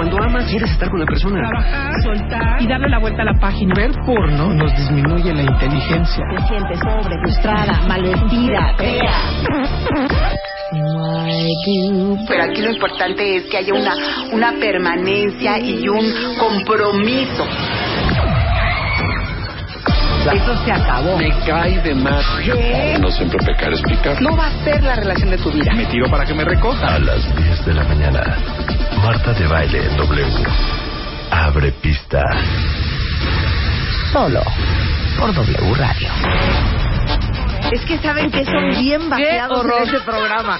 Cuando amas, quieres estar con la persona. Trabajar, soltar y darle la vuelta a la página. Ver porno nos disminuye la inteligencia. Te sientes sobre, frustrada, malvestida, fea. Pero aquí lo importante es que haya una, una permanencia y un compromiso. Eso se acabó. Me cae de más. ¿Qué? No siempre pecar es picar. No va a ser la relación de tu vida. Me tiro para que me recoja. A las 10 de la mañana. Marta de baile en W. Abre pista. Solo por W Radio. Es que saben que son bien vaciados en ese programa.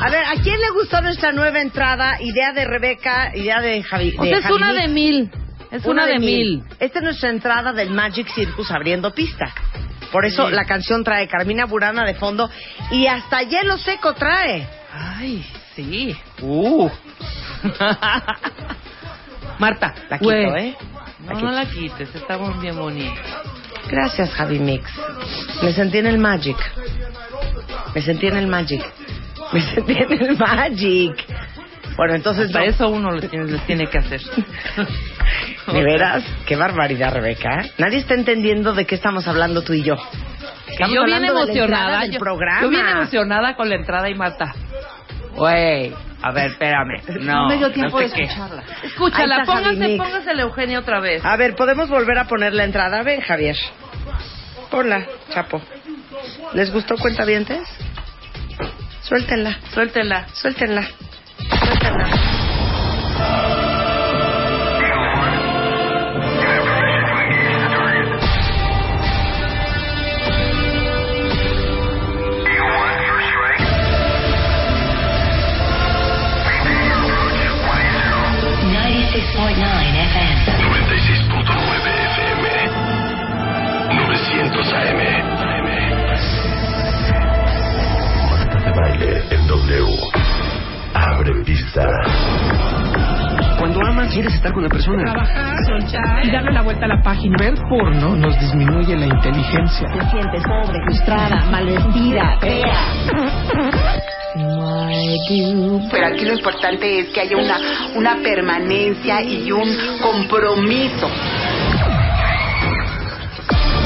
A ver, ¿a quién le gustó nuestra nueva entrada? Idea de Rebeca, idea de Javi. O sea, es Javi una Mix. de mil. Es una, de mil. Esta es nuestra entrada del Magic Circus abriendo pista. Por eso la canción trae Carmina Burana de fondo y hasta hielo seco trae. Ay, sí. Uh. Marta, La quito. ¿eh? No, no la quites, estamos bien bonitos. Gracias, Javi Mix. Me sentí en el Magic. Me sentí en el Magic. Me sentí en el Magic. Bueno, entonces Para no. eso uno les tiene, les tiene que hacer. ¿De veras? Qué barbaridad, Rebeca. ¿eh? Nadie está entendiendo de qué estamos hablando tú y yo. Estamos yo bien hablando de la emocionada. yo, programa. yo bien emocionada con la entrada y Marta. Güey, a ver, espérame. No, me dio tiempo sé de qué. escucharla. Escúchala, póngase, póngase la Eugenia otra vez. A ver, ¿podemos volver a poner la entrada? Ven, Javier. Ponla, Chapo. ¿Les gustó Cuentavientes? Suéltenla, Suéltela. suéltenla. Suéltenla. FM. 96.9 FM. 900 AM. Marta de baile en W. Abre pista. Cuando amas, quieres estar con la persona. Trabajar, soltar Y darle la vuelta a la página. Ver porno nos disminuye la inteligencia. Te sientes sobre, frustrada, malvestida, fea. Pero aquí lo importante es que haya una, una permanencia y un compromiso.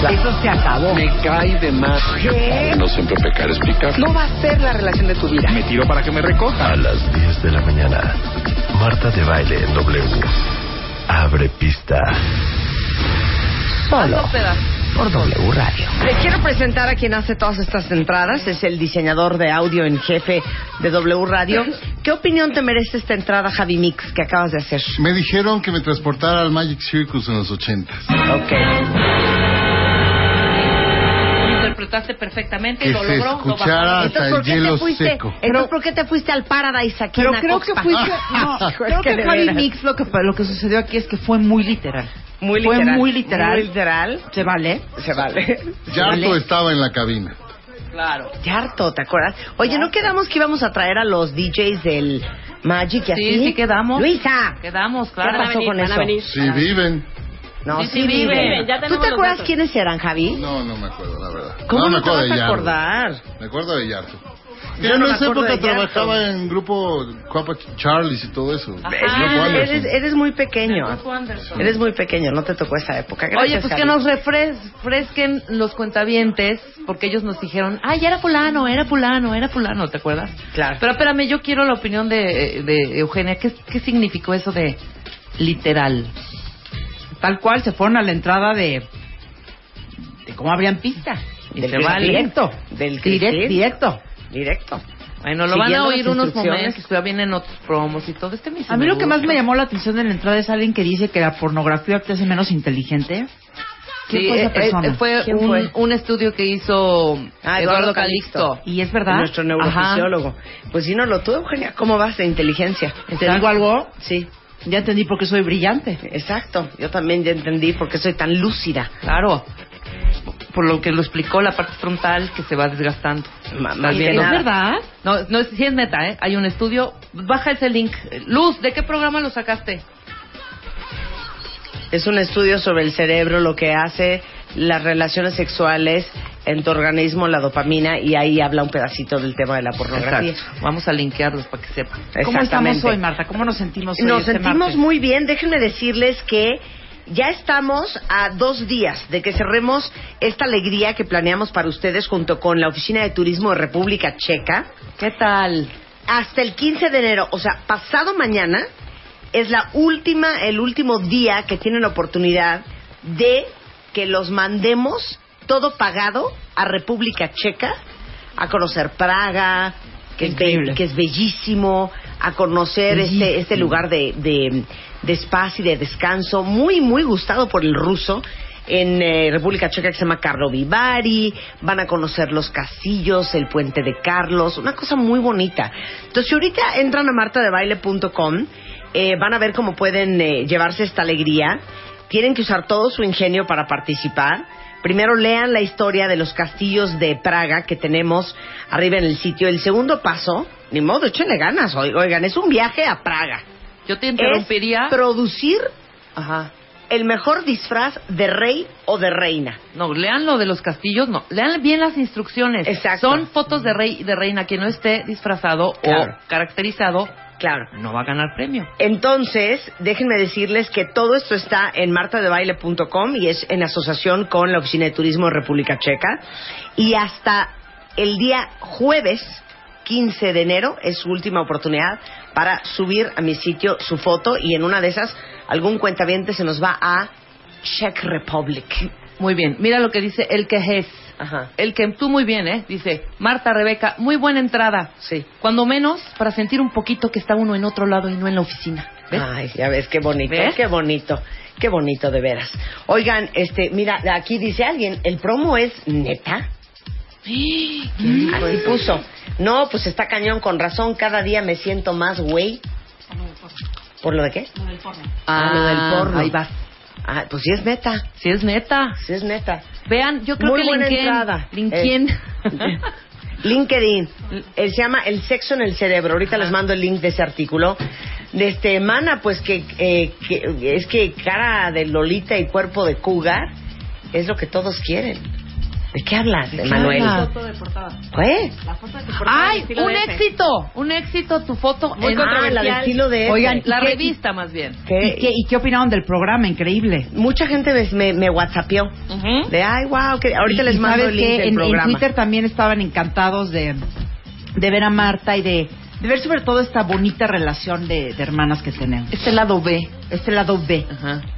Eso se acabó. Me cae de más. ¿Qué? No siempre pecar es picar. No va a ser la relación de tu vida. Me tiro para que me recoja. A las 10 de la mañana. Marta de baile en W. Abre pista. Solo por W Radio. Les quiero presentar a quien hace todas estas entradas. Es el diseñador de audio en jefe de W Radio. ¿Qué opinión te merece esta entrada, Javi Mix, que acabas de hacer? Me dijeron que me transportara al Magic Circus en los ochentas. Ok. Lo interpretaste perfectamente, Que lo se logró. lo escuchara bajó. hasta el ¿por qué hielo te fuiste? seco. Entonces, ¿por qué te fuiste al Paradise aquí Pero en creo que fuiste. No, creo que veras. Mix lo que, lo que sucedió aquí es que fue muy literal. Muy Fue literal. muy literal. Muy literal. ¿Se vale? Se vale. Yarto estaba en la cabina. Claro. Yarto, ¿te acuerdas? Oye, ¿no quedamos que íbamos a traer a los DJs del Magic y así? Sí, sí quedamos. Luisa, Quedamos, ¿qué claro. pasó con eso? Si viven. No, Sí, sí, viven. viven, ya ¿Tú te acuerdas datos. quiénes eran, Javi? No, no me acuerdo, la verdad. ¿Cómo no, me te acuerdo vas de a acordar? Me acuerdo de Yarto. Yo Yo en no me esa acuerdo época trabajaba en grupo Cuapa Charles y todo eso. Que eres, eres, muy pequeño. Eres muy pequeño, no te tocó esa época. Gracias, Oye, pues que Javi. nos refres- refresquen los cuentavientes, porque ellos nos dijeron, ay, era fulano, era fulano, era fulano, ¿te acuerdas? Claro. Pero espérame, yo quiero la opinión de, de Eugenia. ¿Qué, ¿Qué significó eso de literal? Tal cual se fueron a la entrada de, de cómo abrían pista. Y Del se va directo. Del Direct- Cristín. directo. Directo. Bueno, lo van a oír unos momentos, que ya vienen otros promos y todo. Este A mí lo que más me llamó la atención de la entrada es alguien que dice que la pornografía te hace menos inteligente. ¿Quién Sí, fue esa eh, persona? eh, fue, ¿Quién un, fue? un estudio que hizo Ah, Eduardo, Eduardo Calixto. Y es verdad. Nuestro neurofisiólogo. Pues sí, no lo tú, Eugenia. ¿Cómo vas de inteligencia? ¿Te digo algo? Sí, Ya entendí por qué soy brillante. exacto. Yo también ya entendí por qué soy tan lúcida. Claro. Por lo que lo explicó la parte frontal que se va desgastando. Ma- ¿Estás más nada. ¿Es verdad? No, no sí es neta, ¿eh? Hay un estudio. Baja ese link. Luz, ¿de qué programa lo sacaste? Es un estudio sobre el cerebro, lo que hace las relaciones sexuales en tu organismo, la dopamina, y ahí habla un pedacito del tema de la pornografía. Exacto. Vamos a linkearlos para que sepan. ¿Cómo estamos hoy, Marta? ¿Cómo nos sentimos hoy? Nos este sentimos martes? muy bien. Déjenme decirles que ya estamos a dos días de que cerremos esta alegría que planeamos para ustedes junto con la Oficina de Turismo de República Checa. ¿Qué tal? Hasta el 15 de enero, o sea, pasado mañana, es la última, el último día que tienen la oportunidad de que los mandemos todo pagado a República Checa a conocer Praga, que, es, be- que es bellísimo, a conocer Bellísimo. este, este lugar de, de, de spas y de descanso, muy, muy gustado por el ruso. En eh, República Checa que se llama Carlo Vivari, van a conocer los castillos, el puente de Carlos, una cosa muy bonita. Entonces, si ahorita entran a martadebaile.com, eh, van a ver cómo pueden eh, llevarse esta alegría. Tienen que usar todo su ingenio para participar. Primero lean la historia de los castillos de Praga que tenemos arriba en el sitio. El segundo paso, ni modo, échenle ganas. oi- Oigan, es un viaje a Praga. Yo te Es interrumpiría. producir Ajá. el mejor disfraz de rey o de reina. No, lean lo de los castillos, no. Lean bien las instrucciones. Exacto. Son fotos de rey y de reina. Quien no esté disfrazado Claro. o caracterizado Claro. no va a ganar premio. Entonces, déjenme decirles que todo esto está en martadebaile.com y es en asociación con la Oficina de Turismo de República Checa. Y hasta el día jueves 15 de enero es su última oportunidad para subir a mi sitio su foto y en una de esas algún cuentaviente se nos va a Czech Republic. Muy bien. Mira lo que dice el que es. Ajá. El que tú muy bien, ¿eh? Dice, Marta, Rebeca, muy buena entrada. Sí. Cuando menos, para sentir un poquito que está uno en otro lado y no en la oficina. ¿Ves? Ay, ya ves, qué bonito, ¿Ves? qué bonito, qué bonito de veras. Oigan, este, mira, aquí dice alguien, ¿el promo es neta? Así puso. No, pues está cañón, con razón, cada día me siento más güey. ¿Por lo de qué? Ah, lo del porno. Ahí vas. Ah, pues sí es neta, Si es neta. sí es neta. Vean, yo creo Muy que buena linkeen- entrada. linkeen. Eh, LinkedIn. Él se llama El sexo en el cerebro. Ahorita les mando el link de ese artículo. De este, mana, pues que, eh, que- es que cara de Lolita y cuerpo de cougar es lo que todos quieren. ¿De qué hablas, qué Emanuel? hablas? ¿Qué? ¡Ay! ¡Un éxito! Un éxito tu foto. Muy en- controversial. la del estilo de F. Oigan, La ¿y qué- revista, más bien. ¿Qué? ¿Y qué, ¿Y qué opinaron del programa? Increíble. Mucha gente me, me, me whatsappió. Ujú. De, ay, wow, que ahorita Y- les mando ¿sabes el link qué? del en, en programa. Twitter también estaban encantados de, de ver a Marta y de, de ver sobre todo esta bonita relación de, de hermanas que tenemos. Este lado B. Este lado B. Ajá. Pues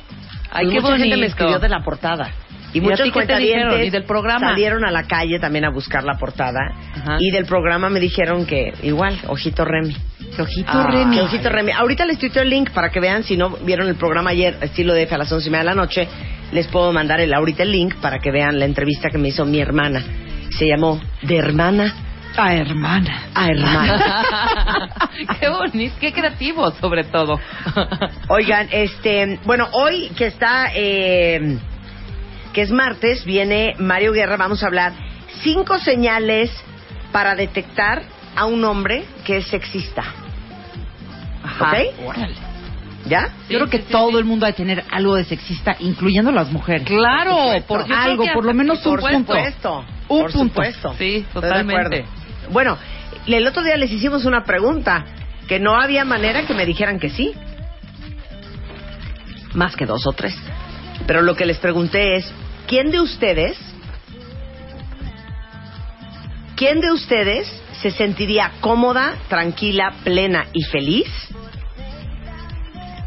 Ay, qué mucha bonito. gente me escribió de la portada. Y, ¿Y a muchos cuentavientes ¿Y del programa? salieron a la calle también a buscar la portada. Ajá. Y del programa me dijeron que igual, Ojito Remy. Ojito Ah, Remy. Ojito Remy. Ahorita les tuiteo el link para que vean, si no vieron el programa ayer, estilo de F a las once y media de la noche, les puedo mandar el, ahorita el link para que vean la entrevista que me hizo mi hermana. Se llamó De hermana Ah, hermana. a hermana. qué bonito, qué creativo, sobre todo. Oigan, este, bueno, hoy que está, eh, que es martes, viene Mario Guerra, vamos a hablar cinco señales para detectar a un hombre que es sexista. Ajá. ¿Ok? Órale. ¿Ya? Sí, Yo creo que sí, sí, todo sí. el mundo ha de tener algo de sexista, incluyendo las mujeres. Claro, por, Algo, por lo menos un Por punto. supuesto. Un por punto. supuesto. Sí, totalmente. Bueno, el otro día les hicimos una pregunta que no había manera que me dijeran que sí. Más que dos o tres. Pero lo que les pregunté es, ¿quién de ustedes, quién de ustedes se sentiría cómoda, tranquila, plena y feliz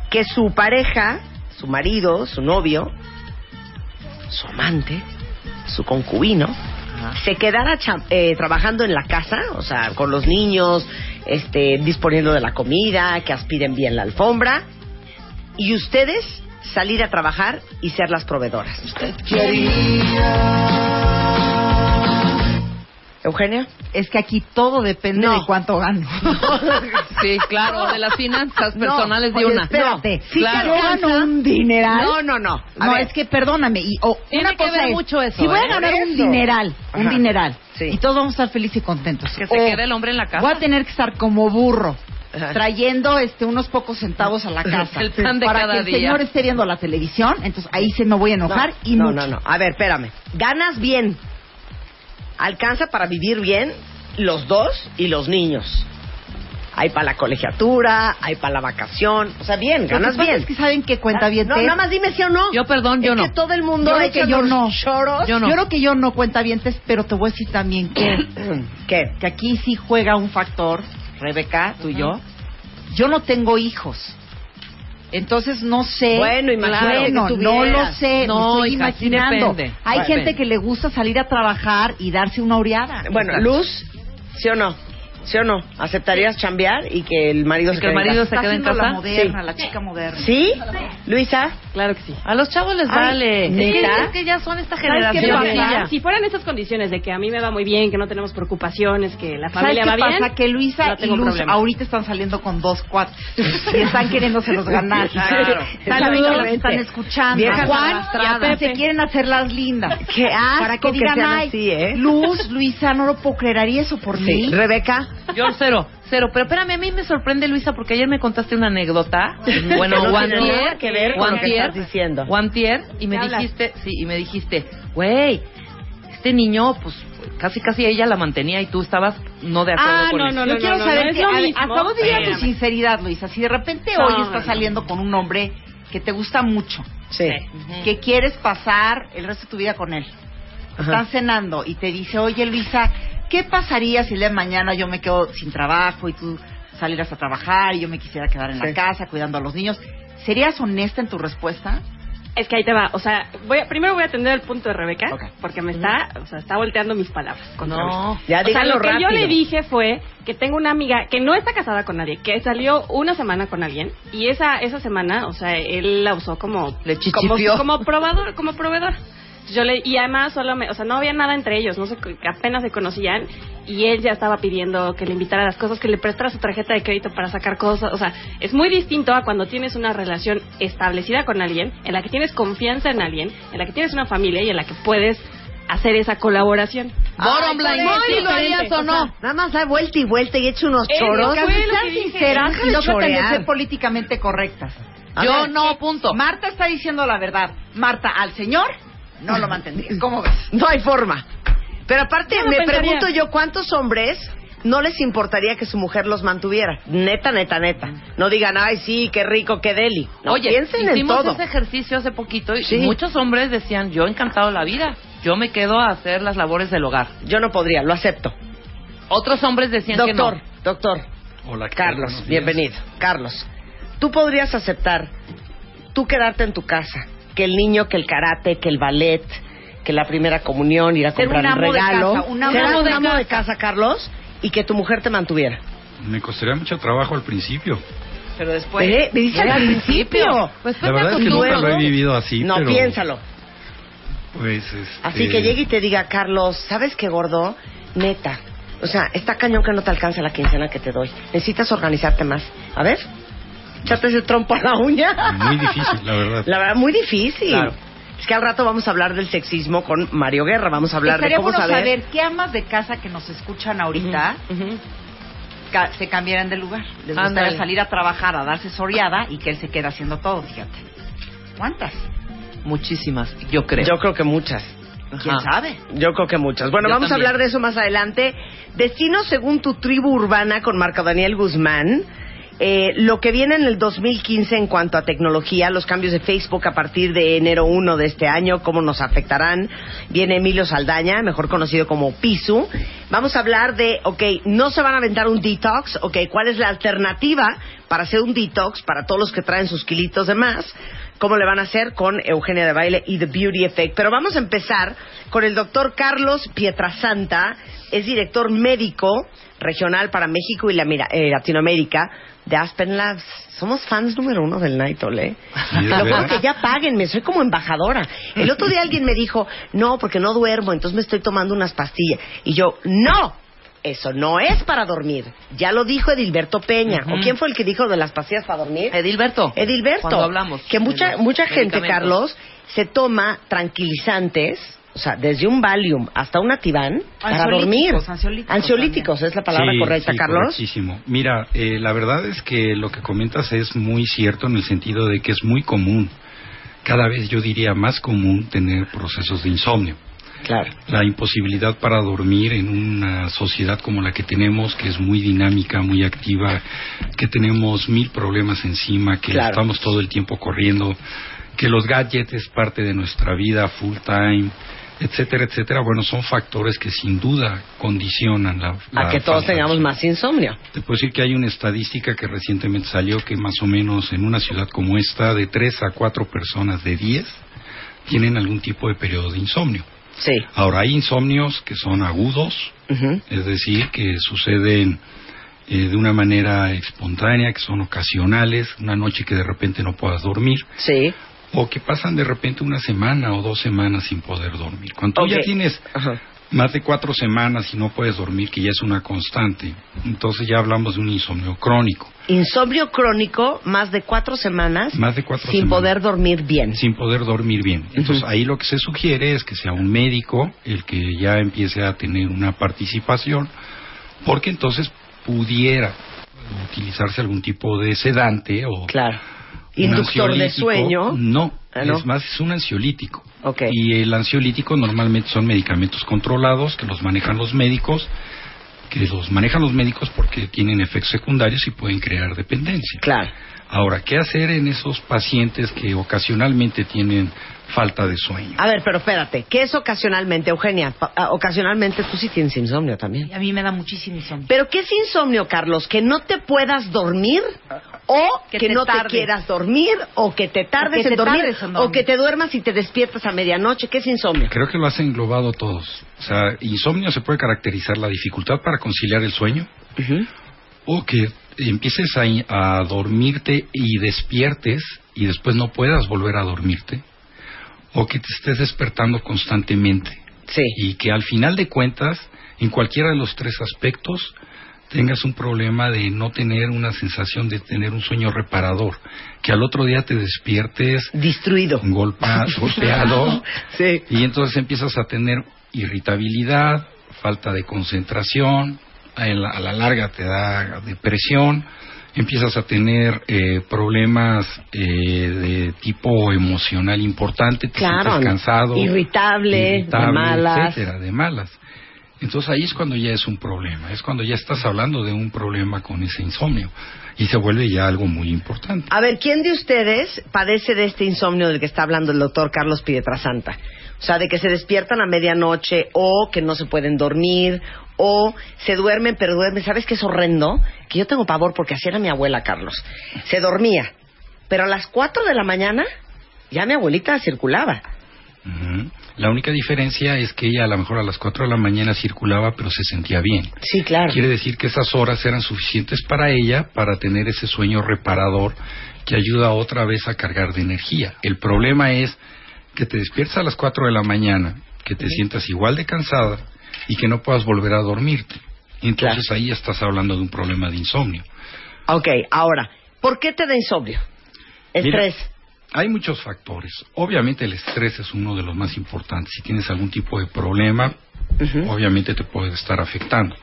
que su pareja, su marido, su novio, su amante, su concubino, se quedara eh, trabajando en la casa, o sea, con los niños, este, disponiendo de la comida, que aspiren bien la alfombra, y ustedes salir a trabajar y ser las proveedoras. Eugenia. Es que aquí todo depende No. de cuánto gano. Sí, claro, de las finanzas No, personales de una. Espérate, No, si claro. yo gano un dineral. No, no, no. A no, ver. es que perdóname. Y, o Tiene una que cosa ver es, mucho eso, Si voy ¿eh? a ganar Por un dineral, un dineral, Sí. y todos vamos a estar felices y contentos. Que se O quede el hombre en la casa. Voy a tener que estar como burro. Ajá. Trayendo este unos pocos centavos a la casa El pan de para cada que el día. señor esté viendo la televisión, entonces ahí se me voy a enojar no, y no, mucho. no, no. A ver, espérame. Ganas bien. Alcanza para vivir bien los dos y los niños. Hay para la colegiatura, hay para la vacación. O sea, bien, ganas bien. es que saben que cuenta bien. No, nada más dime sí o no. Yo, perdón, yo es no. que todo el mundo Yo creo que yo no. choros. Yo no. Yo creo que yo no cuenta bien, pero te voy a decir también que, ¿Qué? que aquí sí juega un factor, Rebeca, tú y yo. Yo no tengo hijos. Entonces no sé. Bueno, imagínate Bueno, que no lo sé. No, estoy hija, imaginando. Hay gente que le gusta salir a trabajar y darse una oreada. Bueno, Exacto. Luz, ¿sí o no? ¿Sí o no? ¿Aceptarías chambear y que el marido Y se que el en marido casa? Se quede en haciendo la casa? moderna, Sí. la chica moderna. ¿Sí? Luisa. Claro que sí. A los chavos les Ay, vale. Es que, ¿neta? es que ya son esta ¿Sabes qué generación. pasa? Si fueran esas condiciones de que a mí me va muy bien, que no tenemos preocupaciones, que la ¿Sabes familia qué va pasa? bien, Que Luisa no y Luz problema. ahorita están saliendo con dos cuatro y están queriéndoselos ganar. Claro. Saludos, están escuchando. Viejas Juan y a se quieren hacer las lindas. Qué asco Para que que digan, sean ay, así, ¿eh? Luz, Luisa, no lo puedo creer, ¿haría eso por Sí. mí? Rebeca. Yo cero, cero. Pero espérame, a mí me sorprende, Luisa, porque ayer me contaste una anécdota. Bueno, Que no Guantier, que ver con lo que Guantier, estás diciendo. Guantier, y me dijiste, sí, y me dijiste, güey, este niño, pues, casi casi ella la mantenía y tú estabas no de acuerdo Ah, con no, eso. no, Yo no, quiero no, saber es que, lo a mismo. hasta dónde llega tu sinceridad, Luisa. Si de repente No, hoy estás no. saliendo con un hombre que te gusta mucho, Sí. que quieres pasar el resto de tu vida con él, están cenando y te dice, oye Luisa, ¿qué pasaría si el día de mañana yo me quedo sin trabajo y tú salieras a trabajar y yo me quisiera quedar en Sí. la casa cuidando a los niños? ¿Serías honesta en tu respuesta? Es que ahí te va. O sea, voy a- primero voy a atender el punto de Rebeca, porque me está, o sea, está volteando mis palabras. No. Ya O sea, lo que rápido. yo le dije fue que tengo una amiga que no está casada con nadie, que salió una semana con alguien y esa esa semana, o sea, él la usó como Le como, como probador, como proveedor. Yo le y además solo me, o sea, no había nada entre ellos, no sé, apenas se conocían y él ya estaba pidiendo que le invitara a las cosas, que le prestara su tarjeta de crédito para sacar cosas, o sea, es muy distinto a cuando tienes una relación establecida con alguien, en la que tienes confianza en alguien, en la que tienes una familia y en la que puedes hacer esa colaboración. Muy ¿sí lo harías o no? o sea, Nada más da vuelta y vuelta y echa unos Eh, choros. sean sinceras y no traten de ser políticamente correctas. Yo ver, no, punto. Marta está diciendo la verdad. Marta, al señor no lo mantendrías. ¿Cómo ves? No hay forma. Pero aparte, no me pensaría. pregunto yo cuántos hombres no les importaría que su mujer los mantuviera. Neta, neta, neta. No digan, ay, sí, qué rico, qué deli. No, Oye, piensen en hicimos todo. ese ejercicio hace poquito y Sí. muchos hombres decían, yo encantado la vida, yo me quedo a hacer las labores del hogar. Yo no podría, lo acepto. Otros hombres decían Doctor, que no. doctor. Hola, ¿qué tal? Carlos, bienvenido. Carlos, tú podrías aceptar tú quedarte en tu casa, que el niño, que el karate, que el ballet, que la primera comunión, ir a Ser comprar un de regalo. casa, un amo Ser de un casa. amo de casa, Carlos, y que tu mujer te mantuviera. Me costaría mucho trabajo al principio. Pero después... Ve, me dice al principio. Pues La verdad es que nunca lo he vivido así, no, pero... piénsalo. Pues, este... Así que llegue y te diga, Carlos, ¿sabes qué, gordo? Neta. O sea, está cañón que no te alcanza la quincena que te doy. Necesitas organizarte más. A ver, échate ese trompo a la uña. Muy difícil, la verdad. La verdad, muy difícil. Claro. Es que al rato vamos a hablar del sexismo con Mario Guerra. Vamos a hablar Estaría de cómo bueno saber. saber qué amas de casa que nos escuchan ahorita Ujú. ca- se cambiaran de lugar. Les gustaría salir a trabajar, a darse soreada y que él se quede haciendo todo, fíjate. ¿Cuántas? Muchísimas, yo creo. Yo creo que muchas. ¿Quién Ajá. sabe? Yo creo que muchas. Bueno, Yo vamos también. a hablar de eso más adelante. Destino según tu tribu urbana con Marco Daniel Guzmán. Eh, lo que viene en el 2015 en cuanto a tecnología, los cambios de Facebook a partir de enero 1 de este año, cómo nos afectarán. Viene Emilio Saldaña, mejor conocido como Pisu. Vamos a hablar de, ok, no se van a aventar un detox, ok, ¿cuál es la alternativa para hacer un detox para todos los que traen sus kilitos de más? cómo le van a hacer con Eugenia de Baile y The Beauty Effect. Pero vamos a empezar con el doctor Carlos Pietrasanta, es director médico regional para México y la, eh, Latinoamérica de Aspen Labs. Somos fans número uno del Nightol, ¿eh? Lo ¿verdad? que ya páguenme, soy como embajadora. El otro día alguien me dijo, no, porque no duermo, entonces me estoy tomando unas pastillas. Y yo, no, eso no es para dormir. Ya lo dijo Edilberto Peña. ¿O quién fue el que dijo de las pastillas para dormir? Edilberto. Edilberto. Cuando hablamos. Que mucha, mucha gente. Carlos, se toma tranquilizantes, o sea, desde un Valium hasta un Ativan para Ansiolíticos, dormir. ansiolíticos Ansiolíticos, es la palabra Sí, correcta, sí, Carlos. correctísimo. Mira, eh, la verdad es que lo que comentas es muy cierto en el sentido de que es muy común, cada vez yo diría más común tener procesos de insomnio. Claro. La imposibilidad para dormir en una sociedad como la que tenemos, que es muy dinámica, muy activa, que tenemos mil problemas encima, que Claro. estamos todo el tiempo corriendo, que los gadgets es parte de nuestra vida full time, etcétera, etcétera. Bueno, son factores que sin duda condicionan la, A que todos tengamos más insomnio. Te puedo decir que hay una estadística que recientemente salió que más o menos en una ciudad como esta, de 3 a 4 personas de 10 tienen algún tipo de periodo de insomnio. Sí. Ahora, hay insomnios que son agudos, es decir, que suceden eh, de una manera espontánea, que son ocasionales, una noche que de repente no puedas dormir, Sí. O que pasan de repente una semana o dos semanas sin poder dormir. Cuando tú ya tienes Ajá. más de cuatro semanas y no puedes dormir, que ya es una constante, entonces ya hablamos de un insomnio crónico, Insomnio crónico, más de cuatro semanas, más de cuatro sin semanas. poder dormir bien. sin poder dormir bien. Entonces ahí lo que se sugiere es que sea un médico el que ya empiece a tener una participación, porque entonces pudiera utilizarse algún tipo de sedante o Claro. Inductor de sueño. No, Ah, ¿no? es más, es un ansiolítico. Ok. Y el ansiolítico normalmente son medicamentos controlados que los manejan los médicos, que los manejan los médicos porque tienen efectos secundarios y pueden crear dependencia. Claro. Ahora, ¿qué hacer en esos pacientes que ocasionalmente tienen falta de sueño? A ver, pero espérate, ¿qué es ocasionalmente, Eugenia? Ah, ocasionalmente tú sí tienes insomnio también. A mí me da muchísimo insomnio. ¿Pero qué es insomnio, Carlos? ¿Que no te puedas dormir? ¿O que, Que te no te quieras dormir? ¿O que te tardes O que en te dormir? tardes en dormir. ¿O que te duermas y te despiertas a medianoche? ¿Qué es insomnio? Creo que lo has englobado todos. O sea, insomnio se puede caracterizar la dificultad para conciliar el sueño o que empieces a, a dormirte y despiertes y después no puedas volver a dormirte o que te estés despertando constantemente Sí. y que al final de cuentas, en cualquiera de los tres aspectos, tengas un problema de no tener una sensación de tener un sueño reparador, que al otro día te despiertes Destruido. golpa- golpeado Sí. y entonces empiezas a tener irritabilidad, falta de concentración, a la, a la larga te da depresión, empiezas a tener eh, problemas eh, de tipo emocional importante, te Claro. sientes cansado, Irritable, irritable, de malas. etcétera, de malas. Entonces ahí es cuando ya es un problema, es cuando ya estás hablando de un problema con ese insomnio y se vuelve ya algo muy importante. A ver, ¿quién de ustedes padece de este insomnio del que está hablando el doctor Carlos Pietrasanta? O sea, de que se despiertan a medianoche o que no se pueden dormir o se duermen, pero duermen. ¿Sabes qué es horrendo? Que yo tengo pavor porque así era mi abuela, Carlos. Se dormía, pero a las 4 de la mañana ya mi abuelita circulaba. La única diferencia es que ella a lo mejor a las 4 de la mañana circulaba pero se sentía bien. Sí, claro. Quiere decir que esas horas eran suficientes para ella para tener ese sueño reparador que ayuda otra vez a cargar de energía. El problema es que te despiertas a las 4 de la mañana, que te sientas igual de cansada y que no puedas volver a dormirte. Entonces ahí estás hablando de un problema de insomnio. Ok, ahora, ¿por qué te da insomnio? Mira, Estrés. hay muchos factores. Obviamente el estrés es uno de los más importantes. Si tienes algún tipo de problema, obviamente te puede estar afectando.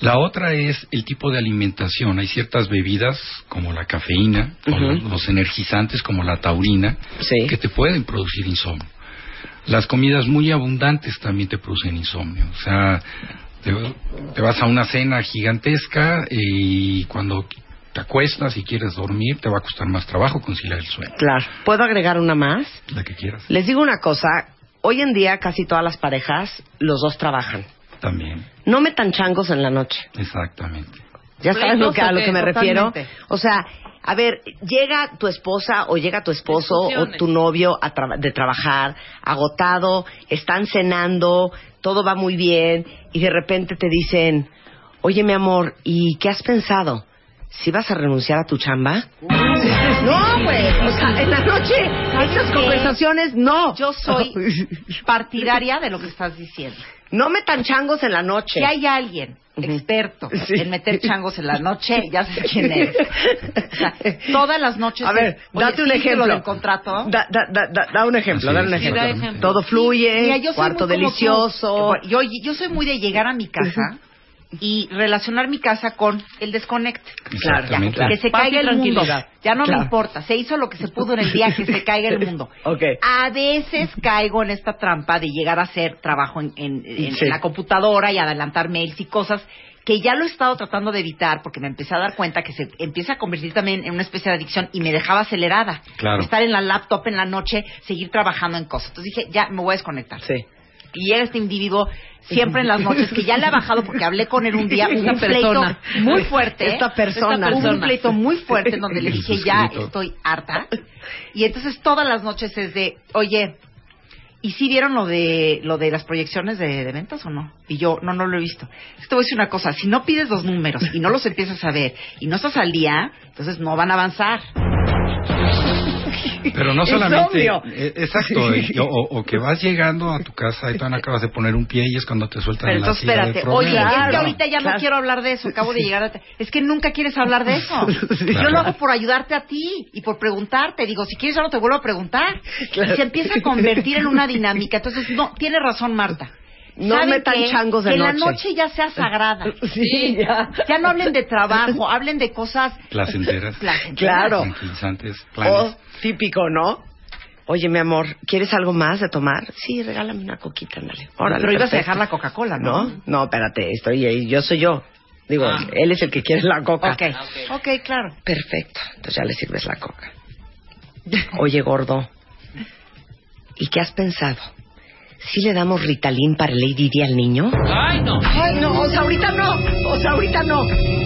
La otra es el tipo de alimentación. Hay ciertas bebidas como la cafeína o los, los energizantes como la taurina Sí. que te pueden producir insomnio. Las comidas muy abundantes también te producen insomnio. O sea, te, te vas a una cena gigantesca y cuando te acuestas y quieres dormir, te va a costar más trabajo conciliar el sueño. Claro. ¿Puedo agregar una más? La que quieras. Les digo una cosa. Hoy en día casi todas las parejas, los dos trabajan. También. No metan changos en la noche. Exactamente. ¿Ya sabes lo que, a lo que me refiero? Totalmente. O sea, a ver, llega tu esposa o llega tu esposo o tu novio a tra- de trabajar, agotado, están cenando, todo va muy bien y de repente te dicen, oye mi amor, ¿y qué has pensado? ¿Si vas a renunciar a tu chamba? No, güey. O sea, en la noche, esas qué? conversaciones, no. Yo soy partidaria de lo que estás diciendo. No metan changos en la noche. Si hay alguien experto Sí. en meter changos en la noche, ya sé quién es. O sea, todas las noches. A ver, Oye, date un ¿sí viste ejemplo. lo del contrato. Da, da, da, da- un ejemplo, da un ejemplo. Sí, da ejemplo. Todo fluye, Mira, yo cuarto delicioso. tú. Yo, yo soy muy de llegar a mi casa y relacionar mi casa con el desconect. Exactamente. Que se caiga el mundo. Ya no Claro. me importa. Se hizo lo que se pudo en el día, que se caiga el mundo. Ok. A veces caigo en esta trampa de llegar a hacer trabajo en, en- en Sí. la computadora y adelantar mails y cosas que ya lo he estado tratando de evitar porque me empecé a dar cuenta que se empieza a convertir también en una especie de adicción y me dejaba acelerada. Claro. Estar en la laptop en la noche, seguir trabajando en cosas. Entonces dije, ya me voy a desconectar. Sí. Y llega este individuo siempre en las noches que ya le ha bajado porque hablé con él un día, hubo un pleito persona. muy fuerte. Esta persona. Hubo un pleito muy fuerte en donde le dije, ya estoy harta. Y entonces todas las noches es de, oye, ¿y si vieron lo de lo de las proyecciones de, de ventas o no? Y yo, no, no lo he visto. Te voy a decir una cosa, si no pides los números y no los empiezas a ver y no estás al día, entonces no van a avanzar. Pero no solamente. Eh, exacto. o, o que vas llegando a tu casa y todavía no acabas de poner un pie y es cuando te sueltan Pero la entonces del espérate, oye, problema. es que Claro, ahorita ya claro. no quiero hablar de eso, acabo de llegar a... Es que nunca quieres hablar de eso. Yo lo hago por ayudarte a ti y por preguntarte. Digo, si quieres ya no te vuelvo a preguntar. Claro. Y se empieza a convertir en una dinámica. Entonces, no, tiene razón Marta. No ¿Saben metan qué? changos de que la noche. noche ya sea sagrada. Sí, ya. Ya no hablen de trabajo, hablen de cosas Placenteras. placenteras. Claro. Tranquilizantes. O Planes. típico, ¿no? Oye, mi amor, ¿quieres algo más de tomar? Sí, regálame una coquita, ándale. Órale, Pero ibas a dejar la Coca-Cola, ¿no? ¿No? No, espérate, estoy ahí, yo soy yo. Digo, Ah. él es el que quiere la coca. Ok, ok, claro. Perfecto, entonces ya le sirves la coca. Oye, gordo, ¿y qué has pensado? ¿Sí le damos Ritalin para el ADD al niño? Ay, no. Ay, no, o sea, ahorita no, o sea, ahorita no.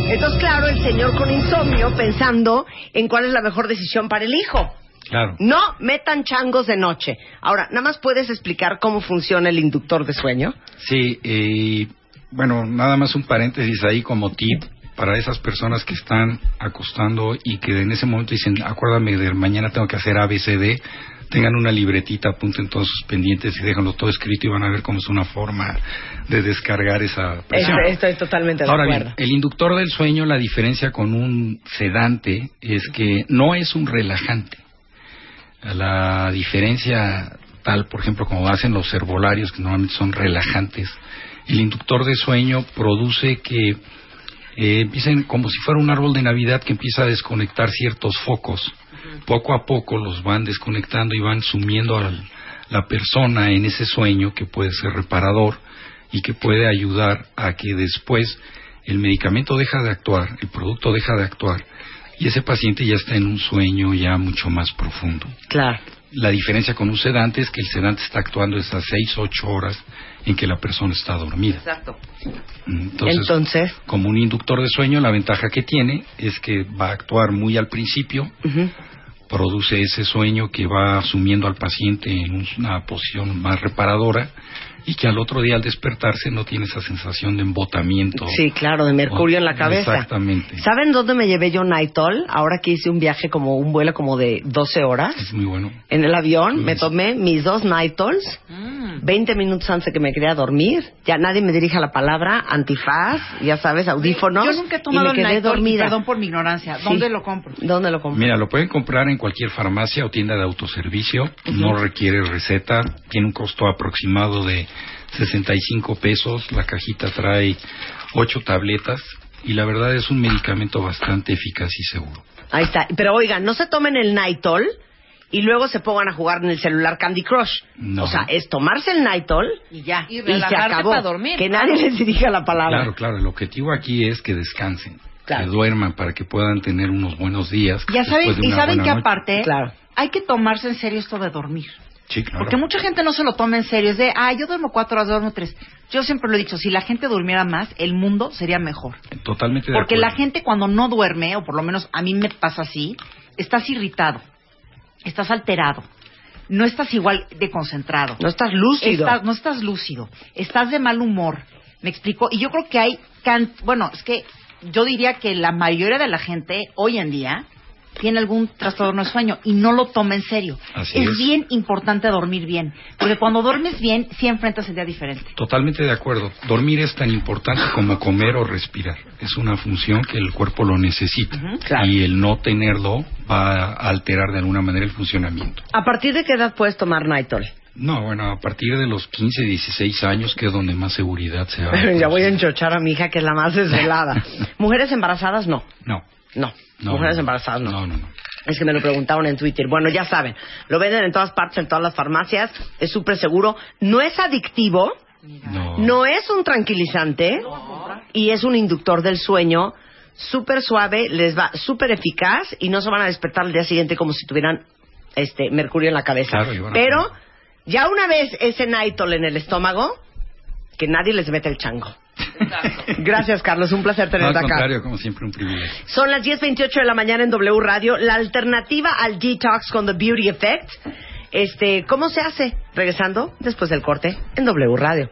Entonces, claro, el señor con insomnio pensando en cuál es la mejor decisión para el hijo. Claro. No metan changos de noche. Ahora, ¿nada más puedes explicar cómo funciona el inductor de sueño? Sí, eh, bueno, nada más un paréntesis ahí como tip para esas personas que están acostando y que en ese momento dicen, acuérdame de mañana tengo que hacer ABCD, tengan una libretita, apunten todos sus pendientes y déjenlo todo escrito y van a ver cómo es una forma de descargar esa presión. Estoy, totalmente de Ahora acuerdo. bien, el inductor del sueño, la diferencia con un sedante es que no es un relajante. La diferencia tal, por ejemplo, como hacen los herbolarios, que normalmente son relajantes, el inductor de sueño produce que eh, empiecen como si fuera un árbol de Navidad que empieza a desconectar ciertos focos. Poco a poco los van desconectando y van sumiendo a la persona en ese sueño que puede ser reparador y que puede ayudar a que después el medicamento deja de actuar, el producto deja de actuar y ese paciente ya está en un sueño ya mucho más profundo. Claro. La diferencia con un sedante es que el sedante está actuando esas seis, ocho horas en que la persona está dormida. Exacto. Entonces, Entonces, como un inductor de sueño, la ventaja que tiene es que va a actuar muy al principio, produce ese sueño que va asumiendo al paciente en una posición más reparadora y que al otro día al despertarse no tiene esa sensación de embotamiento. sí, claro, de mercurio en la cabeza. Exactamente. ¿Saben dónde me llevé yo Nitol? Ahora que hice un viaje como un vuelo como de 12 horas. Es muy bueno. En el avión Mm. me tomé mis dos Nitols, 20 minutos antes de que me quería dormir. Ya nadie me dirija la palabra, antifaz, ya sabes, audífonos. Yo nunca he tomado y el me quedé Nitol, y dormida. perdón por mi ignorancia. Sí. ¿Dónde lo compro? ¿Dónde lo compré? Mira, lo pueden comprar en cualquier farmacia o tienda de autoservicio. No requiere receta. Tiene un costo aproximado de 65 pesos. La cajita trae 8 tabletas. Y la verdad es un medicamento bastante eficaz y seguro. Ahí está. Pero oigan, no se tomen el Nitol y luego se pongan a jugar en el celular Candy Crush. No. O sea, es tomarse el Nitol Y ya. Y y se acabó. para dormir. Que nadie les dirija la palabra. Claro, claro. El objetivo aquí es que descansen, Claro. que duerman para que puedan tener unos buenos días. Ya saben, y saben que noche. aparte Claro. hay que tomarse en serio esto de dormir. Sí, claro. Porque mucha gente no se lo toma en serio. Es de, ah, yo duermo cuatro horas, duermo tres. Yo siempre lo he dicho, si la gente durmiera más, el mundo sería mejor. Totalmente de Porque acuerdo. la gente cuando no duerme, o por lo menos a mí me pasa así, estás irritado, estás alterado, no estás igual de concentrado. No estás lúcido. Estás- no estás lúcido, estás de mal humor. ¿Me explico? Y yo creo que hay, can- bueno, es que yo diría que la mayoría de la gente hoy en día tiene algún trastorno de sueño y no lo toma en serio. Así es, es. bien importante dormir bien, porque cuando duermes bien, sí enfrentas el día diferente. Totalmente de acuerdo. Dormir es tan importante como comer o respirar. Es una función que el cuerpo lo necesita. claro. Y el no tenerlo va a alterar de alguna manera el funcionamiento. ¿A partir de qué edad puedes tomar Nitol? No, bueno, a partir de los 15, 16 años, que es donde más seguridad se va. ya voy a enchochar a mi hija, que es la más desvelada. Mujeres embarazadas, no. No, No. no. Mujeres no. embarazadas, no. No, no, no. Es que me lo preguntaron en Twitter. Bueno, ya saben, lo venden en todas partes, en todas las farmacias, es súper seguro, no es adictivo, No. no es un tranquilizante y es un inductor del sueño súper suave, les va súper eficaz y no se van a despertar al día siguiente como si tuvieran este mercurio en la cabeza. Claro, Pero ya una vez ese nitol en el estómago, que nadie les mete el chango. Gracias, Carlos. Un placer No, al tenerte acá. contrario, como siempre, un privilegio. Son las 10.28 de la mañana en W Radio. La alternativa al detox con The Beauty Effect. Este, ¿Cómo se hace? Regresando después del corte en W Radio.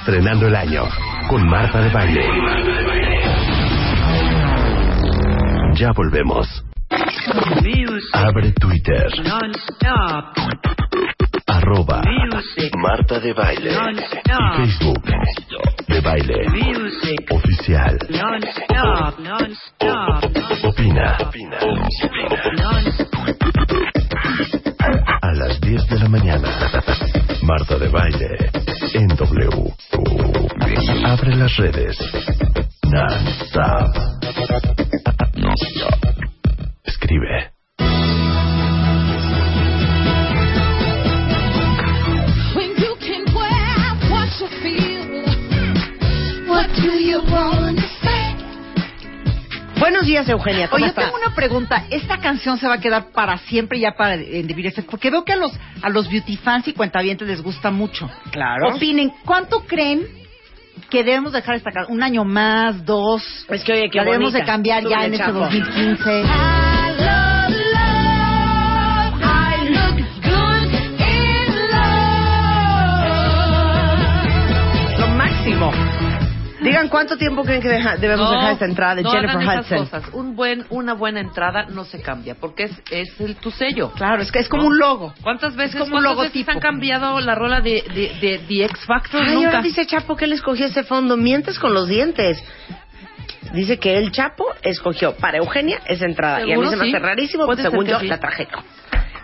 Estrenando el año con Marta de Baile. Ya volvemos. Abre Twitter. Arroba Marta de Baile. Y Facebook. De Baile. Oficial. Opina. A las 10 de la mañana. Marta de Baile. En W. Abre las redes. Non-stop. Non-stop. Buenos días, Eugenia. ¿Cómo Oye, yo tengo una pregunta. ¿Esta canción se va a quedar para siempre ya para en The Beauty Effect? Porque veo que a los, a los beauty fans y cuentavientes les gusta mucho. Claro. Opinen, ¿cuánto creen que debemos dejar esta canción? ¿Un año más? ¿Dos? Es que, oye, qué ¿La debemos bonita. de cambiar ya en este Chapo. 2015? I love love. I look good in love. Lo máximo. Digan cuánto tiempo creen que deja- debemos No, dejar esta entrada de no Jennifer hagan esas Hudson. cosas. Un buen, una buena entrada no se cambia, porque es, es el, tu sello. Claro, es que es como un logo. ¿Cuántas veces, como un cuántas veces han cambiado la rola de, de, de, The X Factor? Ay, Nunca. ahora dice Chapo que él escogió ese fondo. Mientes con los dientes. Dice que el Chapo escogió para Eugenia esa entrada. Y a mí se me Sí. hace rarísimo, Puede según ser que yo sí. la traje yo.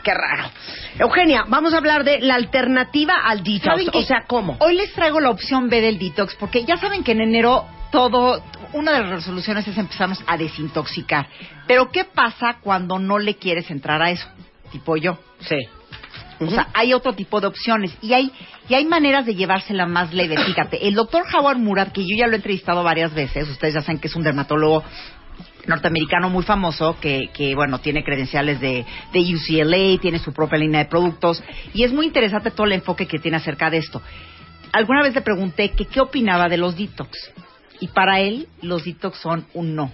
Qué raro. Eugenia, vamos a hablar de la alternativa al detox. O sea, ¿cómo? Hoy les traigo la opción B del detox, porque ya saben que en enero todo, una de las resoluciones es empezarnos a desintoxicar. Pero ¿qué pasa cuando no le quieres entrar a eso? Tipo yo. Sí. O sea, hay otro tipo de opciones y hay y hay maneras de llevársela más leve. Fíjate, el doctor Howard Murad, que yo ya lo he entrevistado varias veces, ustedes ya saben que es un dermatólogo norteamericano muy famoso que, que bueno, tiene credenciales de, de UCLA, tiene su propia línea de productos y es muy interesante todo el enfoque que tiene acerca de esto. Alguna vez le pregunté que qué opinaba de los detox y para él los detox son un no.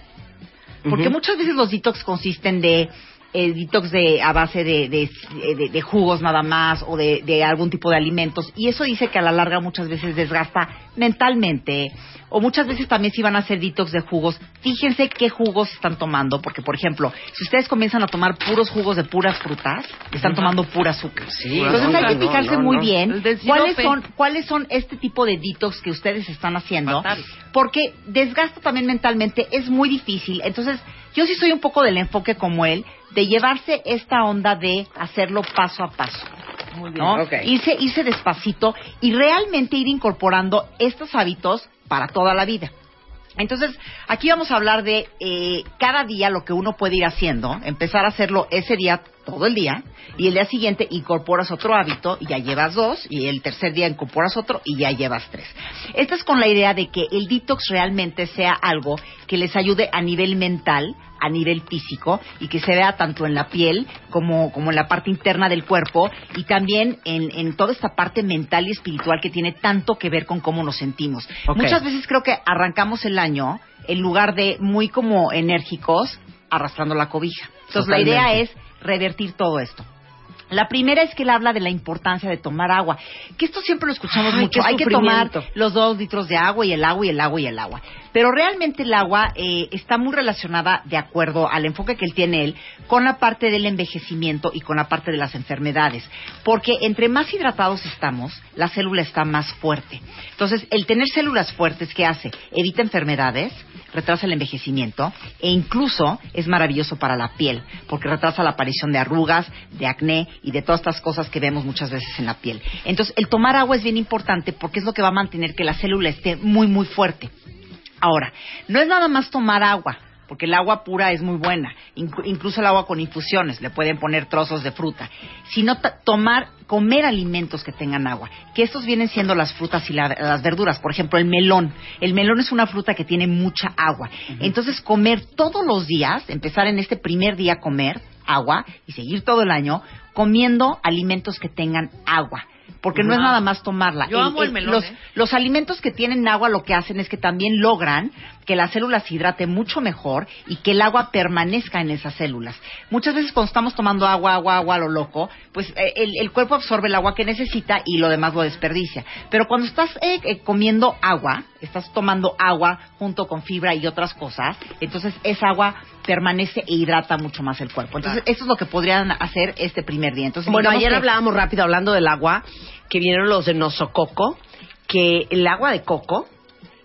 Porque muchas veces los detox consisten de eh, detox de, a base de, de, de- de jugos nada más o de, de algún tipo de alimentos. Y eso dice que a la larga muchas veces desgasta mentalmente, o muchas veces también si van a hacer detox de jugos, fíjense qué jugos están tomando, porque por ejemplo, si ustedes comienzan a tomar puros jugos de puras frutas, están tomando pura azúcar. Entonces hay que fijarse no, muy no. bien cuáles son, cuáles son este tipo de detox que ustedes están haciendo, Fatal. porque desgasta también mentalmente, es muy difícil. Entonces, yo sí soy un poco del enfoque como él, de llevarse esta onda de hacerlo paso a paso. ¿no? Ok. Irse, irse despacito y realmente ir incorporando estos hábitos para toda la vida. Entonces, aquí vamos a hablar de eh, cada día lo que uno puede ir haciendo, empezar a hacerlo ese día todo el día y el día siguiente incorporas otro hábito y ya llevas dos y el tercer día incorporas otro y ya llevas tres. Esta es con la idea de que el detox realmente sea algo que les ayude a nivel mental, a nivel físico y que se vea tanto en la piel como, como en la parte interna del cuerpo y también en, en toda esta parte mental y espiritual que tiene tanto que ver con cómo nos sentimos. Muchas veces creo que arrancamos el año en lugar de muy como enérgicos arrastrando la cobija. Entonces la idea es revertir todo esto. La primera es que él habla de la importancia de tomar agua, que esto siempre lo escuchamos Ay, mucho. Hay que tomar los dos litros de agua y el agua y el agua y el agua. Pero realmente el agua eh, está muy relacionada, de acuerdo al enfoque que él tiene él, con la parte del envejecimiento y con la parte de las enfermedades. Porque entre más hidratados estamos, la célula está más fuerte. Entonces, el tener células fuertes, ¿qué hace? Evita enfermedades, retrasa el envejecimiento e incluso es maravilloso para la piel, porque retrasa la aparición de arrugas, de acné y de todas estas cosas que vemos muchas veces en la piel. Entonces, el tomar agua es bien importante porque es lo que va a mantener que la célula esté muy, muy fuerte. Ahora, no es nada más tomar agua, porque el agua pura es muy buena, Inc- incluso el agua con infusiones, le pueden poner trozos de fruta, sino tomar, comer alimentos que tengan agua, que estos vienen siendo las frutas y la- las verduras, por ejemplo, el melón. El melón es una fruta que tiene mucha agua. Entonces, comer todos los días, empezar en este primer día a comer agua y seguir todo el año comiendo alimentos que tengan agua. Porque no es nada más tomarla. Yo amo el melón, Los, ¿eh? los alimentos que tienen agua lo que hacen es que también logran que la célula se hidrate mucho mejor y que el agua permanezca en esas células. Muchas veces cuando estamos tomando agua, agua, agua a lo loco, pues eh, el, el cuerpo absorbe el agua que necesita y lo demás lo desperdicia. Pero cuando estás eh, eh, comiendo agua, estás tomando agua junto con fibra y otras cosas, entonces esa agua permanece e hidrata mucho más el cuerpo. Entonces, eso es lo que podrían hacer este primer día. Entonces, Bueno, ayer que- hablábamos rápido hablando del agua, que vinieron los de Nosococo, que el agua de coco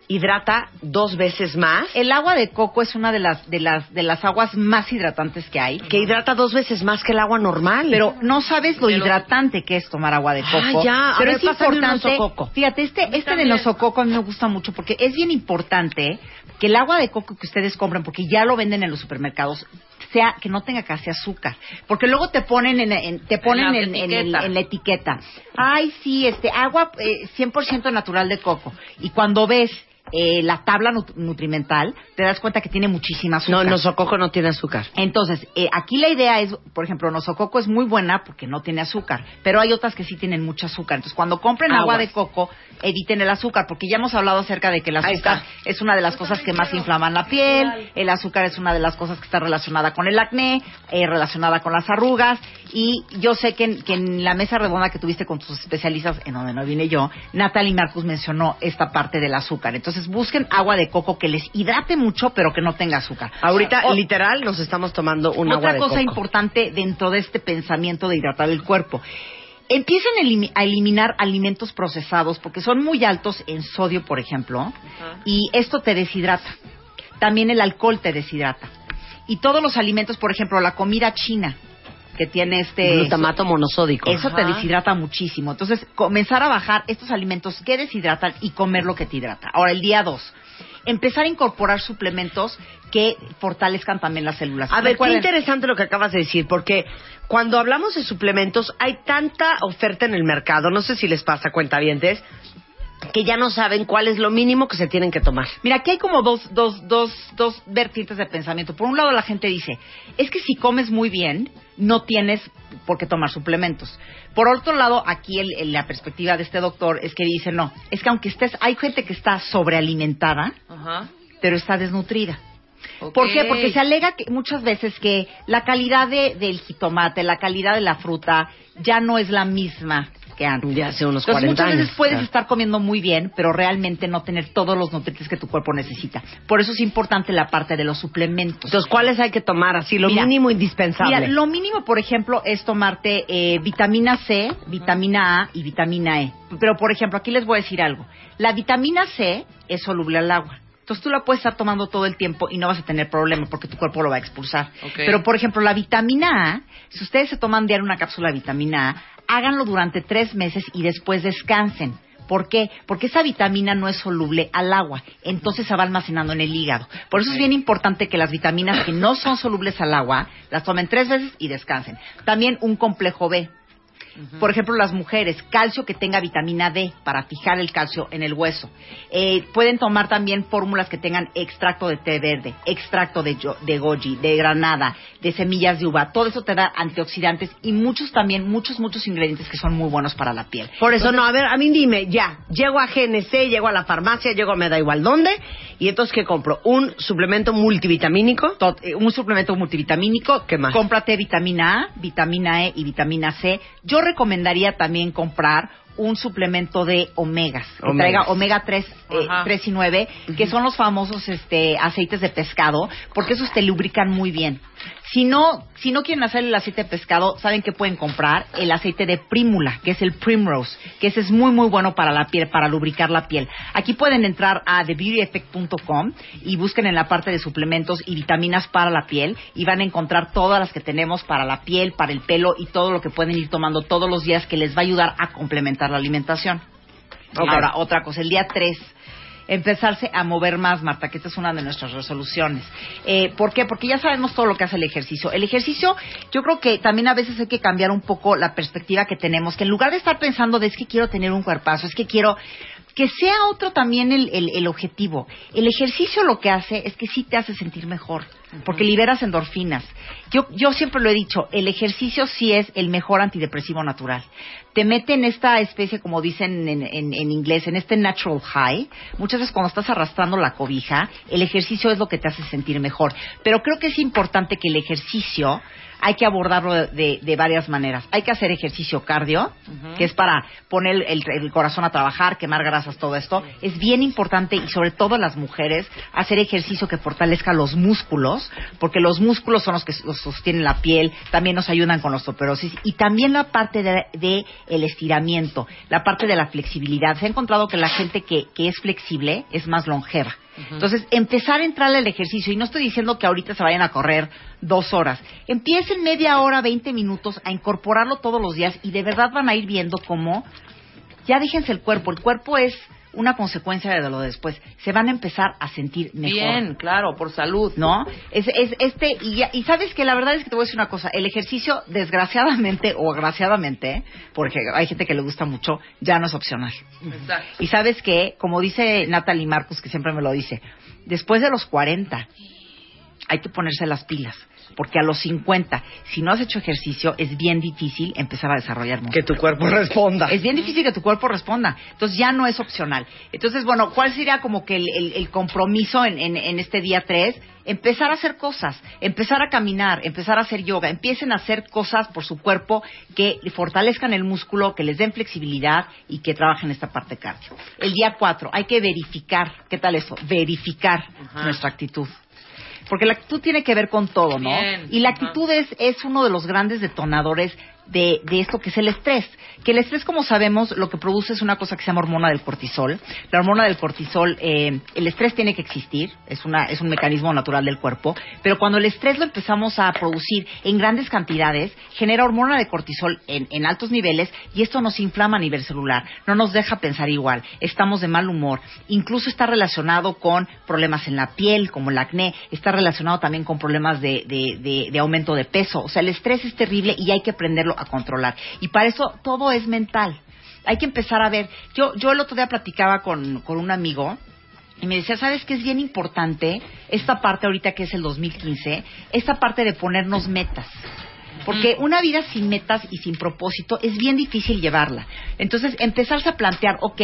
hidrata dos veces más. El agua de coco es una de las de las de las aguas más hidratantes que hay. Que hidrata dos veces más que el agua normal. Pero no sabes lo hidratante que es tomar agua de Ah, coco. ya. A Pero ver, es importante. Fíjate, este, este de también. nosococo a mí me gusta mucho porque es bien importante que el agua de coco que ustedes compran, porque ya lo venden en los supermercados, sea que no tenga casi azúcar, porque luego te ponen en, en- te ponen la en, en etiqueta. en la etiqueta. Ay, sí, este agua eh, 100% natural de coco. Y cuando ves eh, la tabla nut- nutrimental, te das cuenta que tiene muchísima No, azúcar. el Nosococo no tiene azúcar. Entonces, eh, aquí la idea es, por ejemplo, nosococo es muy buena porque no tiene azúcar, pero hay otras que sí tienen mucho azúcar. Entonces, cuando compren agua Aguas. de coco, eviten el azúcar, porque ya hemos hablado acerca de que el azúcar es una de las cosas que más inflaman la piel, el azúcar es una de las cosas que está relacionada con el acné, eh, relacionada con las arrugas, y yo sé que en, que en la mesa redonda que tuviste con tus especialistas, en donde no vine yo, Natalie Marcus mencionó esta parte del azúcar. Entonces, busquen agua de coco que les hidrate mucho, pero que no tenga azúcar. Ahorita, O- literal, nos estamos tomando un otra agua de cosa coco. importante dentro de este pensamiento de hidratar el cuerpo. Empiecen a elimi- a eliminar alimentos procesados porque son muy altos en sodio, por ejemplo, y esto te deshidrata. También el alcohol te deshidrata. Y todos los alimentos, por ejemplo, la comida china, que tiene este... Glutamato monosódico. Eso te deshidrata muchísimo. Entonces, comenzar a bajar estos alimentos que deshidratan y comer lo que te hidrata. Ahora, el día dos. Empezar a incorporar suplementos que fortalezcan también las células. A ver, qué interesante lo que acabas de decir, porque cuando hablamos de suplementos hay tanta oferta en el mercado, no sé si les pasa cuentavientes, que ya no saben cuál es lo mínimo que se tienen que tomar. Mira, aquí hay como dos, dos, dos, dos vertientes de pensamiento. Por un lado, la gente dice, es que si comes muy bien, no tienes por qué tomar suplementos. Por otro lado, aquí el- el- la perspectiva de este doctor es que dice, no, es que aunque estés, hay gente que está sobrealimentada, Ajá. pero está desnutrida. ¿Por qué? Porque se alega que muchas veces que la calidad de- del jitomate, la calidad de la fruta, ya no es la misma que antes. Ya hace unos Entonces, 40 muchas veces años, puedes claro. estar comiendo muy bien, pero realmente no tener todos los nutrientes que tu cuerpo necesita. Por eso es importante la parte de los suplementos. Entonces, ¿cuáles hay que tomar así? Lo Mira, mínimo indispensable. Mira, lo mínimo, por ejemplo, es tomarte eh, vitamina C, vitamina A y vitamina E. Pero, por ejemplo, aquí les voy a decir algo. La vitamina C es soluble al agua. Entonces tú la puedes estar tomando todo el tiempo y no vas a tener problema porque tu cuerpo lo va a expulsar. Ok. Pero, por ejemplo, la vitamina A, si ustedes se toman diario una cápsula de vitamina A, háganlo durante tres meses y después descansen. ¿Por qué? Porque esa vitamina no es soluble al agua, entonces se va almacenando en el hígado. Por eso es bien importante que las vitaminas que no son solubles al agua las tomen tres veces y descansen. También un complejo B. Por ejemplo, las mujeres, calcio que tenga vitamina D para fijar el calcio en el hueso. Eh, pueden tomar también fórmulas que tengan extracto de té verde, extracto de, yo- de goji, de granada, de semillas de uva. Todo eso te da antioxidantes y muchos también, muchos, muchos ingredientes que son muy buenos para la piel. Por eso, no, a ver, a mí dime, ya, llego a GNC, llego a la farmacia, llego a me da igual dónde, y entonces, ¿qué compro? ¿Un suplemento multivitamínico? Tot- eh, un suplemento multivitamínico. ¿Qué más? Cómprate vitamina A, vitamina E y vitamina C. Yo recomendaría también comprar un suplemento de omegas, que Omegas. traiga omega 3, eh, Ajá. 3 y 9, que son los famosos este, aceites de pescado, porque esos te lubrican muy bien. Si no, si no quieren hacer el aceite de pescado, saben que pueden comprar el aceite de prímula, que es el Primrose, que ese es muy muy bueno para la piel, para lubricar la piel. Aquí pueden entrar a thebeautyeffect.com y busquen en la parte de suplementos y vitaminas para la piel y van a encontrar todas las que tenemos para la piel, para el pelo y todo lo que pueden ir tomando todos los días que les va a ayudar a complementar la alimentación. Ahora, otra cosa, el día 3 empezarse a mover más, Marta, que esta es una de nuestras resoluciones. Eh, ¿Por qué? Porque ya sabemos todo lo que hace el ejercicio. El ejercicio, yo creo que también a veces hay que cambiar un poco la perspectiva que tenemos, que en lugar de estar pensando de es que quiero tener un cuerpazo, es que quiero que sea otro también el, el- el objetivo. El ejercicio lo que hace es que sí te hace sentir mejor, porque liberas endorfinas. Yo, yo siempre lo he dicho, el ejercicio sí es el mejor antidepresivo natural. Te mete en esta especie, como dicen en, en- en inglés, en este natural high. Muchas veces cuando estás arrastrando la cobija, el ejercicio es lo que te hace sentir mejor. Pero creo que es importante que el ejercicio hay que abordarlo de, de- varias maneras. Hay que hacer ejercicio cardio, que es para poner el, el corazón a trabajar, quemar grasas, todo esto. Es bien importante y sobre todo las mujeres hacer ejercicio que fortalezca los músculos, porque los músculos son los que los sostienen la piel, también nos ayudan con la osteoporosis y también la parte de, de el estiramiento, la parte de la flexibilidad. Se ha encontrado que la gente que, que es flexible es más longeva. Entonces, empezar a entrarle al ejercicio, y no estoy diciendo que ahorita se vayan a correr dos horas, empiecen media hora, 20 minutos a incorporarlo todos los días y de verdad van a ir viendo cómo, ya déjense el cuerpo, el cuerpo es una consecuencia de lo de después, se van a empezar a sentir mejor. Bien, claro, por salud. ¿no? Es, es este y, ya- y sabes que la verdad es que te voy a decir una cosa, el ejercicio desgraciadamente o agraciadamente, porque hay gente que le gusta mucho, ya no es opcional. Exacto. Y sabes que, como dice Natalie Marcus, que siempre me lo dice, después de los 40 hay que ponerse las pilas, porque a los 50, si no has hecho ejercicio, es bien difícil empezar a desarrollar músculo. Que tu cuerpo responda. Es bien difícil que tu cuerpo responda. Entonces ya no es opcional. Entonces, bueno, ¿cuál sería como que el, el- el compromiso en, en- en este día 3? Empezar a hacer cosas, empezar a caminar, empezar a hacer yoga. Empiecen a hacer cosas por su cuerpo que fortalezcan el músculo, que les den flexibilidad y que trabajen esta parte cardio. El día 4, hay que verificar, ¿qué tal eso? Verificar nuestra actitud. Porque la actitud tiene que ver con todo, ¿no? Bien. Y la actitud es, es uno de los grandes detonadores de, de esto que es el estrés. Que el estrés, como sabemos, lo que produce es una cosa que se llama hormona del cortisol. La hormona del cortisol, eh, el estrés tiene que existir, es, una, es un mecanismo natural del cuerpo, pero cuando el estrés lo empezamos a producir en grandes cantidades, genera hormona de cortisol en, en altos niveles y esto nos inflama a nivel celular, no nos deja pensar igual, estamos de mal humor, incluso está relacionado con problemas en la piel, como el acné, está relacionado también con problemas de, de- aumento de peso. O sea, el estrés es terrible y hay que aprenderlo a controlar. Y para eso todo es mental. Hay que empezar a ver. Yo, yo el otro día platicaba con, con un amigo y me decía, ¿sabes qué es bien importante? Esta parte ahorita que es el 2015, esta parte de ponernos metas. Porque una vida sin metas y sin propósito es bien difícil llevarla. Entonces, empezarse a plantear, ok,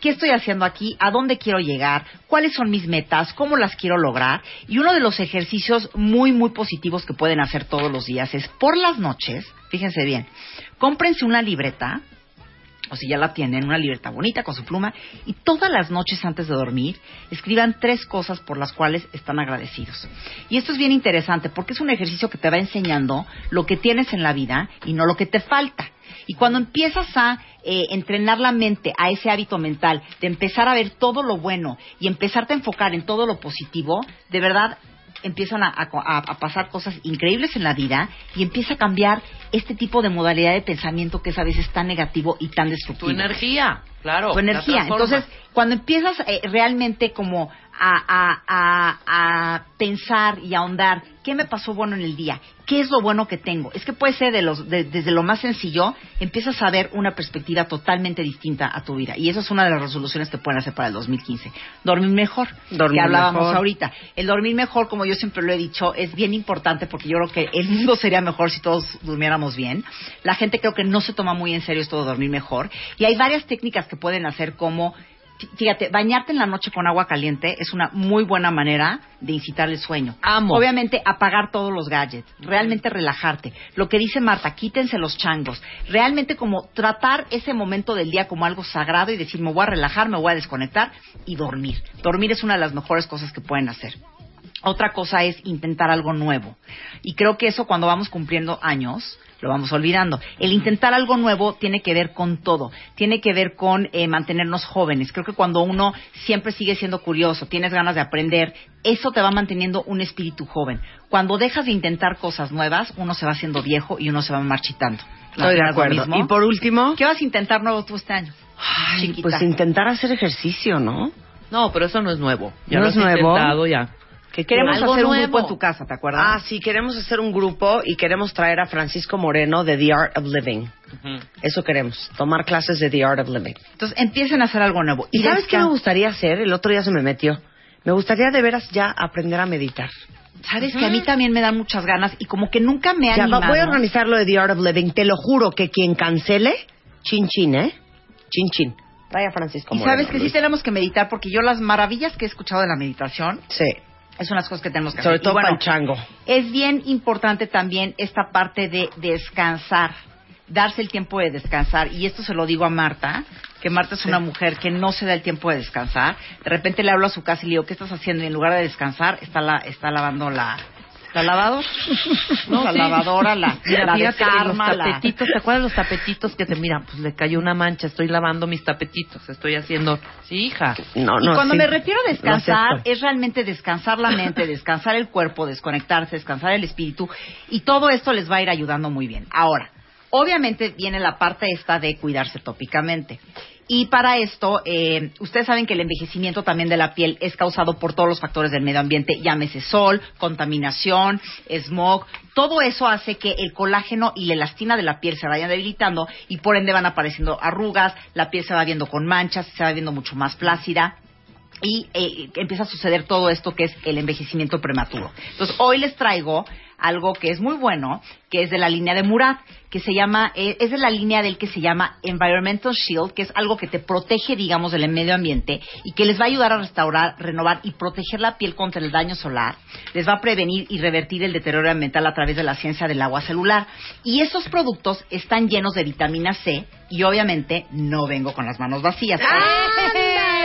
¿qué estoy haciendo aquí? ¿A dónde quiero llegar? ¿Cuáles son mis metas? ¿Cómo las quiero lograr? Y uno de los ejercicios muy, muy positivos que pueden hacer todos los días es por las noches, fíjense bien, cómprense una libreta o si ya la tienen, una libreta bonita con su pluma, y todas las noches antes de dormir escriban tres cosas por las cuales están agradecidos. Y esto es bien interesante porque es un ejercicio que te va enseñando lo que tienes en la vida y no lo que te falta. Y cuando empiezas a eh, entrenar la mente a ese hábito mental de empezar a ver todo lo bueno y empezarte a enfocar en todo lo positivo, de verdad empiezan a, a- a pasar cosas increíbles en la vida y empieza a cambiar este tipo de modalidad de pensamiento que es a veces tan negativo y tan destructivo. Tu energía, claro. Tu energía. Entonces, cuando empiezas eh, realmente como a, a- a- a pensar y a ahondar, ¿qué me pasó bueno en el día? ¿Qué es lo bueno que tengo? Es que puede ser de los, de- desde lo más sencillo, empiezas a ver una perspectiva totalmente distinta a tu vida. Y eso es una de las resoluciones que pueden hacer para el 2015. Dormir mejor, Dormir que hablábamos mejor. ahorita. El dormir mejor, como yo siempre lo he dicho, es bien importante porque yo creo que el mundo sería mejor si todos durmiéramos bien. La gente creo que no se toma muy en serio esto de dormir mejor. Y hay varias técnicas que pueden hacer como, fíjate, bañarte en la noche con agua caliente es una muy buena manera de incitar el sueño. Amo. Obviamente apagar todos los gadgets, realmente relajarte. Lo que dice Marta, quítense los changos. Realmente como tratar ese momento del día como algo sagrado y decir, me voy a relajar, me voy a desconectar y dormir. Dormir es una de las mejores cosas que pueden hacer. Otra cosa es intentar algo nuevo. Y creo que eso cuando vamos cumpliendo años, lo vamos olvidando. El intentar algo nuevo tiene que ver con todo. Tiene que ver con eh, mantenernos jóvenes. Creo que cuando uno siempre sigue siendo curioso, tienes ganas de aprender, eso te va manteniendo un espíritu joven. Cuando dejas de intentar cosas nuevas, uno se va haciendo viejo y uno se va marchitando. ¿No Estoy de acuerdo. mismo? Y por último, ¿Qué vas a intentar nuevo tú este año? ay, pues intentar hacer ejercicio, ¿no? No, pero eso no es nuevo. Ya ¿No lo es has nuevo? intentado ya. Que Queremos Algo hacer un grupo en tu casa, ¿te acuerdas? Ah, sí, queremos hacer un grupo y queremos traer a Francisco Moreno de The Art of Living. Eso queremos, tomar clases de The Art of Living. Entonces empiecen a hacer algo nuevo. ¿Y sabes qué me gustaría hacer? El otro día se me metió. Me gustaría de veras ya aprender a meditar. Sabes que a mí también me dan muchas ganas y como que nunca me han animado. voy a organizar lo de The Art of Living. Te lo juro que quien cancele, chin chin, ¿eh? Chin chin. Vaya Francisco Y Moreno, sabes que sí tenemos que meditar porque yo las maravillas que he escuchado de la meditación Sí, es unas cosas que tenemos que sobre hacer. Y todo bueno, para el chango. es bien importante también esta parte de descansar, darse el tiempo de descansar. Y esto se lo digo a Marta, que Marta es una mujer que no se da el tiempo de descansar. De repente le hablo a su casa y le digo, ¿qué estás haciendo? Y en lugar de descansar, está, la, está lavando la... ¿La lavadora? No, la sí. lavadora, la, Mira, la fíjate que los tapetitos, ¿te acuerdas los tapetitos que te mira? Pues le cayó una mancha, estoy lavando mis tapetitos, estoy haciendo... Sí, hija. No, y no, cuando sí, me refiero a descansar, es realmente descansar la mente, descansar el cuerpo, desconectarse, descansar el espíritu. Y todo esto les va a ir ayudando muy bien. Ahora, obviamente viene la parte esta de cuidarse tópicamente. Y para esto, eh, ustedes saben que el envejecimiento también de la piel es causado por todos los factores del medio ambiente, llámese sol, contaminación, smog. Todo eso hace que el colágeno y la elastina de la piel se vayan debilitando y por ende van apareciendo arrugas, la piel se va viendo con manchas, se va viendo mucho más plácida y eh, empieza a suceder todo esto que es el envejecimiento prematuro. Entonces, hoy les traigo algo que es muy bueno, que es de la línea de Murat, que se llama, eh, es de la línea del que se llama Environmental Shield, que es algo que te protege, digamos, del medio ambiente y que les va a ayudar a restaurar, renovar y proteger la piel contra el daño solar, les va a prevenir y revertir el deterioro ambiental a través de la ciencia del agua celular. Y esos productos están llenos de vitamina C y obviamente no vengo con las manos vacías.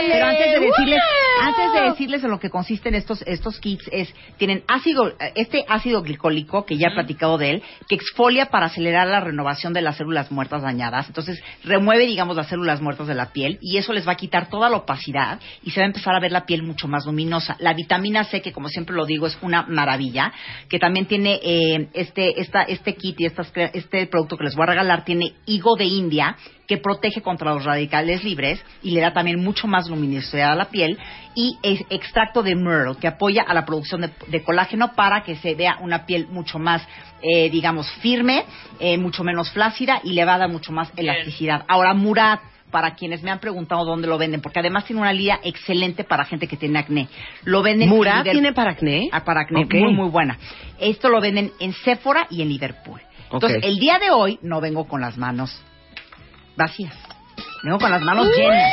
Pero antes de decirles, antes de decirles en lo que consisten estos estos kits es tienen ácido este ácido glicólico que ya he platicado de él que exfolia para acelerar la renovación de las células muertas dañadas. Entonces remueve digamos las células muertas de la piel y eso les va a quitar toda la opacidad y se va a empezar a ver la piel mucho más luminosa. La vitamina C que como siempre lo digo es una maravilla que también tiene eh, este esta este kit y estas, este producto que les voy a regalar tiene higo de India que protege contra los radicales libres y le da también mucho más luminosidad a la piel y es extracto de myrtle que apoya a la producción de, de colágeno para que se vea una piel mucho más eh, digamos firme eh, mucho menos flácida y le va a dar mucho más elasticidad ahora Murat para quienes me han preguntado dónde lo venden, porque además tiene una línea excelente para gente que tiene acné. Lo venden en ¿Murat Liverpool- tiene para acné? Ah, para acné, muy, muy buena. Esto lo venden en Sephora y en Liverpool. Entonces, el día de hoy no vengo con las manos vacías. Vengo con las manos llenas.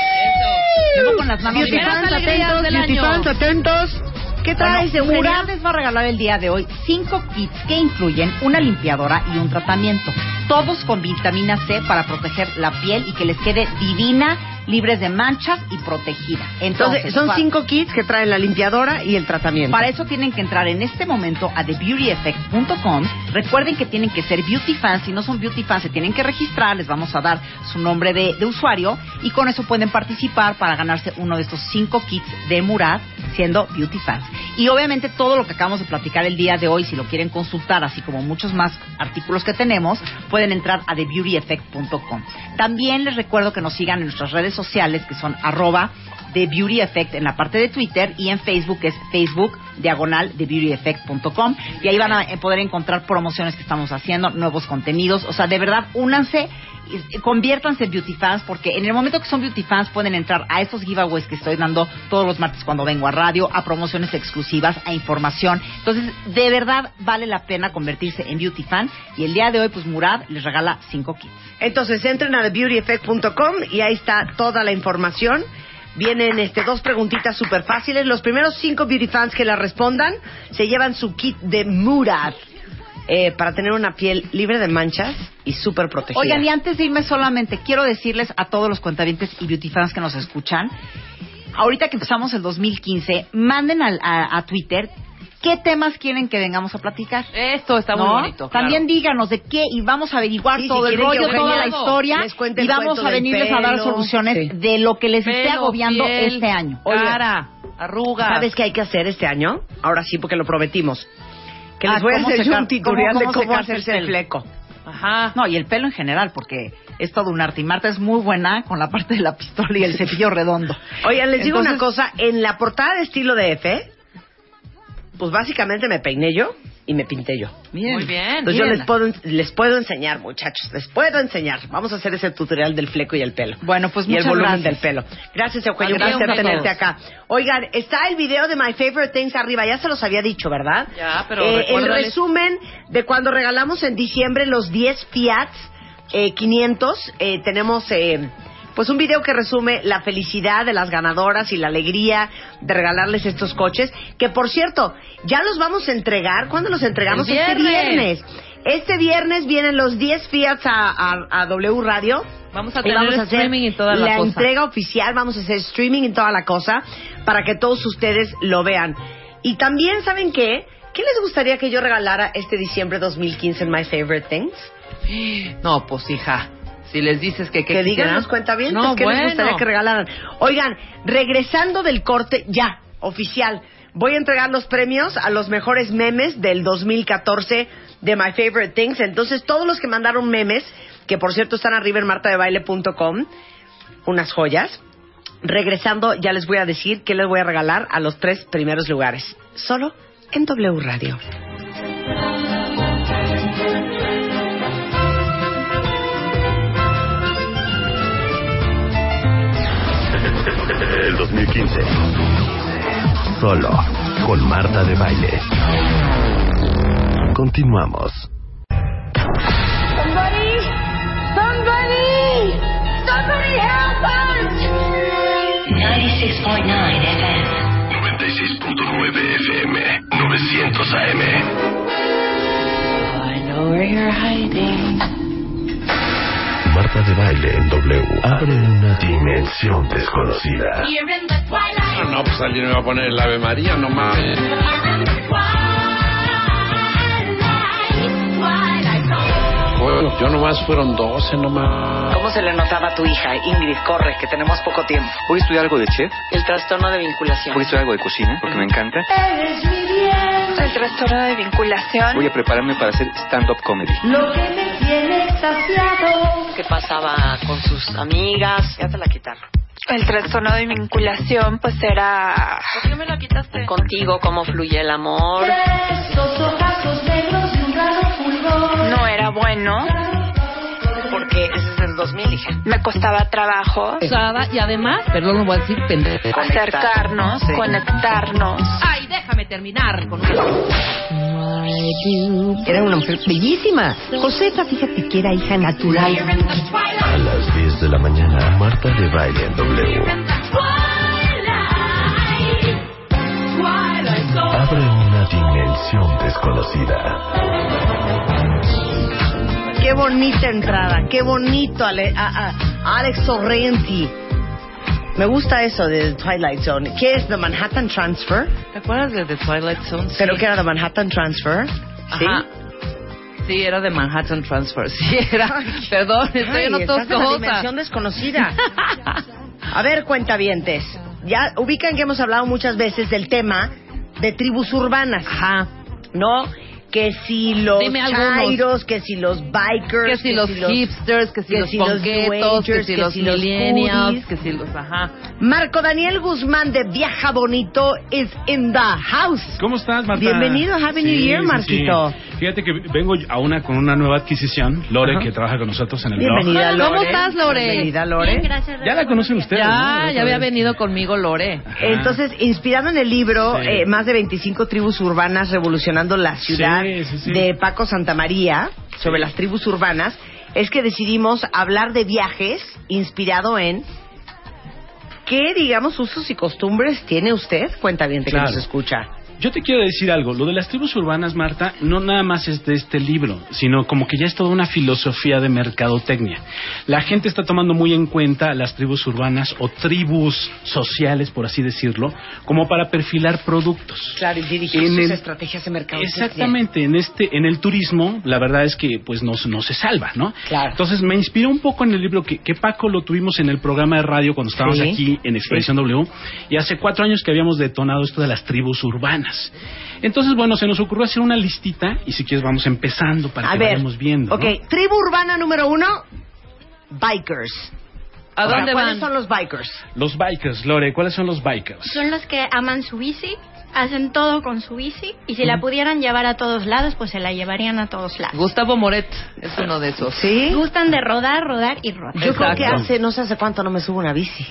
Vengo con las manos llenas. alegrías del beauty año. fans, atentos, ¿Qué traes, Bueno? Murad les va a regalar el día de hoy cinco kits que incluyen una limpiadora y un tratamiento. Todos con vitamina C para proteger la piel y que les quede divina, libres de manchas y protegida. Entonces, son cinco kits que traen la limpiadora y el tratamiento. Para eso tienen que entrar en este momento a thebeautyeffect.com. Recuerden que tienen que ser beauty fans. Si no son beauty fans, se tienen que registrar. Les vamos a dar su nombre de, de usuario y con eso pueden participar para ganarse uno de estos cinco kits de Murad siendo beauty fans. Y obviamente todo lo que acabamos de platicar el día de hoy, si lo quieren consultar, así como muchos más artículos que tenemos, pueden entrar a thebeautyeffect.com. También les recuerdo que nos sigan en nuestras redes sociales que son arroba de Beauty Effect en la parte de Twitter y en Facebook es Facebook diagonal de beautyeffect.com y ahí van a eh, poder encontrar promociones que estamos haciendo, nuevos contenidos, o sea, de verdad, únanse, conviértanse en beauty fans porque en el momento que son beauty fans pueden entrar a estos giveaways que estoy dando todos los martes cuando vengo a radio, a promociones exclusivas, a información. Entonces, de verdad vale la pena convertirse en beauty fan y el día de hoy pues Murad les regala cinco kits. Entonces entren a thebeautyeffect.com y ahí está toda la información. Vienen este, dos preguntitas súper fáciles. Los primeros cinco beauty fans que la respondan se llevan su kit de Murad eh, para tener una piel libre de manchas y súper protegida. Oigan, y antes de irme solamente, quiero decirles a todos los cuentavientes y beauty fans que nos escuchan, ahorita que empezamos el 2015, manden al- a, a Twitter qué temas quieren que vengamos a platicar. Esto está muy bonito. claro. También díganos de qué y vamos a averiguar Sí, si todo el rollo, toda la historia y vamos a venirles a dar soluciones Sí. de lo que les esté agobiando piel, este año. Oigan. Cara, arrugas. ¿Sabes qué hay que hacer este año? Ahora sí, porque lo prometimos. Que les Ah, voy a ¿cómo hacer yo un tutorial cómo- de cómo cómo secarse el hacerse el pelo? fleco. Ajá. No, y el pelo en general, porque es todo un arte. Y Marta es muy buena con la parte de la pistola y el cepillo redondo. Oigan, les digo una cosa. En la portada de estilo de F, pues básicamente me peiné yo y me pinté yo. Muy bien. Entonces yo bien. les puedo, les puedo enseñar, muchachos. Les puedo enseñar. Vamos a hacer ese tutorial del fleco y el pelo. Bueno, pues y el muchas volumen gracias. del pelo. Gracias, Eugenio. Un placer tenerte acá. Oigan, está el video de My Favorite Things arriba. Ya se los había dicho, ¿verdad? Ya, pero Eh, el resumen de cuando regalamos en diciembre los 10 Fiat eh, 500. eh, tenemos... eh, pues un video que resume la felicidad de las ganadoras y la alegría de regalarles estos coches. Que por cierto, ya los vamos a entregar. ¿Cuándo los entregamos? Este viernes. Este viernes vienen los 10 Fiat a, a- a W Radio. Vamos a Y tener vamos a hacer streaming y toda la, la cosa. entrega oficial, vamos a hacer streaming y toda la cosa para que todos ustedes lo vean. Y también, ¿saben qué? ¿Qué les gustaría que yo regalara este diciembre 2015 en My Favorite Things? No, pues hija. Si les dices que... Que digan quisieran. los cuentavientes No, bueno. les gustaría que regalaran. Oigan, regresando del corte, ya, oficial. Voy a entregar los premios a los mejores memes del 2014 de My Favorite Things. Entonces, todos los que mandaron memes, que por cierto están arriba en martadebaile.com, unas joyas. Regresando, ya les voy a decir qué les voy a regalar a los tres primeros lugares. Solo en W Radio. El 2015. Solo con Marta de Baile. Continuamos. Somebody, somebody, somebody help us! 96.9 FM. 96.9 FM. 900 AM. I know where you're hiding. Marta de Baile en W. Abre una dimensión desconocida. Here in the twilight, No, no, pues alguien me va a poner el Ave María, no mames. Bueno, yo nomás fueron 12, nomás. ¿Cómo se le notaba a tu hija? Ingrid, corre, que tenemos poco tiempo. Voy a estudiar algo de chef, El trastorno de vinculación. voy a estudiar algo de cocina, porque me encanta. Eres mi bien, El trastorno de vinculación. Voy a prepararme para hacer stand-up comedy. lo que me tiene extasiado. ¿Qué pasaba con sus amigas? Ya te la quitaron. El trastorno de vinculación, pues era. ¿Por qué me la quitaste? Contigo, ¿cómo fluye el amor? Esos ojazos negros y un raro fulgor. No era bueno. Porque 2000, dije. Me costaba trabajo Usada y además, perdón, no voy a decir pendejo. acercarnos, Sí. conectarnos. Ay, déjame terminar con una... Era una mujer bellísima. Josefa, fíjate que era hija natural. A las 10 de la mañana, Marta de Baile en W. Abre una dimensión desconocida. Qué bonita entrada, qué bonito Ale- a- a- Alex Sorrenti. Me gusta eso de Twilight Zone. ¿Qué es The Manhattan Transfer? ¿Te acuerdas de The Twilight Zone? ¿Pero Sí. qué era The Manhattan Transfer? ¿Sí? Ajá. Sí, era de Manhattan Transfer. Sí, era. Perdón, estoy en Ay, otras en la cosas. dimensión desconocida. A ver, cuentavientes. Ya ubican que hemos hablado muchas veces del tema de tribus urbanas. Ajá. ¿No? Que si los Dime algunos. chairos, que si los bikers, Que si los hipsters, que si que los si los ponquetos, que si que los si los millennials, que si los... Ajá. Marco Daniel Guzmán de Viaja Bonito is in the house. ¿Cómo estás, Marta? Bienvenido, Happy New Year, Marquito. Fíjate que vengo a una con una nueva adquisición, Lore, Ajá. que trabaja con nosotros en el Bienvenida, blog. Lore. ¿Cómo estás, Lore? Bienvenida, Lore. Ya la conocen ustedes. Ya, ya había venido conmigo Lore. Entonces, inspirado en el libro Sí. eh, Más de 25 tribus urbanas revolucionando la ciudad Sí, sí, sí. de Paco Santamaría, sobre las tribus urbanas, es que decidimos hablar de viajes inspirado en qué, digamos, usos y costumbres tiene usted, cuenta bien que Claro. nos escucha. Yo te quiero decir algo, lo de las tribus urbanas, Marta, no nada más es de este libro, sino como que ya es toda una filosofía de mercadotecnia. La gente está tomando muy en cuenta las tribus urbanas o tribus sociales, por así decirlo, como para perfilar productos. Claro, y dirigir En sus el- estrategias de mercado. Exactamente, en este, en el turismo, la verdad es que pues no, no se salva, ¿no? Claro. Entonces me inspiró un poco en el libro que, que Paco lo tuvimos en el programa de radio cuando estábamos Sí. aquí en Expedición W, y hace cuatro años que habíamos detonado esto de las tribus urbanas. Entonces, bueno, se nos ocurrió hacer una listita, y si quieres vamos empezando para A que ver, vayamos viendo. ok, ¿no? tribu urbana número uno, bikers. ¿A O sea, dónde ¿Cuáles van? son los bikers? Los bikers, Lore, ¿cuáles son los bikers? Son los que aman su bici, hacen todo con su bici y si la pudieran llevar a todos lados, pues se la llevarían a todos lados. Gustavo Moret es uno de esos. ¿Sí? Gustan de rodar, rodar y rodar. Yo creo que hace, no sé hace cuánto no me subo una bici.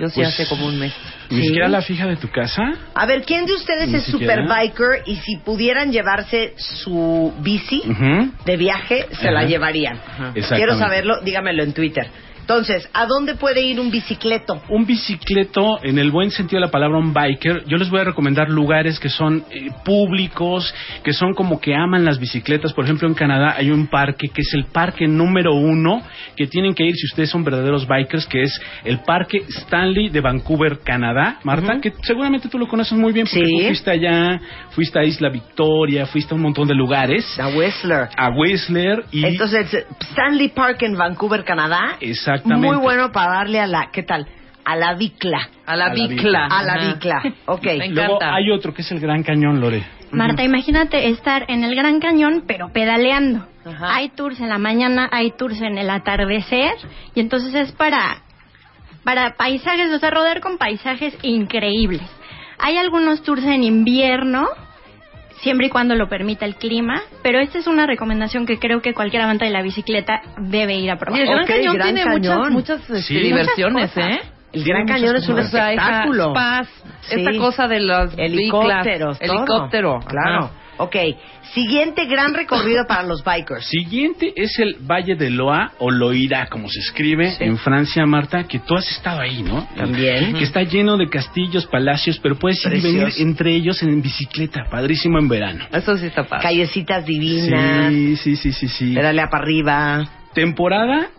Yo sí Pues, hace como un mes. Ni ¿Sí? siquiera la fija de tu casa. A ver, ¿quién de ustedes es super siquiera. biker y si pudieran llevarse su bici de viaje, se la Ajá. llevarían? Exactamente. Quiero saberlo, dígamelo en Twitter. Entonces, ¿a dónde puede ir un bicicleto? Un bicicleto, en el buen sentido de la palabra, un biker, yo les voy a recomendar lugares que son eh, públicos, que son como que aman las bicicletas. Por ejemplo, en Canadá hay un parque que es el parque número uno que tienen que ir si ustedes son verdaderos bikers, que es el Parque Stanley de Vancouver, Canadá. Marta, que seguramente tú lo conoces muy bien porque Sí. fuiste allá, fuiste a Isla Victoria, fuiste a un montón de lugares. A Whistler. A Whistler y... Entonces, Stanley Park en Vancouver, Canadá. Exactamente. Muy bueno para darle a la, ¿qué tal? A la bicla. A la A la bicla. A la bicla. Ok. Me Luego hay otro que es el Gran Cañón, Lore. Marta, imagínate estar en el Gran Cañón, pero pedaleando. Ajá. Hay tours en la mañana, hay tours en el atardecer, y entonces es para, para paisajes, o sea, rodar con paisajes increíbles. Hay algunos tours en invierno, siempre y cuando lo permita el clima, pero esta es una recomendación que creo que cualquier amante de la bicicleta debe ir a probar. Y el Gran Ok, Cañón Gran tiene Cañón. muchas, muchas este, Sí. diversiones, Muchas ¿eh? El Gran Cañón es un cosas. O sea, esa espectáculo. spas, Sí. esta cosa de los Helicópteros. biclas, helicóptero, Claro. Ajá. Ok. Siguiente gran recorrido para los bikers. Siguiente es el Valle de Loa o Loira, como se escribe en Francia, Marta, que tú has estado ahí, ¿no? También. Que está lleno de castillos, palacios, pero puedes ir y venir entre ellos en bicicleta, padrísimo en verano. Eso sí está padre. Callecitas divinas. Sí, sí, sí, sí, sí. Pedalea para arriba. Temporada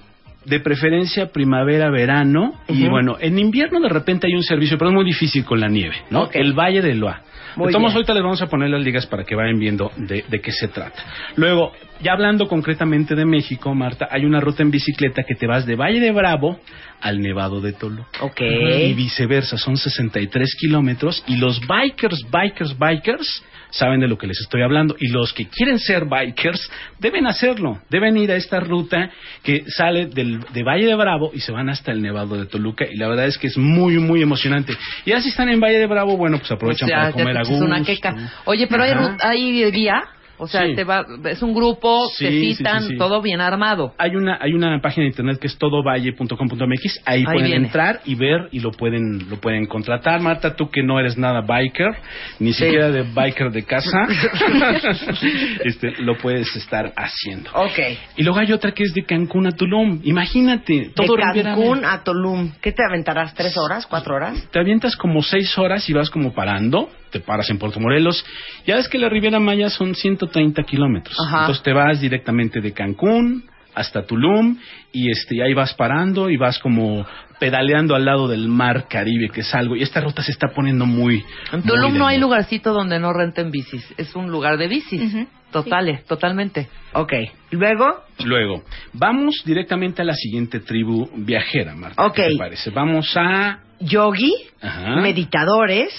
de preferencia primavera, verano y bueno, en invierno de repente hay un servicio, pero es muy difícil con la nieve, ¿no? El Valle de Loa. Bien. ahorita les vamos a poner las ligas para que vayan viendo de, de qué se trata. Luego, ya hablando concretamente de México, Marta, hay una ruta en bicicleta que te vas de Valle de Bravo al Nevado de Toluca. Ok. Y viceversa, son 63 kilómetros y los bikers, bikers, bikers saben de lo que les estoy hablando y los que quieren ser bikers deben hacerlo, deben ir a esta ruta que sale del, de Valle de Bravo y se van hasta el Nevado de Toluca y la verdad es que es muy, muy emocionante. Y ya si están en Valle de Bravo, bueno, pues aprovechan O sea, para comer a echas gusto. una queca. Oye, pero hay, Ajá. hay guía, o sea, Sí. te va, es un grupo, Sí, te citan, sí, todo bien armado. Hay una, hay una página de internet que es todovalle.com.mx, ahí Ahí pueden viene. entrar y ver y lo pueden, lo pueden contratar. Marta, tú que no eres nada biker, ni siquiera de biker de casa, este, lo puedes estar haciendo. Ok. Y luego hay otra que es de Cancún a Tulum. Imagínate, todo de Cancún a Tulum. ¿Qué te aventarás? ¿Tres horas? ¿Cuatro horas? Te avientas como seis horas y vas como parando. Te paras en Puerto Morelos. Ya ves que la Riviera Maya son 130 kilómetros. Ajá. Entonces te vas directamente de Cancún hasta Tulum y este y ahí vas parando y vas como pedaleando al lado del mar Caribe, que es algo. Y esta ruta se está poniendo muy... En Tulum no hay lugarcito donde no renten bicis. Es un lugar de bicis. Totales, totalmente. Ok. Luego. Luego, vamos directamente a la siguiente tribu viajera, Marta. Ok. ¿Qué te parece? Vamos a... Yogi, Ajá. meditadores,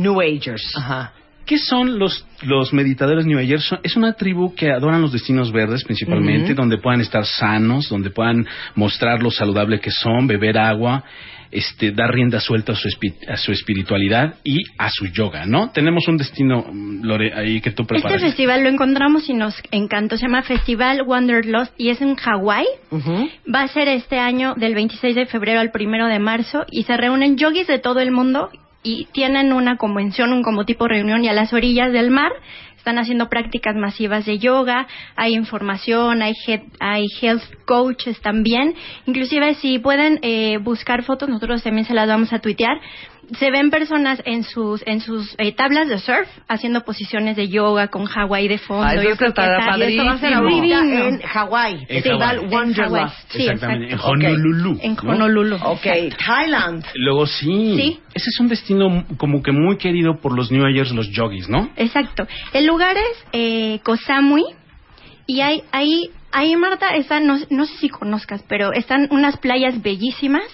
New Agers. Ajá. ¿Qué son los, los meditadores New Agers? Es una tribu que adoran los destinos verdes principalmente, donde puedan estar sanos, donde puedan mostrar lo saludable que son, beber agua, este, dar rienda suelta a su, espi- a su espiritualidad y a su yoga, ¿no? Tenemos un destino, mm, Lore, ahí que tú Este preparas. festival lo encontramos y nos encantó. Se llama Festival Wanderlust y es en Hawái. Va a ser este año del 26 de febrero al 1 de marzo y se reúnen yogis de todo el mundo y tienen una convención, un como tipo reunión y a las orillas del mar están haciendo prácticas masivas de yoga, hay información, hay, he- hay health coaches también. Inclusive si pueden eh, buscar fotos, nosotros también se las vamos a tuitear. Se ven personas en sus en sus eh, tablas de surf haciendo posiciones de yoga con Hawái de fondo. Ah, eso Yo creo que está- Y esto va a ser en Hawái. En Festival. Sí, Exactamente, exacto. en Honolulu. En ¿no? Honolulu. Ok, Thailand. Luego sí. Sí. Ese es un destino como que muy querido por los New Agers, los yogis, ¿no? Exacto. El lugar es eh, Koh Samui y hay ahí ahí Marta están no, no sé si conozcas, pero están unas playas bellísimas.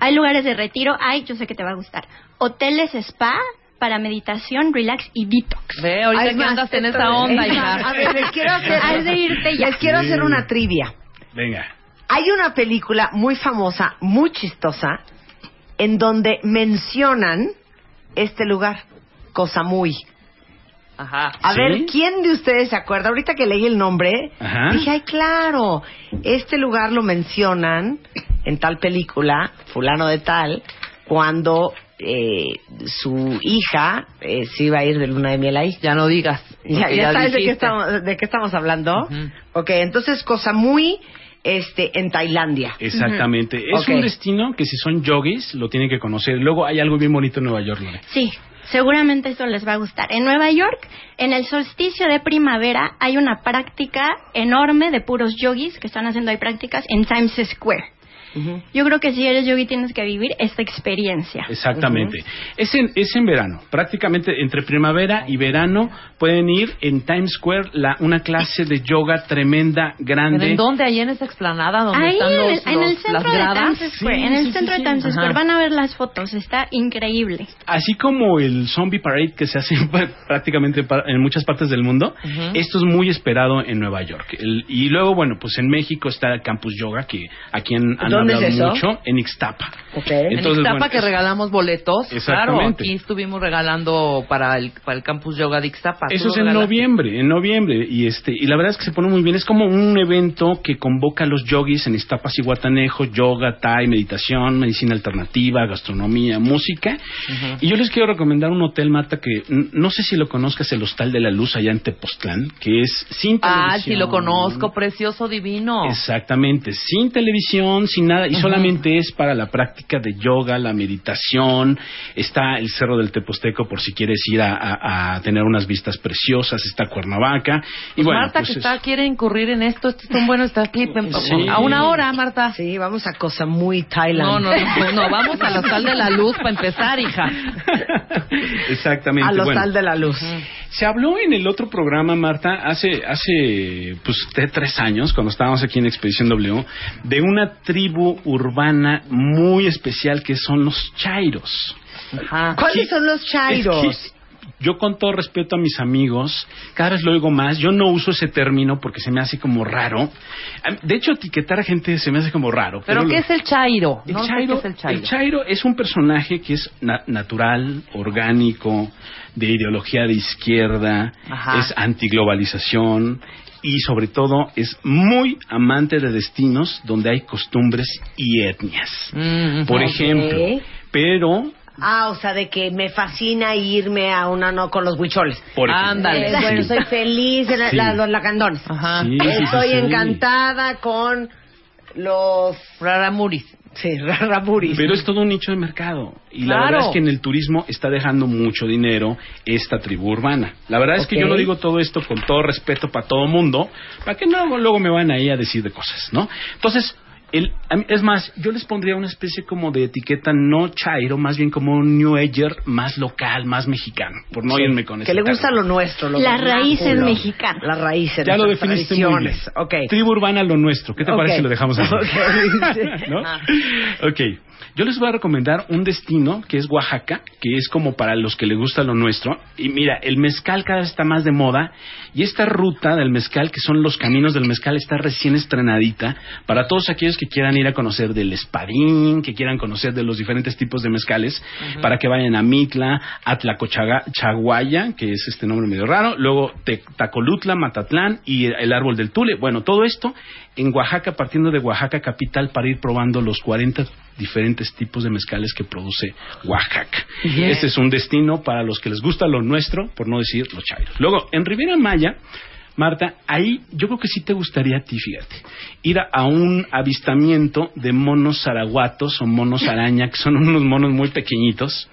Hay lugares de retiro, hay, yo sé que te va a gustar. Hoteles spa para meditación, relax y detox. Ve, ahorita Ah, es que más, andas en esa onda, hija. A ver, les quiero hacer, Has de irte ya. les quiero hacer una trivia. Venga. Hay una película muy famosa, muy chistosa, en donde mencionan este lugar, Cosamui. Ajá. A ¿Sí? ver, ¿quién de ustedes se acuerda? Ahorita que leí el nombre, Ajá. dije, ay, claro, este lugar lo mencionan en tal película, fulano de tal, cuando eh, su hija eh, se iba a ir de luna de miel ahí. Ya no digas. Ya, sabes de qué, estamos, de qué estamos hablando. Ujú. Ok, entonces cosa muy este, en Tailandia. Exactamente. Es un destino que si son yogis lo tienen que conocer. Luego hay algo bien bonito en Nueva York, Lore. Sí, seguramente esto les va a gustar. En Nueva York, en el solsticio de primavera, hay una práctica enorme de puros yogis que están haciendo ahí prácticas en Times Square. Yo creo que si eres yogi tienes que vivir esta experiencia. Exactamente. es, en, es en verano. Prácticamente entre primavera y verano pueden ir en Times Square la, una clase de yoga tremenda, ¿Pero grande. en dónde? Ahí en esa explanada donde Ahí están en los, el, en el centro las de. Times Square, Sí, en el sí, centro sí, de Times. Square Ajá. van a ver las fotos, está increíble. Así como el Zombie Parade que se hace prácticamente en muchas partes del mundo, esto es muy esperado en Nueva York. El- y luego, bueno, pues en México está el Campus Yoga, que aquí han, han ¿Dónde hablado es eso? mucho, en Ixtapa. Ok. En Entonces, Ixtapa bueno, que es- regalamos boletos. Claro, aquí estuvimos regalando para el, para el campus yoga de Ixtapa. Eso es en regalaste. noviembre, en noviembre y este y la verdad es que se pone muy bien. Es como un evento que convoca a los yogis en Iztapas y Guatanejo, yoga, thai, meditación, medicina alternativa, gastronomía, música. Y yo les quiero recomendar un hotel Marta que no sé si lo conozcas, el Hostal de la Luz allá en Tepoztlán, que es sin televisión. Ah, sí lo conozco, precioso, divino. Exactamente, sin televisión, sin nada, y solamente es para la práctica de yoga, la meditación. Está el Cerro del Teposteco por si quieres ir a, a- a tener unas vistas preciosas, está Cuernavaca. Y Pues bueno, Marta pues que es- está quiere incurrir en esto, esto es tan bueno, está aquí Sí. a una hora, Marta. Sí, vamos a cosa muy Thailand. No, no, no, no, vamos al hostal de la luz para empezar, hija. Exactamente. Al bueno. hostal de la luz. Se habló en el otro programa, Marta, hace, hace pues de tres años, cuando estábamos aquí en Expedición W, de una tribu urbana muy especial que son los chairos. ¿Cuáles son los chairos? es que yo con todo respeto a mis amigos, cada vez lo oigo más, yo no uso ese término porque se me hace como raro. De hecho, etiquetar a gente se me hace como raro. ¿Pero lo- qué es el chairo? el No sé chairo, qué es el chairo. el chairo es un personaje que es na- natural, orgánico, de ideología de izquierda, Ajá. es antiglobalización y sobre todo es muy amante de destinos donde hay costumbres y etnias. Mm, Por ok. ejemplo, pero Ah, o sea, de que me fascina irme a una no con los huicholes. por ejemplo, Ándale. Eh, bueno, soy feliz en la- Sí. la- los lacandones. Ajá. Sí, sí, sí, Estoy sí. encantada con los Raramuris. Sí, raburis. Pero es todo un nicho de mercado. Y la verdad es que en el turismo está dejando mucho dinero esta tribu urbana. La verdad es que yo lo digo todo esto con todo respeto para todo mundo, para que no luego me van ahí a decir de cosas, ¿no? Entonces, el, es más, yo les pondría una especie como de etiqueta no chairo, más bien como un New Ager más local, más mexicano, por no Sí, irme con Que ese le gusta lo nuestro, lo Las raíces mexicanas. Las raíces, Ya lo definiste muy bien. Tribu urbana lo nuestro. ¿Qué te parece si lo dejamos así? Ok, sí. ¿No? Ok. Yo les voy a recomendar un destino que es Oaxaca, que es como para los que les gusta lo nuestro. Y mira, el mezcal cada vez está más de moda y esta ruta del mezcal, que son los caminos del mezcal, está recién estrenadita para todos aquellos que quieran ir a conocer del espadín, que quieran conocer de los diferentes tipos de mezcales, para que vayan a Mitla, a Tlacochaguaya, que es este nombre medio raro, luego Te- Tacolutla, Matatlán y el árbol del Tule. Bueno, todo esto en Oaxaca, partiendo de Oaxaca capital para ir probando los 40 diferentes tipos de mezcales que produce Oaxaca. Bien. Este es un destino para los que les gusta lo nuestro, por no decir los chairos. Luego, en Riviera Maya, Marta, ahí yo creo que sí te gustaría a ti, fíjate, ir a, a un avistamiento de monos zaraguatos o monos araña, que son unos monos muy pequeñitos,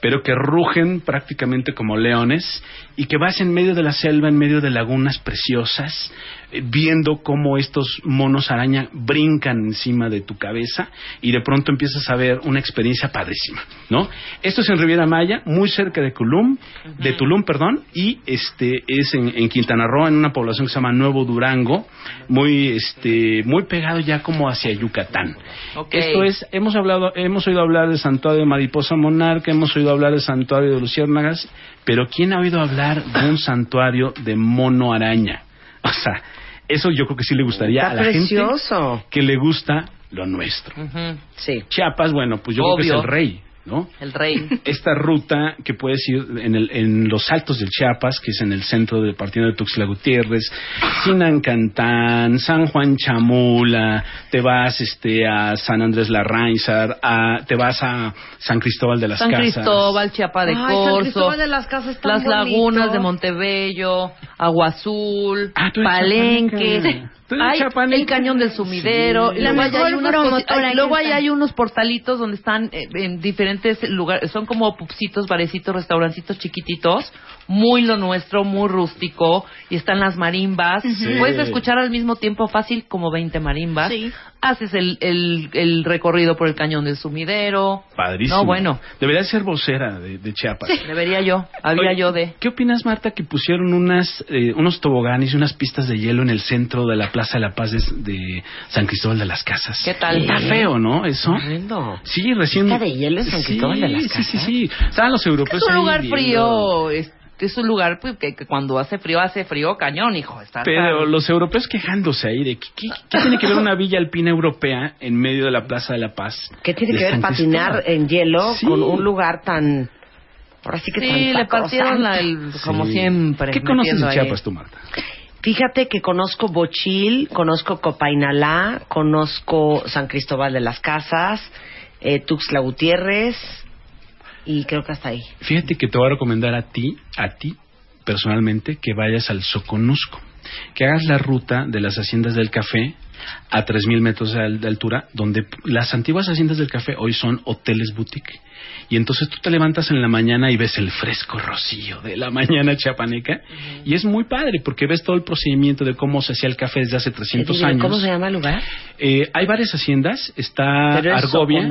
pero que rugen prácticamente como leones y que vas en medio de la selva, en medio de lagunas preciosas, viendo cómo estos monos araña brincan encima de tu cabeza y de pronto empiezas a ver una experiencia padrísima, ¿no? Esto es en Riviera Maya, muy cerca de Tulum, de Tulum, perdón, y este es en, en Quintana Roo, en una población que se llama Nuevo Durango, muy este muy pegado ya como hacia Yucatán. Esto es, hemos hablado, hemos oído hablar de Santuario de Mariposa Monarca, hemos oído hablar de Santuario de Luciérnagas, pero ¿quién ha oído hablar de un santuario de mono araña? O sea, eso yo creo que sí le gustaría Está a la precioso. gente que le gusta lo nuestro. Sí. Chiapas, bueno, pues yo creo que es el rey, ¿no? El rey. Esta ruta que puedes ir en, el- en los altos del Chiapas, que es en el centro de partiendo de Tuxtla Gutiérrez, Sinancantán, San Juan Chamula, te vas este a San Andrés Larrainzar, a, te vas a San Cristóbal de las San Casas. Cristóbal, Chiapa de Ay, San Corzo, Cristóbal de las Casas las bonito. lagunas de Montebello, Agua Azul, Ah, Palenque, hay el cañón del sumidero, Sí. y luego hay mejor unas promotora cosi- ay, que luego ahí hay unos portalitos donde están eh, en diferentes lugares, son como pupsitos, barecitos, restaurancitos chiquititos, muy lo nuestro, muy rústico, y están las marimbas, Sí. puedes escuchar al mismo tiempo fácil como 20 marimbas, Sí. haces el, el, el recorrido por el cañón del sumidero, Padrísimo. no bueno, Debería ser vocera de, de Chiapas. debería yo, había Oye, yo de... ¿Qué opinas, Marta, que pusieron unas, eh, unos toboganes y unas pistas de hielo en el centro de la Plaza de la Paz de, de San Cristóbal de las Casas? ¿Qué tal? Está feo, ¿no? Eso. Horrendo. Sí, recién. ¿Pista de hielo en San Cristóbal de las Sí, sí, Casas? sí. Estaban los europeos Es un lugar frío, es un lugar pues, que, que cuando hace frío, hace frío cañón, hijo. Está, Pero los europeos quejándose ahí de que, ¿qué, qué tiene que ver una villa alpina europea en medio de la Plaza de la Paz? ¿Qué tiene que ver San patinar en hielo Sí. con un lugar tan... Ahora sí que Sí, le partieron la, sacrosanto? el, como Sí. siempre. ¿Qué conoces ahí. Chiapas tú, Marta? Fíjate que conozco Bochil, conozco Copainalá, conozco San Cristóbal de las Casas, eh, Tuxtla Gutiérrez y creo que hasta ahí. Fíjate que te voy a recomendar a ti, a ti personalmente, que vayas al Soconusco, que hagas la ruta de las haciendas del café a 3.000 metros de, al- de altura, donde las antiguas haciendas del café hoy son hoteles boutique. Y entonces tú te levantas en la mañana y ves el fresco rocío de la mañana chapaneca. Y es muy padre porque ves todo el procedimiento de cómo se hacía el café desde hace 300 Dime, años. ¿Cómo se llama el lugar? Eh, hay varias haciendas. Está ¿Pero es Argovia.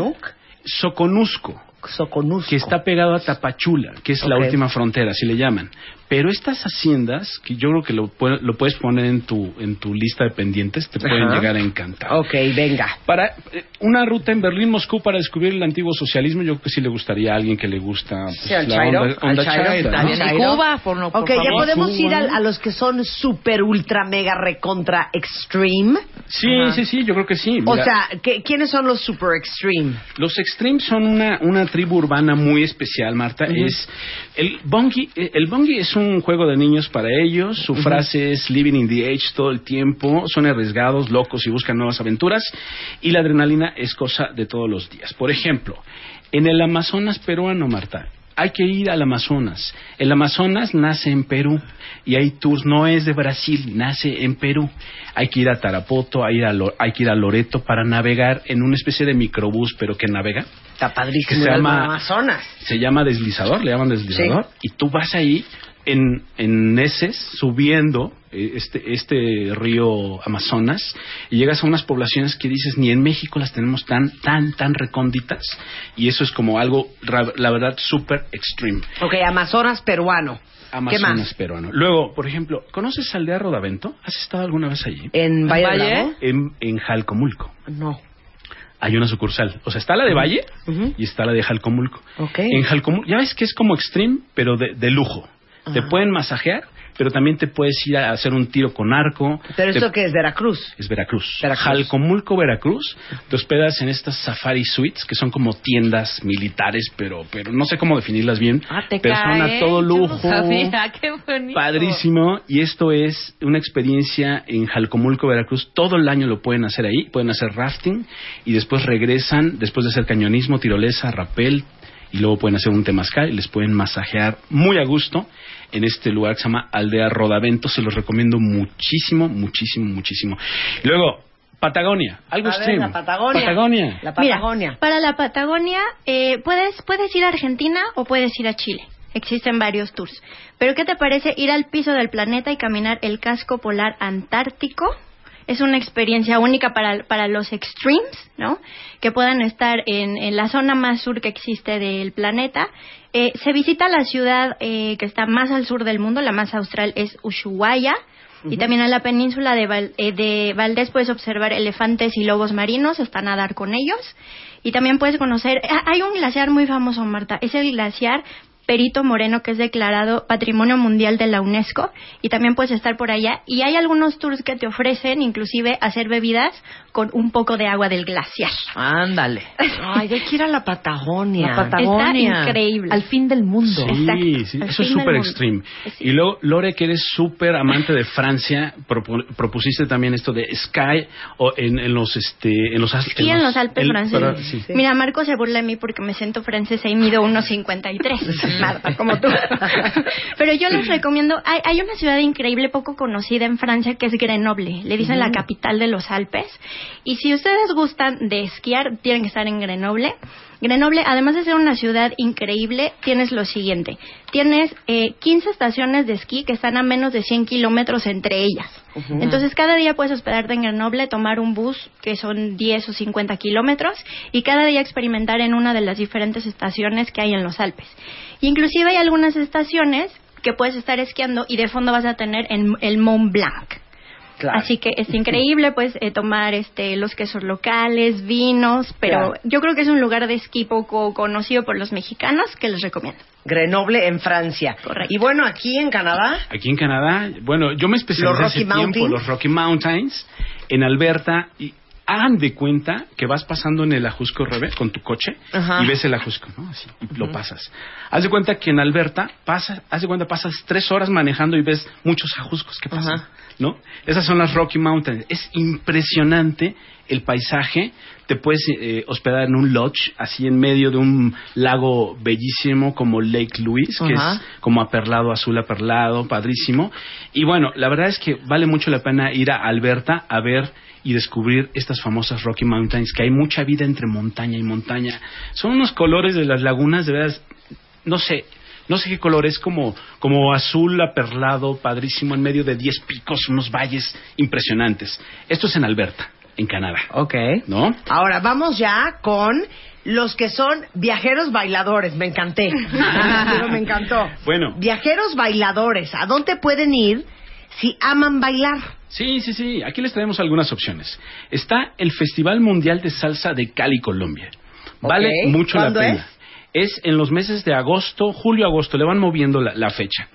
Soconusco. Soconusco. Que está pegado a Tapachula, que es la última frontera, así le llaman. Pero estas haciendas, que yo creo que lo, lo puedes poner en tu, en tu lista de pendientes, te pueden Ajá. llegar a encantar. Ok, venga. Para eh, una ruta en Berlín-Moscú para descubrir el antiguo socialismo, yo creo que sí le gustaría a alguien que le gusta pues, Sí, al la Chairo, onda, al onda Chairo, chaira, está ¿no? Y Chairo. Cuba, por, no, por Ok, ya favor. podemos Cuba. ir al- a, los que son super, ultra, mega, recontra, extreme. Sí, sí, sí, yo creo que sí. O Mira, sea, ¿qué- ¿quiénes son los super extreme? Los Extremes son una, una tribu urbana muy especial, Marta. Es el bongi, eh, el bongi es un juego de niños para ellos. Su frase es living in the age todo el tiempo. Son arriesgados, locos y buscan nuevas aventuras. Y la adrenalina es cosa de todos los días. Por ejemplo, en el Amazonas peruano, Marta, hay que ir al Amazonas. El Amazonas nace en Perú y hay tours, no es de Brasil, nace en Perú. Hay que ir a Tarapoto, hay, ir a Lo- hay que ir a Loreto para navegar en una especie de microbús, pero que navega. Está Que padrísimo se el llama- Amazonas. Se llama deslizador, le llaman deslizador, y tú vas ahí en, en heces subiendo eh, este, este río Amazonas y llegas a unas poblaciones que dices ni en México las tenemos tan, tan, tan recónditas y eso es como algo, la verdad, súper extreme. Ok, Amazonas peruano. ¿Qué Amazonas más? peruano. Luego, por ejemplo, ¿conoces Aldea Rodavento? ¿Has estado alguna vez allí? ¿En Valle Bravo? En, en Jalcomulco. No. Hay una sucursal. O sea, está la de Valle y está la de Jalcomulco. Ok. En Jalcomulco, ya ves que es como extreme, pero de, de lujo. Te pueden masajear, pero también te puedes ir a hacer un tiro con arco. ¿Pero Te- esto qué es? ¿Veracruz? es Veracruz. Veracruz. Jalcomulco, Veracruz. Te hospedas en estas safari suites, que son como tiendas militares, pero pero no sé cómo definirlas bien. Ah, te Persona cae. todo Yo no lujo. sabía, qué bonito. Padrísimo. Y esto es una experiencia en Jalcomulco, Veracruz. Todo el año lo pueden hacer ahí. Pueden hacer rafting y después regresan, después de hacer cañonismo, tirolesa, rappel. Y luego pueden hacer un temazcal y les pueden masajear muy a gusto en este lugar que se llama Aldea Rodavento. Se los recomiendo muchísimo, muchísimo, muchísimo. Luego, Patagonia. Algo A ver, extremo. la Patagonia. Patagonia. La Mira, Patagonia. para la Patagonia eh, puedes, puedes ir a Argentina o puedes ir a Chile. Existen varios tours. Pero ¿qué te parece ir al piso del planeta y caminar el casco polar antártico? Es una experiencia única para, para los extremes, ¿no? Que puedan estar en, en la zona más sur que existe del planeta. Eh, se visita la ciudad eh, que está más al sur del mundo, la más austral es Ushuaia. Y también en la península de, Val- eh, de Valdés puedes observar elefantes y lobos marinos, hasta nadar con ellos. Y también puedes conocer, hay un glaciar muy famoso, Marta, es el glaciar Perito Moreno, que es declarado Patrimonio Mundial de la UNESCO. Y también puedes estar por allá. Y hay algunos tours que te ofrecen, inclusive, hacer bebidas con un poco de agua del glaciar. Ándale. Ay, hay que ir a la Patagonia. La Patagonia. Está increíble. Al fin del mundo. Sí, sí, eso es súper extreme. Y luego, Lore, que eres súper amante de Francia, propu- propusiste también esto de Sky o en, en los este en los Esquí en los Alpes el- franceses. sí. Mira, Marco se burla de mí porque me siento francesa y mido 1,53. Marta, como tú. Pero yo les recomiendo, hay, hay una ciudad increíble, poco conocida en Francia, que es Grenoble. Le dicen la capital de los Alpes. Y si ustedes gustan de esquiar, tienen que estar en Grenoble. Grenoble, además de ser una ciudad increíble, tienes lo siguiente. Tienes eh, 15 estaciones de esquí que están a menos de 100 kilómetros entre ellas. Entonces, cada día puedes hospedarte en Grenoble, tomar un bus que son 10 o 50 kilómetros y cada día experimentar en una de las diferentes estaciones que hay en los Alpes. Inclusive hay algunas estaciones que puedes estar esquiando y de fondo vas a tener en- el Mont Blanc. Así que es increíble, pues, eh, tomar este, los quesos locales, vinos, pero Claro. yo creo que es un lugar de esquí poco conocido por los mexicanos que les recomiendo. Grenoble en Francia. Correcto. Y bueno, aquí en Canadá, Aquí en Canadá, bueno, yo me especialicé Los hace Rocky tiempo Mountains. los Rocky Mountains en Alberta y hagan de cuenta que vas pasando en el Ajusco Rebe con tu coche Ajá. y ves el Ajusco, ¿no? Así, y lo pasas. Haz de cuenta que en Alberta pasa, haz de cuenta pasas tres horas manejando y ves muchos Ajuscos que pasan, Ajá. ¿No? Esas son las Rocky Mountains. Es impresionante el paisaje. Te puedes eh, hospedar en un lodge así en medio de un lago bellísimo como Lake Louise, que es como aperlado, azul aperlado, padrísimo. Y bueno, la verdad es que vale mucho la pena ir a Alberta a ver y descubrir estas famosas Rocky Mountains, que hay mucha vida entre montaña y montaña. Son unos colores de las lagunas, de veras, no sé, no sé qué color es, como, como azul aperlado, padrísimo, en medio de 10 picos, unos valles impresionantes. Esto es en Alberta, en Canadá. Ok. ¿No? ahora vamos ya con los que son viajeros bailadores. Me encanté. Pero me encantó. Bueno, Viajeros bailadores, ¿a dónde pueden ir si aman bailar? Sí, sí, sí. Aquí les traemos algunas opciones. Está el Festival Mundial de Salsa de Cali, Colombia. Vale mucho la ¿Cuándo pena. es? Es en los meses de agosto, julio, agosto, le van moviendo la, la fecha.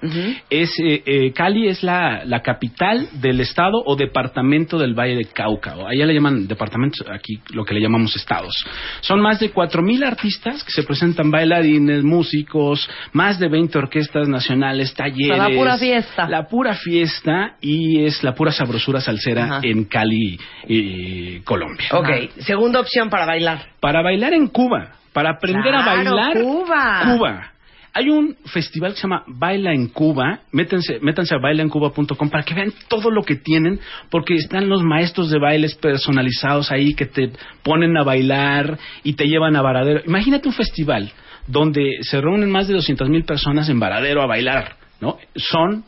Es eh, eh, Cali es la, la capital del estado o departamento del Valle de Cauca. o Allá le llaman departamentos, aquí lo que le llamamos estados. Son más de 4.000 artistas que se presentan, bailarines, músicos, más de 20 orquestas nacionales, talleres. la pura fiesta. La pura fiesta y es la pura sabrosura salsera en Cali, eh, Colombia. Ok, segunda opción para bailar. Para bailar en Cuba, para aprender a bailar Cuba. Cuba. Hay un festival que se llama Baila en Cuba. Métanse, métanse a bailaencuba.com para que vean todo lo que tienen, porque están los maestros de bailes personalizados ahí que te ponen a bailar y te llevan a Varadero. Imagínate un festival donde se reúnen más de 200 mil personas en Varadero a bailar, ¿no? Son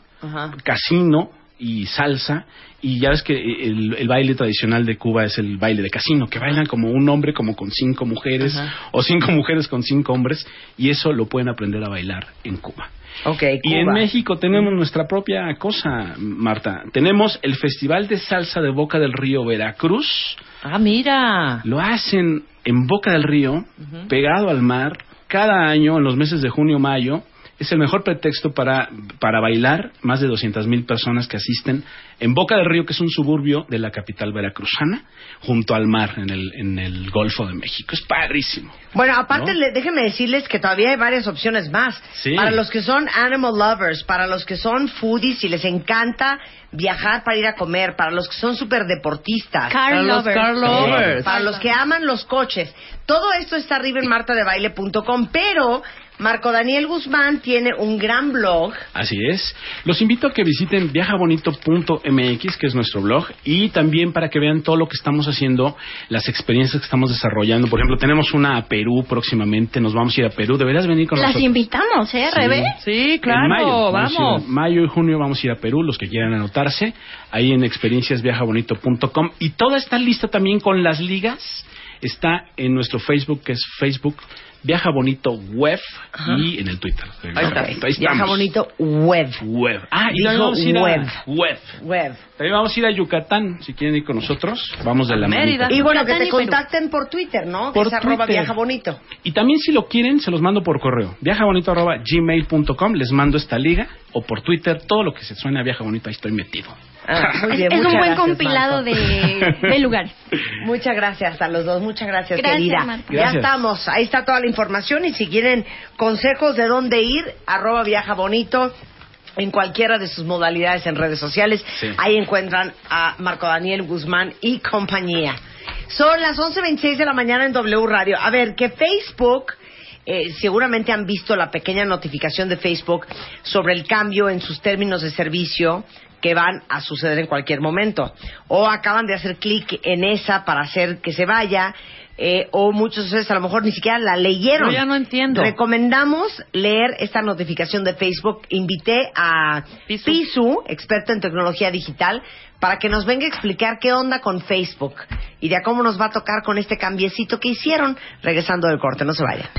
casino y salsa y ya ves que el, el baile tradicional de Cuba es el baile de casino que bailan como un hombre como con cinco mujeres Ajá. o cinco mujeres con cinco hombres y eso lo pueden aprender a bailar en Cuba. Ok, Y en. México tenemos nuestra propia cosa, Marta. Tenemos el Festival de Salsa de Boca del Río Veracruz. Ah, mira. Lo hacen en Boca del Río, pegado al mar, cada año en los meses de junio, mayo. Es el mejor pretexto para, para bailar. Más de 200 mil personas que asisten en Boca del Río, que es un suburbio de la capital veracruzana, junto al mar, en el, en el Golfo de México. Es padrísimo. Bueno, aparte, ¿No? le- déjenme decirles que todavía hay varias opciones más. Sí. Para los que son animal lovers, para los que son foodies y les encanta viajar para ir a comer, para los que son súper deportistas. Car Para los lovers. car lovers. Para los que aman los coches. Todo esto está arriba en martadebaile.com, pero Marco Daniel Guzmán tiene un gran blog. Así es. Los invito a que visiten viajabonito.mx, que es nuestro blog, y también para que vean todo lo que estamos haciendo, las experiencias que estamos desarrollando. Por ejemplo, tenemos una a Perú próximamente, nos vamos a ir a Perú. Deberías venir con Las nosotros. invitamos, ¿eh, Rebe? Sí, En mayo, vamos. mayo y junio vamos a ir a Perú, los que quieran anotarse, ahí en experienciasviajabonito.com. Y toda esta lista también con las ligas está en nuestro Facebook, que es Facebook Viaja Bonito Web, Ajá. y en el Twitter. Ahí está. Ahí Viaja. Bonito Web. Web. Ah, y Dijo también vamos a ir a web. web. Web. También vamos a ir a Yucatán, si quieren ir con nosotros. Vamos de la manita. Y bueno, que te contacten por Twitter, ¿no? Por que es arroba Twitter. viaja bonito. Y también si lo quieren, se los mando por correo. Viajabonito.gmail.com, les mando esta liga. O por Twitter, todo lo que se suene a Viaja Bonito, ahí estoy metido. Ah, muy Es, bien, es un buen gracias, compilado de, de lugares. Muchas gracias a los dos, muchas gracias, Gracias, querida. Marta. Ya Gracias. estamos, ahí está toda la información y si quieren consejos de dónde ir, arroba viaja bonito en cualquiera de sus modalidades en redes sociales, Sí. ahí encuentran a Marco Daniel Guzmán y compañía. Son las 11.26 de la mañana en W Radio. A ver, que Facebook... eh, seguramente han visto la pequeña notificación de Facebook sobre el cambio en sus términos de servicio que van a suceder en cualquier momento. O acaban de hacer clic en esa para hacer que se vaya, eh, o muchos de ustedes a lo mejor ni siquiera la leyeron. Yo ya no entiendo. Recomendamos leer esta notificación de Facebook. Invité a Pisu, experto en tecnología digital, para que nos venga a explicar qué onda con Facebook y de a cómo nos va a tocar con este cambiecito que hicieron regresando del corte. No se vaya.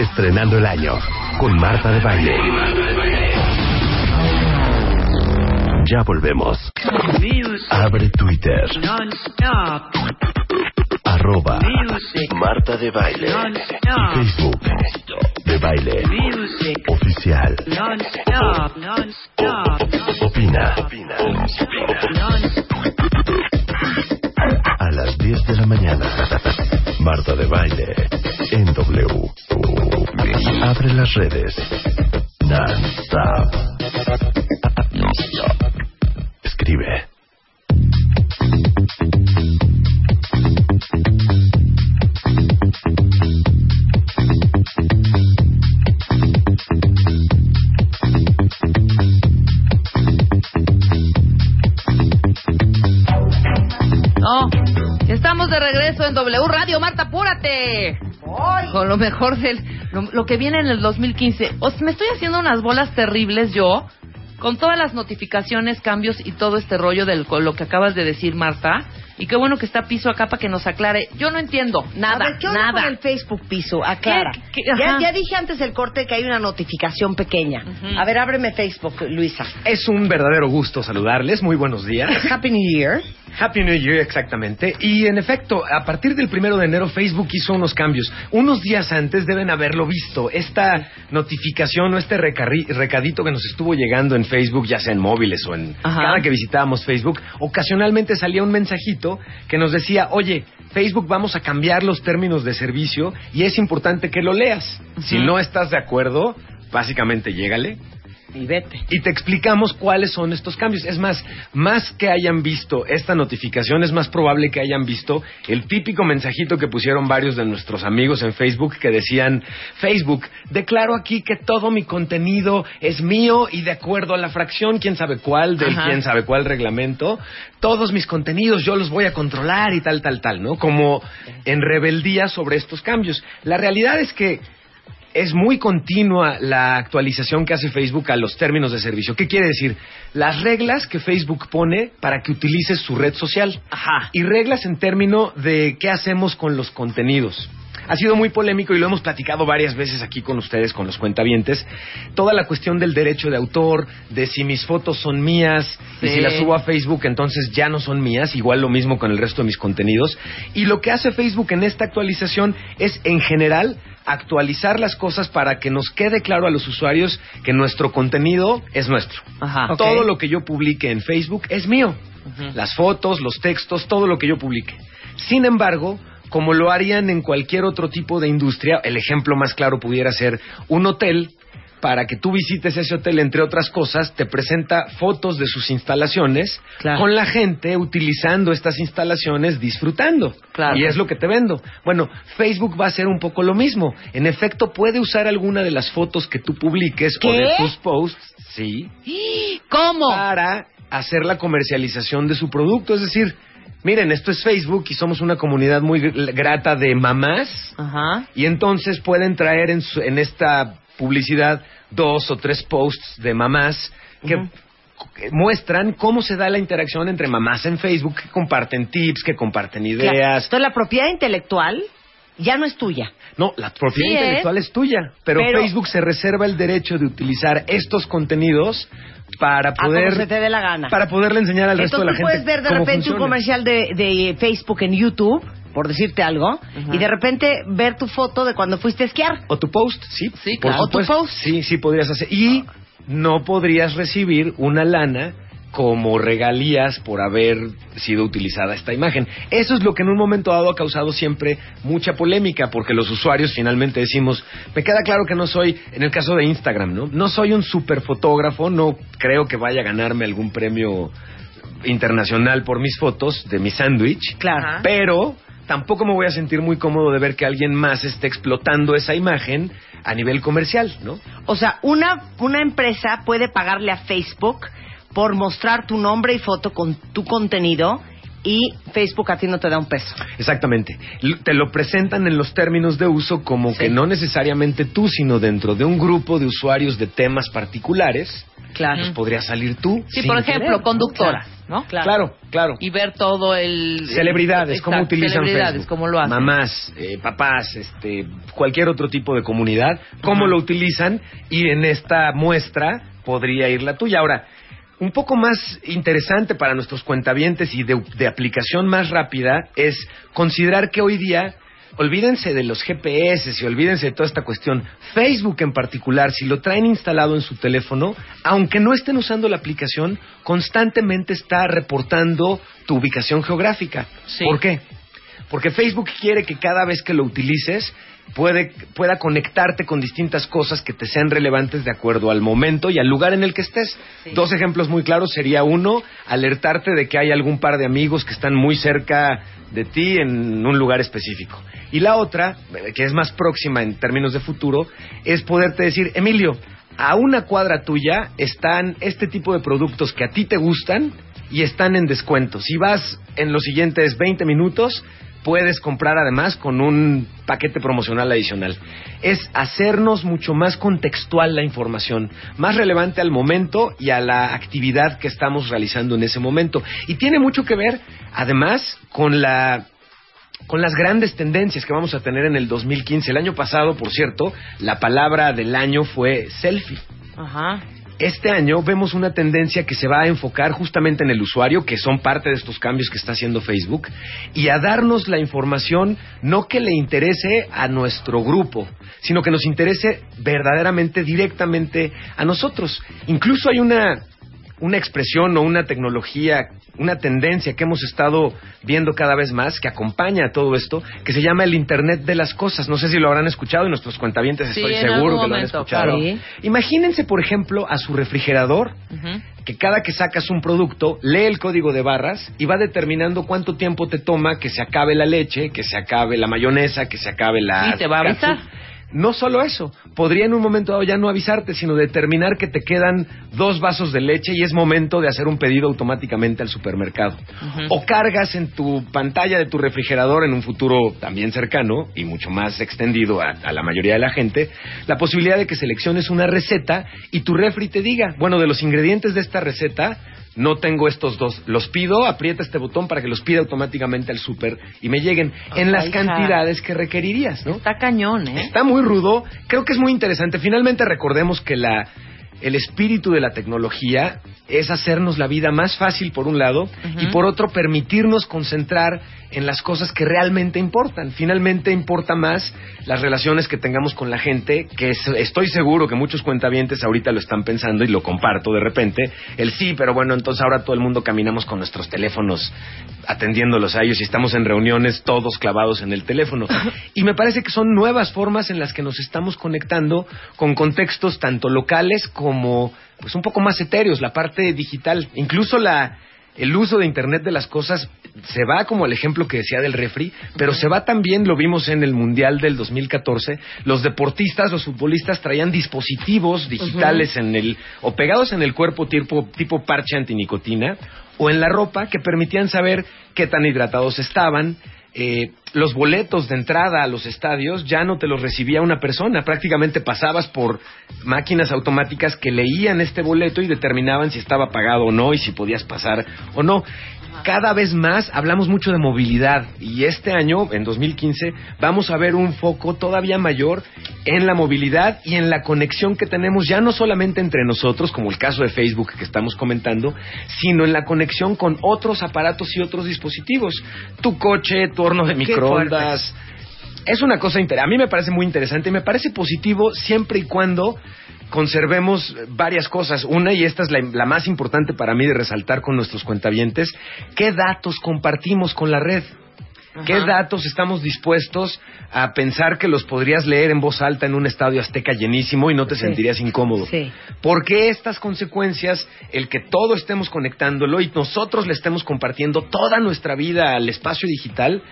Estrenando el año con Marta de Baile. Ya volvemos. Abre Twitter. Arroba Marta de Baile. Facebook. De Baile. Oficial. Opina. A las 10 de la mañana. Marta de Baile. En W. Abre las redes. Non-stop. Escribe. Con lo mejor del. Lo, lo que viene en el 2015. O sea, me estoy haciendo unas bolas terribles yo. Con todas las notificaciones, cambios y todo este rollo de lo que acabas de decir, Marta. Y qué bueno que está Piso acá para que nos aclare. Yo no entiendo nada, A ver, ¿qué onda nada. con el Facebook piso? Aclara. ¿Qué- qué- ya, ya dije antes del corte que hay una notificación pequeña. A ver, ábreme Facebook, Luisa. Es un verdadero gusto saludarles. Muy buenos días. Happy New Year. Happy New Year, exactamente. Y en efecto, a partir del primero de enero, Facebook hizo unos cambios. Unos días antes deben haberlo visto. Esta notificación o este recarri- recadito que nos estuvo llegando en Facebook, ya sea en móviles o en Ajá. cada que visitábamos Facebook, ocasionalmente salía un mensajito que nos decía, oye, Facebook vamos a cambiar los términos de servicio y es importante que lo leas. Si no estás de acuerdo, básicamente llégale Y vete. Y te explicamos cuáles son estos cambios. Es más, más que hayan visto esta notificación, es más probable que hayan visto el típico mensajito que pusieron varios de nuestros amigos en Facebook que decían, Facebook, declaro aquí que todo mi contenido es mío y de acuerdo a la fracción, quién sabe cuál, del Ajá. quién sabe cuál reglamento, todos mis contenidos yo los voy a controlar y tal, tal, tal, ¿no? Como en rebeldía sobre estos cambios. La realidad es que es muy continua la actualización que hace Facebook a los términos de servicio. ¿Qué quiere decir? Las reglas que Facebook pone para que utilices su red social. Y reglas en términos de qué hacemos con los contenidos. Ha sido muy polémico y lo hemos platicado varias veces aquí con ustedes, con los cuentavientes. Toda la cuestión del derecho de autor, de si mis fotos son mías y si las subo a Facebook entonces ya no son mías, igual lo mismo con el resto de mis contenidos. Y lo que hace Facebook en esta actualización es en general actualizar las cosas para que nos quede claro a los usuarios que nuestro contenido es nuestro. Ajá. Todo lo que yo publique en Facebook es mío. Las fotos, los textos, todo lo que yo publique. Sin embargo, como lo harían en cualquier otro tipo de industria, el ejemplo más claro pudiera ser un hotel. Para que tú visites ese hotel, entre otras cosas, te presenta fotos de sus instalaciones con la gente utilizando estas instalaciones, disfrutando. Y es lo que te vendo. Bueno, Facebook va a hacer un poco lo mismo. En efecto, puede usar alguna de las fotos que tú publiques o de tus posts, sí, ¿Cómo? para hacer la comercialización de su producto. Es decir, miren, esto es Facebook y somos una comunidad muy gr- grata de mamás. Y entonces pueden traer en, su- en esta publicidad dos o tres posts de mamás que muestran cómo se da la interacción entre mamás en Facebook, que comparten tips, que comparten Claro. ideas. Entonces la propiedad intelectual ya no es tuya. No, la propiedad Sí es. intelectual es tuya, pero, Pero- Facebook se reserva el derecho de utilizar estos contenidos para A poder se te dé la gana. para poderle enseñar al resto de la Entonces gente tú puedes ver de repente un comercial de, de Facebook en YouTube, por decirte algo, y de repente ver tu foto de cuando fuiste a esquiar. O tu post, sí. Sí, claro. O tu supuesto. Sí, sí podrías hacer. Y no podrías recibir una lana como regalías por haber sido utilizada esta imagen. Eso es lo que en un momento dado ha causado siempre mucha polémica, porque los usuarios finalmente decimos, me queda claro que no soy, en el caso de Instagram, ¿no? No soy un super fotógrafo, no creo que vaya a ganarme algún premio internacional por mis fotos de mi sándwich. Claro. Pero tampoco me voy a sentir muy cómodo de ver que alguien más esté explotando esa imagen a nivel comercial, ¿no? O sea, una, una empresa puede pagarle a Facebook por mostrar tu nombre y foto con tu contenido y Facebook a ti no te da un peso. Exactamente. Te lo presentan en los términos de uso como que no necesariamente tú, sino dentro de un grupo de usuarios de temas particulares. Claro. Pues podría salir tú. Sí, por ejemplo, querer, ¿no? conductoras, ¿no? Claro, claro. Y ver todo el... Celebridades, cómo Exacto, utilizan Celebridades, Facebook. cómo lo hacen. Mamás, eh, papás, este, cualquier otro tipo de comunidad, cómo lo utilizan y en esta muestra podría ir la tuya. Ahora, un poco más interesante para nuestros cuentavientes y de, de aplicación más rápida es considerar que hoy día olvídense de los GPS y olvídense de toda esta cuestión. Facebook en particular, si lo traen instalado en su teléfono, aunque no estén usando la aplicación, constantemente está reportando tu ubicación geográfica. ¿Por qué? Porque Facebook quiere que cada vez que lo utilices puede, pueda conectarte con distintas cosas que te sean relevantes de acuerdo al momento y al lugar en el que estés. Dos ejemplos muy claros sería uno, alertarte de que hay algún par de amigos que están muy cerca de ti en un lugar específico. Y la otra, eh, que es más próxima en términos de futuro, es poderte decir, Emilio, a una cuadra tuya están este tipo de productos que a ti te gustan y están en descuento. Si vas en los siguientes 20 minutos, puedes comprar además con un paquete promocional adicional. Es hacernos mucho más contextual la información, más relevante al momento y a la actividad que estamos realizando en ese momento. Y tiene mucho que ver, además, con la con las grandes tendencias que vamos a tener en el 2015. El año pasado, por cierto, la palabra del año fue selfie. Ajá. Este año vemos una tendencia que se va a enfocar justamente en el usuario, que son parte de estos cambios que está haciendo Facebook, y a darnos la información no que le interese a nuestro grupo, sino que nos interese verdaderamente directamente a nosotros. Incluso hay una una expresión o una tecnología, una tendencia que hemos estado viendo cada vez más, que acompaña a todo esto, que se llama el Internet de las Cosas. No sé si lo habrán escuchado y nuestros cuentavientes Sí, estoy seguro que lo han escuchado. Sí. Imagínense, por ejemplo, a su refrigerador que cada que sacas un producto lee el código de barras y va determinando cuánto tiempo te toma que se acabe la leche, que se acabe la mayonesa, que se acabe la... Sí, te va a avisar. No solo eso, podría en un momento dado ya no avisarte, sino determinar que te quedan dos vasos de leche y es momento de hacer un pedido automáticamente al supermercado. O cargas en tu pantalla de tu refrigerador en un futuro también cercano y mucho más extendido a, a la mayoría de la gente, la posibilidad de que selecciones una receta y tu refri te diga, bueno, de los ingredientes de esta receta, no tengo estos dos, los pido, aprieta este botón para que los pida automáticamente al súper y me lleguen en las hija. cantidades que requerirías, ¿no? Está cañón, ¿eh? Está muy rudo, creo que es muy interesante. Finalmente recordemos que la el espíritu de la tecnología es hacernos la vida más fácil por un lado y por otro permitirnos concentrar en las cosas que realmente importan. Finalmente importa más las relaciones que tengamos con la gente, que es- estoy seguro que muchos cuentavientes ahorita lo están pensando y lo comparto de repente. El sí, pero bueno, entonces ahora todo el mundo caminamos con nuestros teléfonos atendiéndolos a ellos y estamos en reuniones todos clavados en el teléfono. Y me parece que son nuevas formas en las que nos estamos conectando con contextos tanto locales como pues un poco más etéreos, la parte digital, incluso la el uso de Internet de las cosas se va como el ejemplo que decía del refri, pero se va también, lo vimos en el Mundial del 2014, los deportistas, los futbolistas traían dispositivos digitales en el, o pegados en el cuerpo tipo, tipo parche antinicotina, o en la ropa que permitían saber qué tan hidratados estaban, eh, los boletos de entrada a los estadios ya no te los recibía una persona, prácticamente pasabas por máquinas automáticas que leían este boleto y determinaban si estaba pagado o no y si podías pasar o no. Cada vez más hablamos mucho de movilidad y este año, en 2015, vamos a ver un foco todavía mayor en la movilidad y en la conexión que tenemos ya no solamente entre nosotros, como el caso de Facebook que estamos comentando, sino en la conexión con otros aparatos y otros dispositivos. Tu coche, tu horno de microondas. Es una cosa a mí me parece muy interesante y me parece positivo siempre y cuando conservemos varias cosas. Una, y esta es la, la más importante para mí de resaltar con nuestros cuentavientes, ¿qué datos compartimos con la red? ¿Qué datos estamos dispuestos a pensar que los podrías leer en voz alta en un estadio azteca llenísimo y no te sentirías incómodo? Sí. ¿Por qué estas consecuencias, el que todo estemos conectándolo y nosotros le estemos compartiendo toda nuestra vida al espacio digital?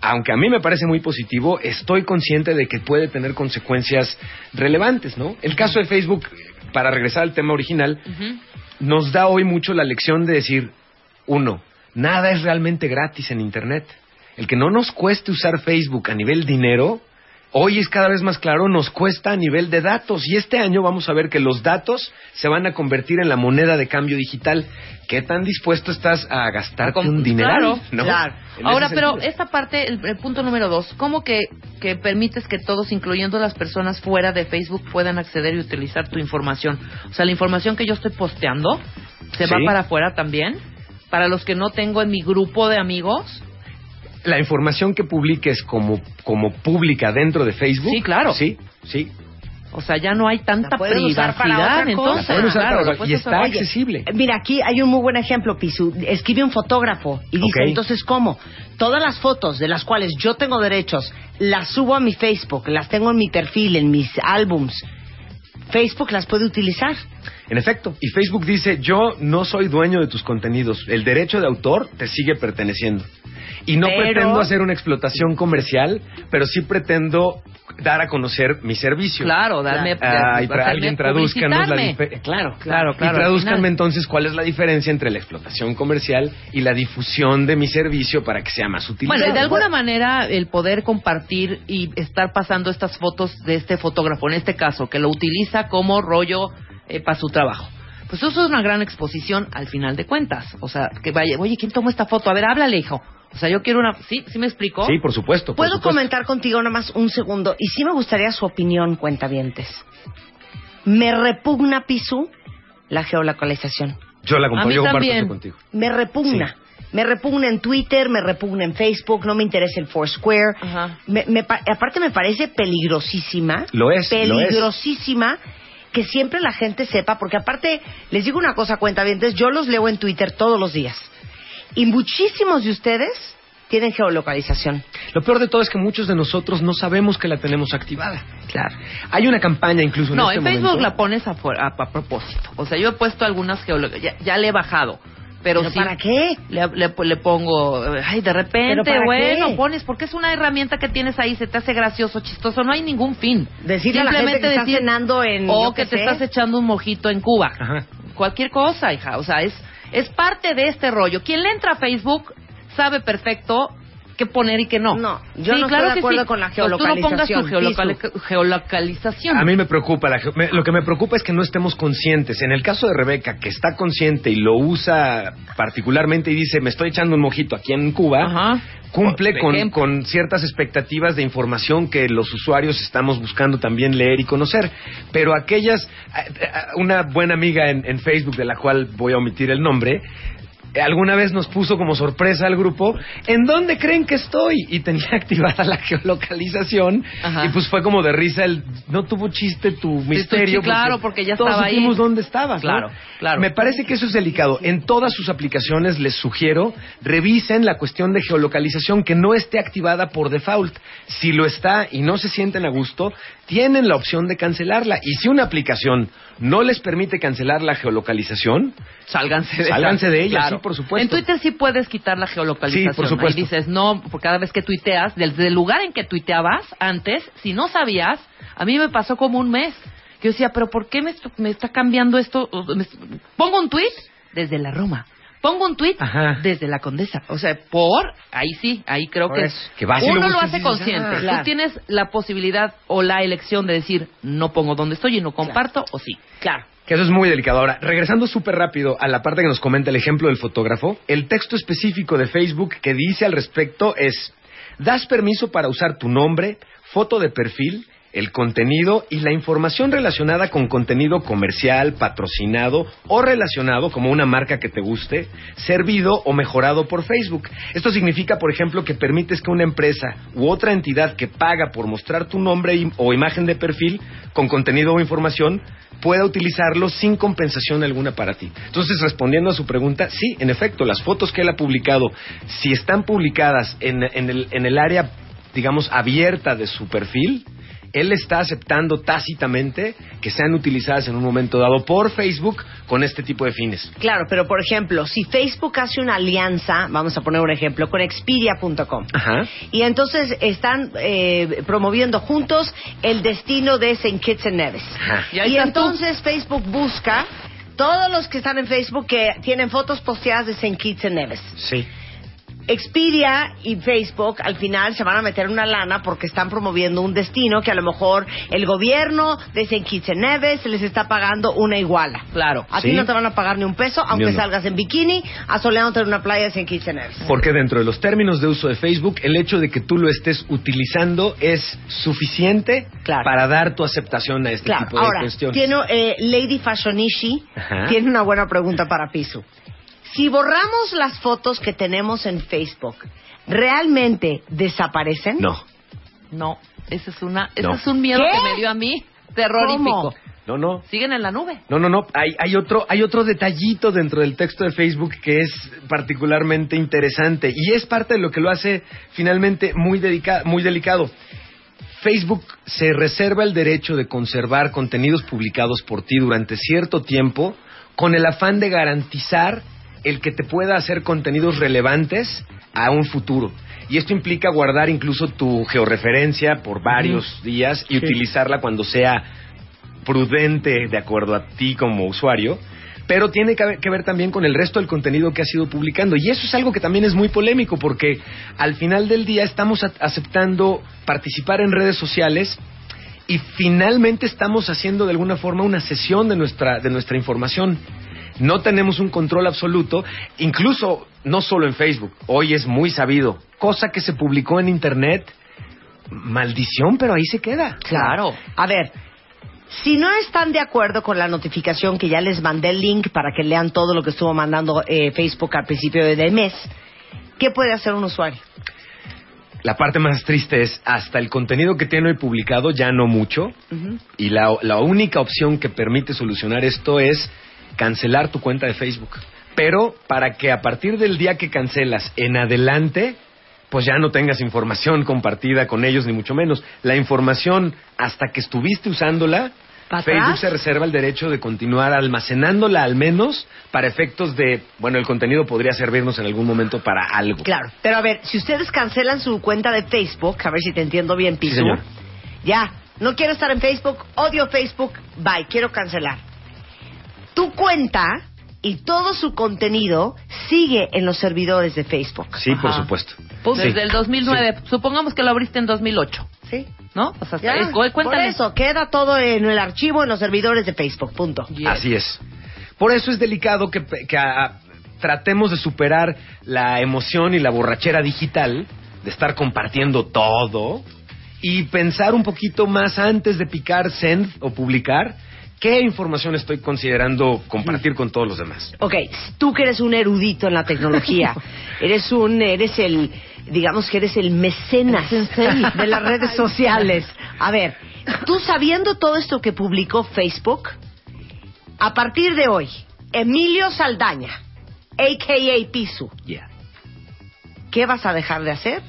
Aunque a mí me parece muy positivo, estoy consciente de que puede tener consecuencias relevantes, ¿no? El caso de Facebook, para regresar al tema original, nos da hoy mucho la lección de decir, uno, nada es realmente gratis en Internet. El que no nos cueste usar Facebook a nivel dinero, hoy es cada vez más claro, nos cuesta a nivel de datos. Y este año vamos a ver que los datos se van a convertir en la moneda de cambio digital. ¿Qué tan dispuesto estás a gastarte un dineral? Claro, ¿no? claro. Ahora, pero esta parte, el, el punto número dos, ¿cómo que, que permites que todos, incluyendo las personas fuera de Facebook, puedan acceder y utilizar tu información? O sea, la información que yo estoy posteando se va para afuera también. Para los que no tengo en mi grupo de amigos, La información que publiques como, como pública dentro de Facebook. Sí, claro. Sí, sí. o sea, ya no hay tanta pueden usar para privacidad. Entonces, La pueden usar claro, para- y usar- está Oye, accesible. Mira, aquí hay un muy buen ejemplo, Pisu. Escribe un fotógrafo y dice, entonces, ¿cómo? Todas las fotos de las cuales yo tengo derechos, las subo a mi Facebook, las tengo en mi perfil, en mis álbums. Facebook las puede utilizar. En efecto, y Facebook dice, yo no soy dueño de tus contenidos, el derecho de autor te sigue perteneciendo. Y no Pero- pretendo hacer una explotación comercial, pero sí pretendo dar a conocer mi servicio. Claro, darme- Ah, y hacerme alguien tradúzcanos la diferencia. Claro, Claro, claro, Y final. entonces cuál es la diferencia entre la explotación comercial y la difusión de mi servicio para que sea más utilizado. Bueno, y de alguna manera el poder compartir y estar pasando estas fotos de este fotógrafo, en este caso, que lo utiliza como rollo eh, para su trabajo. Pues eso es una gran exposición al final de cuentas. O sea, que vaya, oye, ¿quién tomó esta foto? A ver, háblale, hijo. O sea, yo quiero una... ¿Sí? ¿Sí me explico? Sí, por supuesto. por ¿Puedo supuesto. comentar contigo nada más un segundo? Y sí me gustaría su opinión, cuentavientes. Me repugna, Pisu, la geolocalización. Yo la comparto, yo comparto eso contigo. Me repugna. Me repugna en Twitter, me repugna en Facebook, no me interesa el Foursquare. Me- me pa- aparte me parece peligrosísima. Lo es, lo es. Que siempre la gente sepa, porque aparte, les digo una cosa, cuenta bien, yo los leo en Twitter todos los días. Y muchísimos de ustedes tienen geolocalización. Lo peor de todo es que muchos de nosotros no sabemos que la tenemos activada. Claro. Hay una campaña incluso en No, este en Facebook momento. la pones a, a- a propósito. O sea, yo he puesto algunas ya, ya le he bajado. Pero, ¿Pero sí, para qué? Le, le- le pongo, ay, de ¿Pero repente, bueno, qué? pones, porque es una herramienta que tienes ahí, se te hace gracioso, chistoso, no hay ningún fin. Decirle a la gente que está cenando en, O yo que te sé. estás echando un mojito en Cuba. Cualquier cosa, hija, o sea, es, es parte de este rollo. Quien le entra a Facebook sabe perfecto qué poner y qué no. No, yo no estoy de acuerdo con la Tú no pongas tu geolocalización, geolocal- geolocalización. A mí me preocupa, la ge- me- lo que me preocupa es que no estemos conscientes. En el caso de Rebeca, que está consciente y lo usa particularmente y dice, me estoy echando un mojito aquí en Cuba, cumple con, con ciertas expectativas de información que los usuarios estamos buscando también leer y conocer. Pero aquellas, a- a- una buena amiga en, en Facebook, de la cual voy a omitir el nombre, alguna vez nos puso como sorpresa al grupo, ¿en dónde creen que estoy? Y tenía activada la geolocalización y pues fue como de risa el, no tuvo chiste tu misterio. sí, claro, porque ya todos estaba ahí. dónde estabas, ¿no? Claro, claro. Me parece que eso es delicado. En todas sus aplicaciones les sugiero, revisen la cuestión de geolocalización que no esté activada por default. Si lo está y no se sienten a gusto, tienen la opción de cancelarla. Y si una aplicación no les permite cancelar la geolocalización, Sálganse de Sálganse esa. de ella, Claro. sí, por supuesto. En Twitter sí puedes quitar la geolocalización. Sí, por supuesto. Ahí dices, no, por cada vez que tuiteas, desde el lugar en que tuiteabas antes, si no sabías, a mí me pasó como un mes. Que yo decía, pero ¿por qué me, me está cambiando esto? Pongo un tweet desde la Roma. Pongo un tweet desde la Condesa. O sea, por, ahí sí, ahí creo Por que, eso. Que lo uno lo hace consciente. ah, Tú claro. tienes la posibilidad o la elección de decir, no pongo donde estoy y no comparto, o sí. Claro. Que eso es muy delicado. Ahora, regresando súper rápido a la parte que nos comenta el ejemplo del fotógrafo, el texto específico de Facebook que dice al respecto es, das permiso para usar tu nombre, foto de perfil, el contenido y la información relacionada con contenido comercial, patrocinado o relacionado como una marca que te guste, servido o mejorado por Facebook. Esto significa, por ejemplo, que permites que una empresa u otra entidad que paga por mostrar tu nombre o imagen de perfil con contenido o información pueda utilizarlo sin compensación alguna para ti. Entonces, respondiendo a su pregunta, sí, en efecto, las fotos que él ha publicado, si están publicadas en, en el, en el área, digamos, abierta de su perfil, él está aceptando tácitamente que sean utilizadas en un momento dado por Facebook con este tipo de fines. Claro, pero por ejemplo, si Facebook hace una alianza, vamos a poner un ejemplo, con Expedia.com. Ajá. Y entonces están eh, promoviendo juntos el destino de St. Kitts and Nevis. Y tú. entonces Facebook busca todos los que están en Facebook que tienen fotos posteadas de St. Kitts and Nevis. Sí. Expedia y Facebook al final se van a meter una lana porque están promoviendo un destino que a lo mejor el gobierno de St. Kitts and Nevis les está pagando una iguala. Claro. A ti Sí. no te van a pagar ni un peso, aunque salgas en bikini, asoleándote en una playa de St. Kitts. Porque dentro de los términos de uso de Facebook, el hecho de que tú lo estés utilizando es suficiente para dar tu aceptación a este Claro, tipo de ahora, cuestiones. tiene, eh, Lady Fashionishi Ajá. tiene una buena pregunta para Pisu. Si borramos las fotos que tenemos en Facebook, ¿realmente desaparecen? No. No, ese es una, ese No. es un miedo ¿Qué? que me dio a mí, terrorífico. ¿Cómo? No, no. Siguen en la nube. No, no, no. Hay, hay, otro, hay otro detallito dentro del texto de Facebook que es particularmente interesante y es parte de lo que lo hace finalmente muy, dedica- muy delicado. Facebook se reserva el derecho de conservar contenidos publicados por ti durante cierto tiempo con el afán de garantizar el que te pueda hacer contenidos relevantes a un futuro. Y esto implica guardar incluso tu georreferencia por varios días y Sí. utilizarla cuando sea prudente de acuerdo a ti como usuario, pero tiene que ver, que ver también con el resto del contenido que has ido publicando. Y eso es algo que también es muy polémico porque al final del día estamos aceptando participar en redes sociales y finalmente estamos haciendo de alguna forma una sesión de nuestra, de nuestra información. No tenemos un control absoluto, incluso no solo en Facebook, hoy es muy sabido, cosa que se publicó en Internet, maldición, pero ahí se queda. Claro. A ver, si no están de acuerdo con la notificación que ya les mandé el link para que lean todo lo que estuvo mandando eh, Facebook al principio de mes, ¿qué puede hacer un usuario? la parte más triste es hasta el contenido que tiene hoy publicado, ya no mucho. Y la, la única opción que permite solucionar esto es cancelar tu cuenta de Facebook. Pero para que a partir del día que cancelas en adelante, pues ya no tengas información compartida con ellos, ni mucho menos. La información hasta que estuviste usándola, ¿Pa' Facebook atrás? se reserva el derecho de continuar almacenándola al menos para efectos de, bueno, el contenido podría servirnos en algún momento para algo. Claro, pero a ver, si ustedes cancelan su cuenta de Facebook, a ver si te entiendo bien, señor. ya, no quiero estar en Facebook, odio Facebook, bye, quiero cancelar. Tu cuenta y todo su contenido sigue en los servidores de Facebook. Sí, por supuesto. Pues Sí. desde el 2009. Supongamos que lo abriste en 2008. Sí. ¿No? O sea, Ya, es- por eso, queda todo en el archivo en los servidores de Facebook, punto. Así es. Por eso es delicado que, que, tratemos de superar la emoción y la borrachera digital, de estar compartiendo todo, y pensar un poquito más antes de picar send o publicar, qué información estoy considerando compartir con todos los demás. Ok, tú que eres un erudito en la tecnología, eres un, eres el, digamos que eres el mecenas de las redes sociales. A ver, tú sabiendo todo esto que publicó Facebook, a partir de hoy, Emilio Saldaña, a.k.a. Pisu, ¿qué vas a dejar de hacer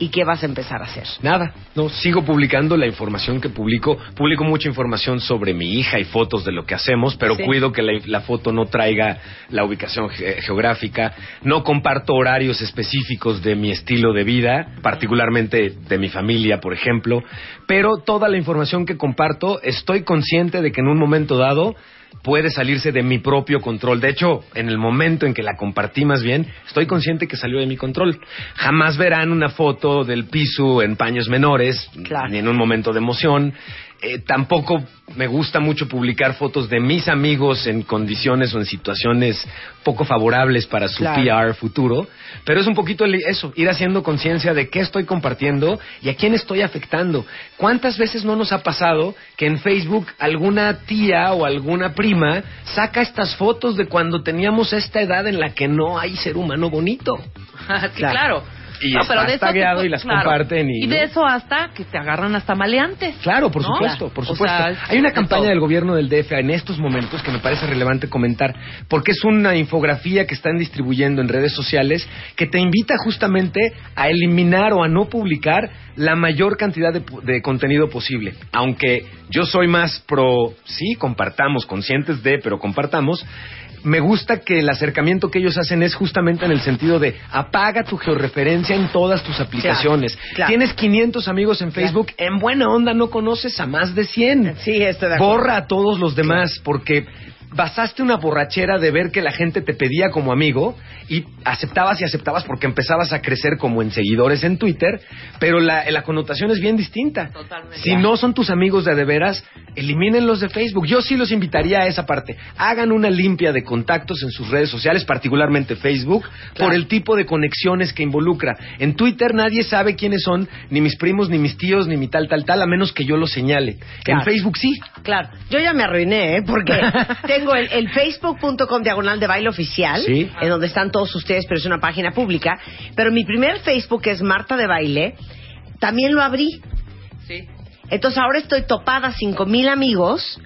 y qué vas a empezar a hacer? Nada, no, sigo publicando la información que publico. Publico mucha información sobre mi hija y fotos de lo que hacemos, pero Sí. cuido que la, la foto no traiga la ubicación ge- geográfica. No comparto horarios específicos de mi estilo de vida, particularmente de mi familia, por ejemplo. Pero toda la información que comparto, estoy consciente de que en un momento dado puede salirse de mi propio control. De hecho, en el momento en que la compartí más bien, estoy consciente que salió de mi control. Jamás verán una foto del piso en paños menores, ni en un momento de emoción. Eh, tampoco me gusta mucho publicar fotos de mis amigos en condiciones o en situaciones poco favorables para su Claro. PR futuro, pero es un poquito el- eso, ir haciendo conciencia de qué estoy compartiendo y a quién estoy afectando. ¿Cuántas veces no nos ha pasado que en Facebook alguna tía o alguna prima saca estas fotos de cuando teníamos esta edad en la que no hay ser humano bonito? sí, claro. Y No, pero de eso tagueado te- y las claro. comparten y, de ¿no? eso hasta que te agarran hasta maleantes. Claro, por ¿no? supuesto, por O supuesto. sea, Hay una de campaña todo. del gobierno del DF en estos momentos que me parece relevante comentar, porque es una infografía que están distribuyendo en redes sociales que te invita justamente a eliminar o a no publicar la mayor cantidad de, de contenido posible. Aunque yo soy más pro, sí, compartamos, conscientes de, pero compartamos. Me gusta que el acercamiento que ellos hacen es justamente en el sentido de apaga tu georreferencia en todas tus aplicaciones. claro. Tienes 500 amigos en Facebook, en buena onda no conoces a más de 100. Sí, estoy de acuerdo. Borra a todos los demás porque basaste una borrachera de ver que la gente te pedía como amigo y aceptabas y aceptabas porque empezabas a crecer como en seguidores en Twitter, pero la, la connotación es bien distinta. Si no son tus amigos de de veras, elimínenlos de Facebook. Yo sí los invitaría a esa parte. Hagan una limpia de contactos en sus redes sociales, particularmente Facebook, por el tipo de conexiones que involucra. En Twitter nadie sabe quiénes son, ni mis primos, ni mis tíos, ni mi tal, tal, tal, a menos que yo lo señale. Claro. En Facebook sí. Claro, yo ya me arruiné, ¿eh? porque tengo el, el facebook.com diagonal de baile oficial, Sí. en donde están todos ustedes, pero es una página pública. Pero mi primer Facebook, que es Marta de Baile, también lo abrí. Sí. Entonces ahora estoy topada a cinco mil amigos.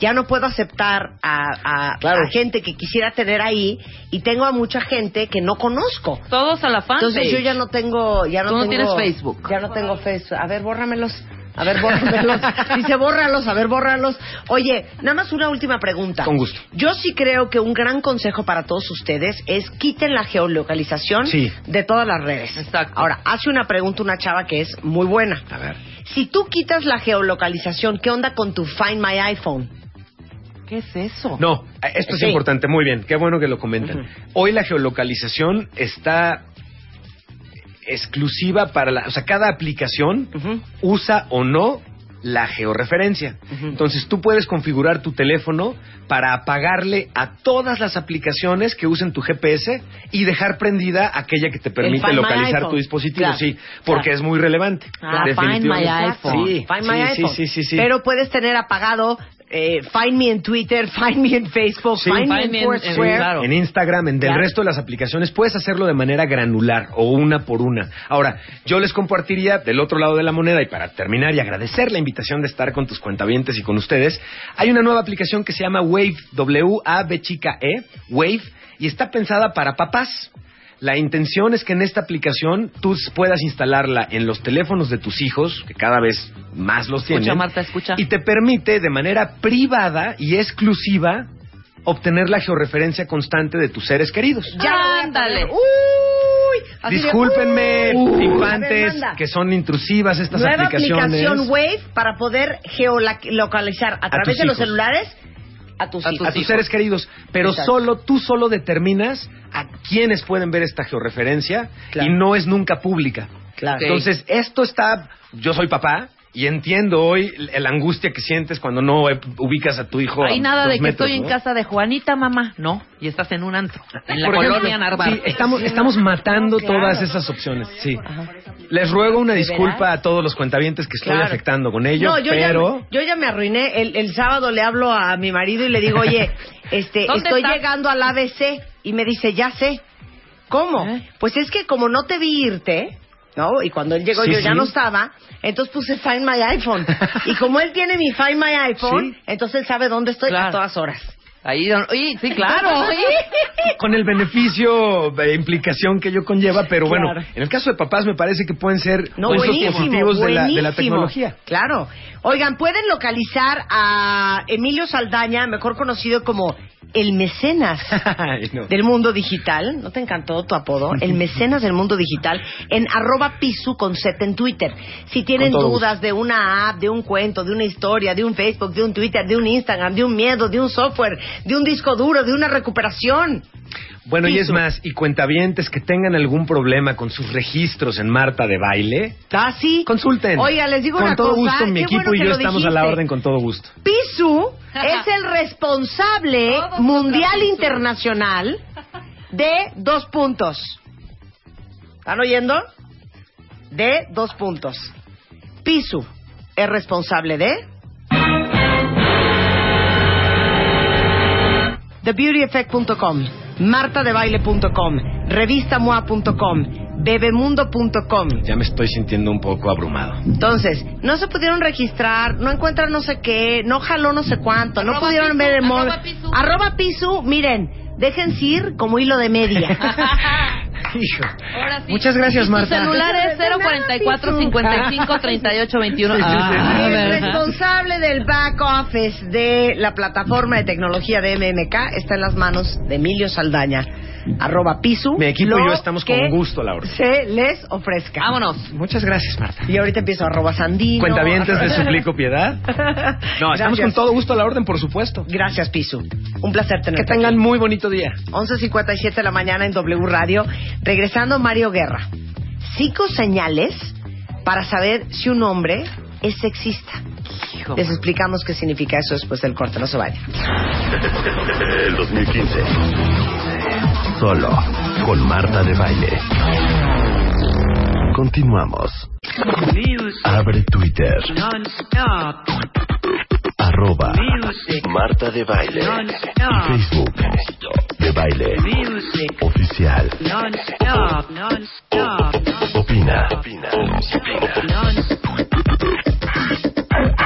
Ya no puedo aceptar a, a- a gente que quisiera tener ahí y tengo a mucha gente que no conozco. Todos a la fanpage. Entonces yo ya no tengo, ya no Tú no tengo- tienes Facebook. Ya no tengo Facebook. A ver, bórramelos. A ver, bórramelos. Dice, bórralos, a ver, bórralos. Oye, nada más una última pregunta. Con gusto. Yo sí creo que un gran consejo para todos ustedes es quiten la geolocalización Sí. de todas las redes. Exacto. Ahora, hace una pregunta una chava que es muy buena. A ver. Si tú quitas la geolocalización, ¿qué onda con tu Find My iPhone? ¿Qué es eso? No, esto es Sí. importante, muy bien, qué bueno que lo comentan. Hoy la geolocalización está exclusiva para la, o sea, cada aplicación usa o no la georreferencia. Entonces tú puedes configurar tu teléfono para apagarle a todas las aplicaciones que usen tu GPS y dejar prendida aquella que te permite localizar tu dispositivo, Claro, sí, porque claro. es muy relevante. Ah, Find definitivamente. My iPhone. Sí, Find sí, My sí, iPhone. sí, sí, sí. Pero puedes tener apagado eh, find me en Twitter, find me en Facebook, Sí, find, me find en me en- Foursquare. En Instagram, en del Claro. resto de las aplicaciones, puedes hacerlo de manera granular o una por una. Ahora, yo les compartiría del otro lado de la moneda y para terminar y agradecer la invitación de estar con tus cuentavientes y con ustedes, hay una nueva aplicación que se llama Wave, W-A-B chica E, Wave, y está pensada para papás. La intención es que en esta aplicación tú puedas instalarla en los teléfonos de tus hijos, que cada vez más los Escucha, tienen, Marta, escucha. y te permite de manera privada y exclusiva obtener la georreferencia constante de tus seres queridos. Ya Ándale. Uy, de, Discúlpenme, ver, manda. que son intrusivas estas Nueva aplicaciones. aplicación Wave para poder geolocalizar a, través de los celulares a tus hijos. a tus seres queridos, pero Exacto. solo tú solo determinas a quiénes pueden ver esta georreferencia y no es nunca pública. Claro. Entonces, esto está, yo soy papá y entiendo hoy la angustia que sientes cuando no eh, ubicas a tu hijo. Hay a nada dos de que metros, estoy en casa de Juanita, mamá. No, y estás en un antro. En la colonia Narvarte. sí, estamos, estamos matando claro. todas esas opciones. Sí. Les ruego una ¿De disculpa a todos los cuentavientes que estoy Claro. afectando con ello, no, yo, pero ya, yo ya me arruiné. El, el sábado le hablo a mi marido y le digo, oye, este, ¿Dónde estoy estás? llegando al ABC. Y me dice, ya sé. ¿Cómo? ¿Eh? Pues es que como no te vi irte, ¿no? Y cuando él llegó Sí, yo ya sí. no estaba, entonces puse Find My iPhone. y como él tiene mi Find My iPhone, Sí. entonces él sabe dónde estoy a todas horas. Ahí, oye, sí, claro. con el beneficio e implicación que ello conlleva, pero bueno, Claro. en el caso de papás me parece que pueden ser No, buenísimo, positivos de la, de la buenísimo. tecnología. Claro. Oigan, pueden localizar a Emilio Saldaña, mejor conocido como el mecenas Ay, no. del mundo digital. ¿No te encantó tu apodo? El mecenas del mundo digital en arroba pisu con Z en Twitter. Si tienen dudas de una app, de un cuento, de una historia, de un Facebook, de un Twitter, de un Instagram, de un miedo, de un software, de un disco duro, de una recuperación. Bueno, y es más, y cuentavientes que tengan algún problema con sus registros en Marta de baile, ¿Ah, sí? consulten. Oiga, les digo con una todo cosa, gusto, mi qué equipo bueno y que yo lo estamos a la dijiste. orden con todo gusto. Pisu es el responsable mundial internacional de dos puntos. ¿Están oyendo? De dos puntos. Pisu es responsable de TheBeautyEffect.com, martadebaile.com, revistamoa.com, bebemundo.com. Ya me estoy sintiendo un poco abrumado. Entonces, no se pudieron registrar, no encuentran no sé qué, no jaló no sé cuánto, no Arroba pudieron pisu, ver el móvil. arroba pisu. Arroba pisu, miren, déjense ir como hilo de media. Hijo. Ahora sí. Muchas gracias, Y tu Marta. celular es 044 55 38 21. Sí, sí, sí. Ah, el responsable del back office de la plataforma de tecnología de MMK está en las manos de Emilio Saldaña. Arroba pisu. Mi equipo y yo estamos con que gusto a la orden. Se les ofrezca. Vámonos. Muchas gracias, Marta. Y ahorita empiezo arroba sandino. Cuentavientes, les suplico piedad. No, estamos Gracias. con todo gusto a la orden, por supuesto. Gracias, Pisu. Un placer Que tenerte. tengan aquí. muy bonito día. 11.57 de la mañana en W Radio. Regresando Mario Guerra. Cinco señales para saber si un hombre es sexista. Hijo. Les explicamos qué significa eso después del corte. No se vayan. El 2015. Solo con Marta de Baile. Continuamos. Abre Twitter. Arroba Marta de Baile. Y Facebook. De Baile. Oficial. Opina. Opina.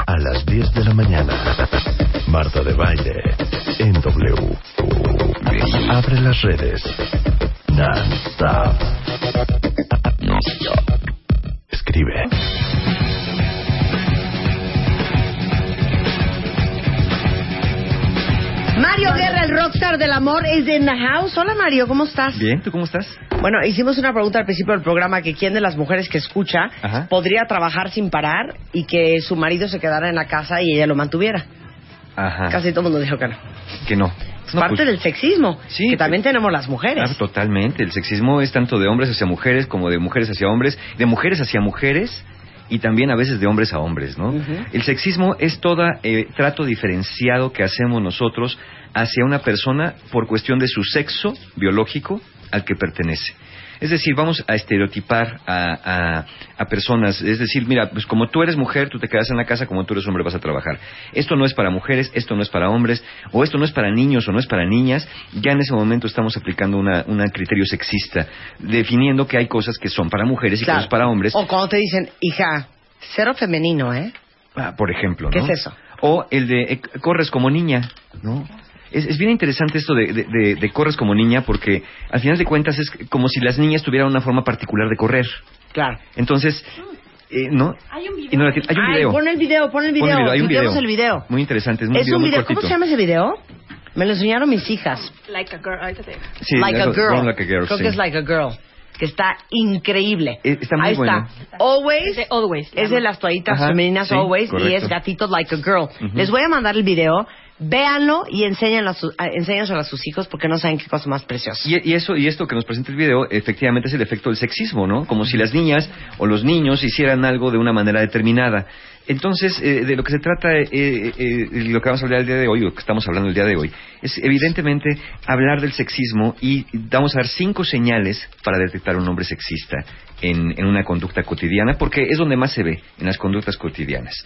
A las 10 de la mañana. Marta de Baile. En W. Abre las redes. Non-stop. Escribe. Mario Guerra, el rockstar del amor, es in the house. Hola Mario, ¿cómo estás? Bien, ¿tú cómo estás? Bueno, hicimos una pregunta al principio del programa que quién de las mujeres que escucha Ajá. podría trabajar sin parar y que su marido se quedara en la casa y ella lo mantuviera. Ajá. Casi todo el mundo dijo que no. Que no. Es No, parte pues, del sexismo, Sí, que también tenemos las mujeres. Claro, totalmente. El sexismo es tanto de hombres hacia mujeres como de mujeres hacia hombres, de mujeres hacia mujeres y también a veces de hombres a hombres, ¿no? El sexismo es todo trato diferenciado que hacemos nosotros hacia una persona por cuestión de su sexo biológico al que pertenece. Es decir, vamos a estereotipar a, a- a personas. Es decir, mira, pues como tú eres mujer, tú te quedas en la casa, como tú eres hombre, vas a trabajar. Esto no es para mujeres, esto no es para hombres, o esto no es para niños o no es para niñas. Ya en ese momento estamos aplicando una, un criterio sexista, definiendo que hay cosas que son para mujeres y Claro. cosas para hombres. O cuando te dicen, hija, cero femenino, ¿eh? Ah, por ejemplo, ¿Qué ¿no? es eso? O el de eh, corres como niña, ¿no? Es, es bien interesante esto de, de- de- de corres como niña porque al final de cuentas es como si las niñas tuvieran una forma particular de correr. Claro. Entonces, eh, ¿no? Hay un video. Y no la tiene- hay un Ay, video. pon el video, pon el Pon video. el video, hay un video. el video. Muy interesante, es un Es video un muy video, ¿cómo cortito. se llama ese video? Me lo enseñaron mis hijas. Like a girl. Sí, like a girl. Like a Girl, Creo sí. que es Like a Girl. Que está increíble. Eh, está muy Ahí bueno. está. Always. De Always. Es de las toallitas Ajá, femeninas sí, Always y correcto. es gatito Like a Girl. Ujú. Les voy a mandar el video. Véanlo y enséñanlo a, su- a- a sus hijos porque no saben qué cosa más preciosa. Y, y eso y esto que nos presenta el video efectivamente es el efecto del sexismo, ¿no? Como si las niñas o los niños hicieran algo de una manera determinada. Entonces, eh, de lo que se trata, eh, eh, eh, lo que vamos a hablar el día de hoy, o que estamos hablando el día de hoy, es evidentemente hablar del sexismo y vamos a dar cinco señales para detectar un hombre sexista en, en una conducta cotidiana, porque es donde más se ve, en las conductas cotidianas.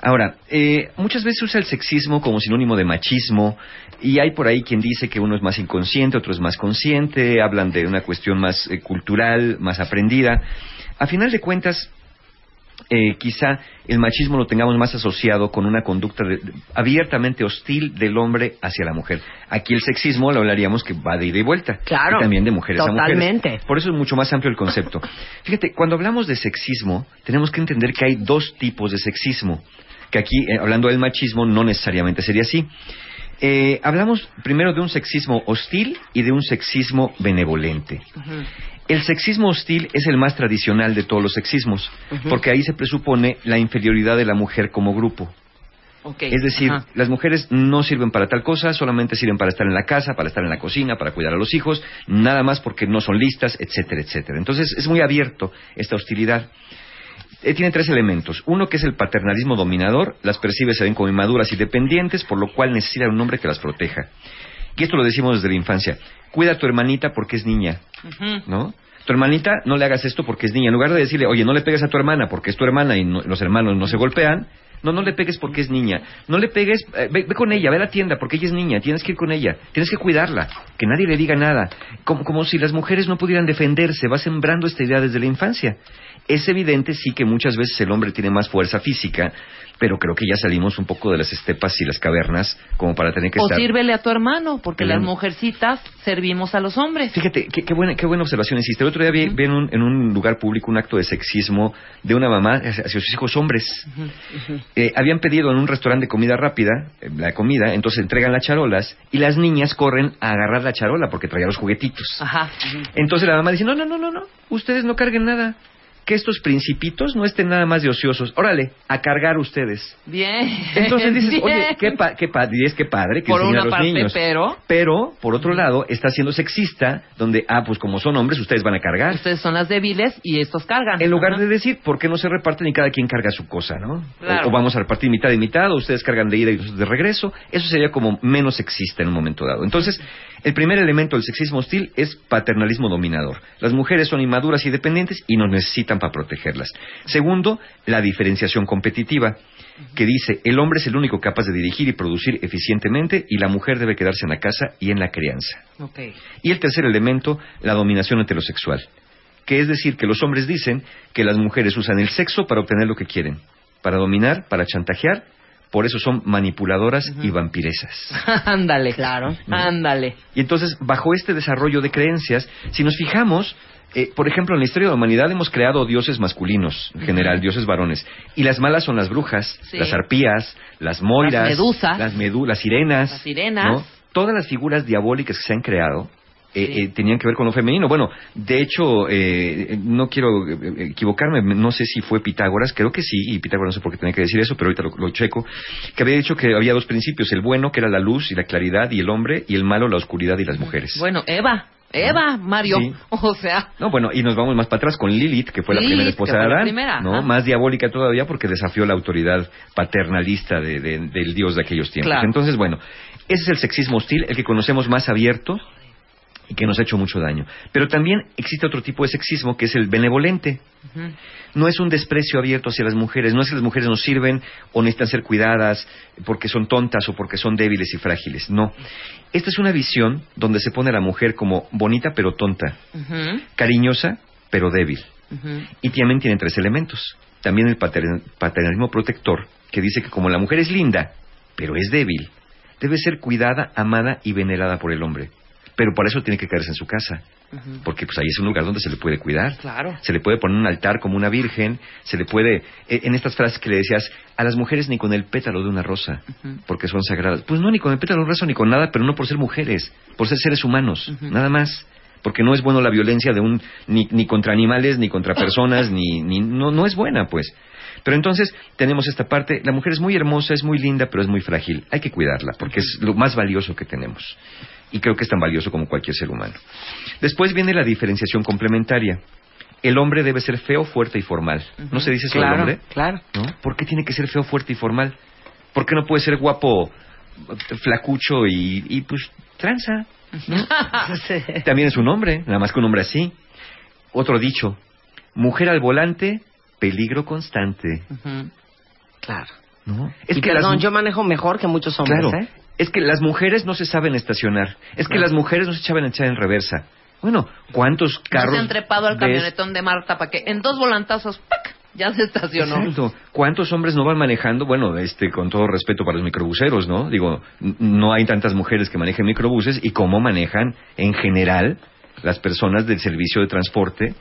Ahora, eh, muchas veces usa el sexismo como sinónimo de machismo y hay por ahí quien dice que uno es más inconsciente, otro es más consciente, hablan de una cuestión más eh, cultural, más aprendida. A final de cuentas, eh, quizá el machismo lo tengamos más asociado con una conducta de- de- abiertamente hostil del hombre hacia la mujer. Aquí el sexismo lo hablaríamos que va de ida y vuelta. Claro. Y también de mujeres a Totalmente. mujeres. Por eso es mucho más amplio el concepto. Fíjate, cuando hablamos de sexismo, tenemos que entender que hay dos tipos de sexismo. Que aquí, eh, hablando del machismo, no necesariamente sería así. Eh, hablamos primero de un sexismo hostil y de un sexismo benevolente. El sexismo hostil es el más tradicional de todos los sexismos, porque ahí se presupone la inferioridad de la mujer como grupo. Es decir, Ajá. las mujeres no sirven para tal cosa, solamente sirven para estar en la casa, para estar en la cocina, para cuidar a los hijos, nada más porque no son listas, etcétera, etcétera. Entonces es muy abierto esta hostilidad. Eh, tiene tres elementos. Uno que es el paternalismo dominador, las percibe se ven como inmaduras y dependientes, por lo cual necesitan un hombre que las proteja. Y esto lo decimos desde la infancia. Cuida a tu hermanita porque es niña. ¿No? Tu hermanita, no le hagas esto porque es niña. En lugar de decirle, oye, no le pegues a tu hermana porque es tu hermana y los hermanos no se golpean, no, no le pegues porque es niña. No le pegues, eh, ve, ve con ella, ve a la tienda porque ella es niña, tienes que ir con ella, tienes que cuidarla, que nadie le diga nada. Como, como si las mujeres no pudieran defenderse, va sembrando esta idea desde la infancia. Es evidente, sí, que muchas veces el hombre tiene más fuerza física, pero creo que ya salimos un poco de las estepas y las cavernas como para tener que O estar... sírvele a tu hermano, porque las mujercitas servimos a los hombres. Fíjate, qué, qué buena, qué buena observación hiciste. El otro día vi, vi en, un, en un lugar público un acto de sexismo de una mamá hacia hacia sus hijos hombres. Eh, habían pedido en un restaurante de comida rápida eh, la comida, entonces entregan las charolas y las niñas corren a agarrar la charola porque traía los juguetitos. Ajá. Entonces la mamá dice, no, no, no, no, no, ustedes no carguen nada. Que estos principitos no estén nada más de ociosos. Órale, a cargar ustedes. Bien. Entonces dices, Bien. oye, qué, pa qué, pa- dirías, qué padre que Por enseña una a los parte, niños. pero- Pero, por otro lado, está siendo sexista, donde, ah, pues como son hombres, ustedes van a cargar. Ustedes son las débiles y estos cargan. En lugar de decir, ¿por qué no se reparten y cada quien carga su cosa, no? Claro. O, o vamos a repartir mitad y mitad, o ustedes cargan de ida y de regreso. Eso sería como menos sexista en un momento dado. Entonces, el primer elemento del sexismo hostil es paternalismo dominador. Las mujeres son inmaduras y dependientes y nos necesitan para protegerlas. Segundo, la diferenciación competitiva, que dice, el hombre es el único capaz de dirigir y producir eficientemente y la mujer debe quedarse en la casa y en la crianza. Y el tercer elemento, la dominación heterosexual, que es decir, que los hombres dicen que las mujeres usan el sexo para obtener lo que quieren, para dominar, para chantajear, por eso son manipuladoras y vampiresas. Ándale. Claro. Ándale. Y entonces, bajo este desarrollo de creencias, si nos fijamos, eh, por ejemplo, en la historia de la humanidad hemos creado dioses masculinos, en general, dioses varones. Y las malas son las brujas, Sí. las arpías, las moiras, Las medusas. las, medu- las sirenas. Las sirenas. ¿no? Todas las figuras diabólicas que se han creado eh, eh, tenían que ver con lo femenino. Bueno, de hecho, eh, eh, no quiero eh, equivocarme, no sé si fue Pitágoras, creo que sí, y Pitágoras no sé por qué tenía que decir eso, pero ahorita lo, lo checo, que había dicho que había dos principios, el bueno, que era la luz y la claridad, y el hombre, y el malo, la oscuridad y las mujeres. Bueno, Eva. Eva, Mario. Sí. O sea, No, bueno, y nos vamos más para atrás con Lilith, que fue la primera esposa de Adán, primera, ¿no? ajá. Más diabólica todavía porque desafió la autoridad paternalista de- de- del dios de aquellos tiempos. Claro. Entonces, bueno, ese es el sexismo hostil, el que conocemos más abierto, y que nos ha hecho mucho daño. Pero también existe otro tipo de sexismo que es el benevolente. No es un desprecio abierto hacia las mujeres, no es que las mujeres no sirven o necesitan ser cuidadas porque son tontas o porque son débiles y frágiles, no. Esta es una visión donde se pone a la mujer como bonita pero tonta, cariñosa pero débil. Y también tiene tres elementos. También el patern- paternalismo protector, que dice que como la mujer es linda, pero es débil, debe ser cuidada, amada y venerada por el hombre. Pero para eso tiene que quedarse en su casa, porque pues ahí es un lugar donde se le puede cuidar. Claro. Se le puede poner un altar como una virgen, se le puede, eh, en estas frases que le decías, a las mujeres ni con el pétalo de una rosa, porque son sagradas. Pues no, ni con el pétalo de una rosa, ni con nada, pero no por ser mujeres, por ser seres humanos, nada más. Porque no es bueno la violencia de un, ni, ni contra animales, ni contra personas, ni, ni, no, no es buena, pues. Pero entonces tenemos esta parte, la mujer es muy hermosa, es muy linda, pero es muy frágil. Hay que cuidarla, porque es lo más valioso que tenemos. Y creo que es tan valioso como cualquier ser humano. Después viene la diferenciación complementaria. El hombre debe ser feo, fuerte y formal. ¿No se dice eso del Claro, hombre? claro. ¿No? ¿Por qué tiene que ser feo, fuerte y formal? ¿Por qué no puede ser guapo, flacucho y, y pues tranza? ¿no? También es un hombre, nada más que un hombre así. Otro dicho, mujer al volante, peligro constante. Claro. ¿No? Es que perdón, yo manejo mejor que muchos hombres, Claro. ¿eh? Es que las mujeres no se saben estacionar. Es que las mujeres no se saben echar en reversa. Bueno, ¿cuántos No carros se han trepado al ves? camionetón de Marta para que en dos volantazos ¡pac! ya se estacionó. Exacto. ¿Cuántos hombres no van manejando? Bueno, este, con todo respeto para los microbuseros, ¿no? Digo, no hay tantas mujeres que manejen microbuses y cómo manejan en general las personas del servicio de transporte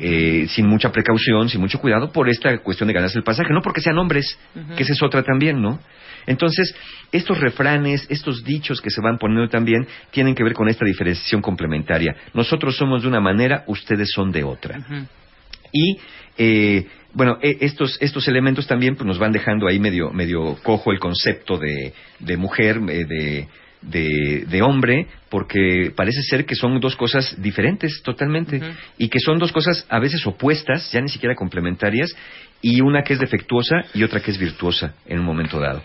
eh, sin mucha precaución, sin mucho cuidado por esta cuestión de ganarse el pasaje, no porque sean hombres, que esa es otra también, ¿no? Entonces, estos refranes, estos dichos que se van poniendo también tienen que ver con esta diferenciación complementaria. Nosotros somos de una manera, ustedes son de otra. Y eh, bueno, e- estos, estos elementos también pues, nos van dejando ahí medio, medio cojo el concepto de, de mujer, eh, de, de, de hombre, porque parece ser que son dos cosas diferentes totalmente y que son dos cosas a veces opuestas, ya ni siquiera complementarias, y una que es defectuosa y otra que es virtuosa en un momento dado.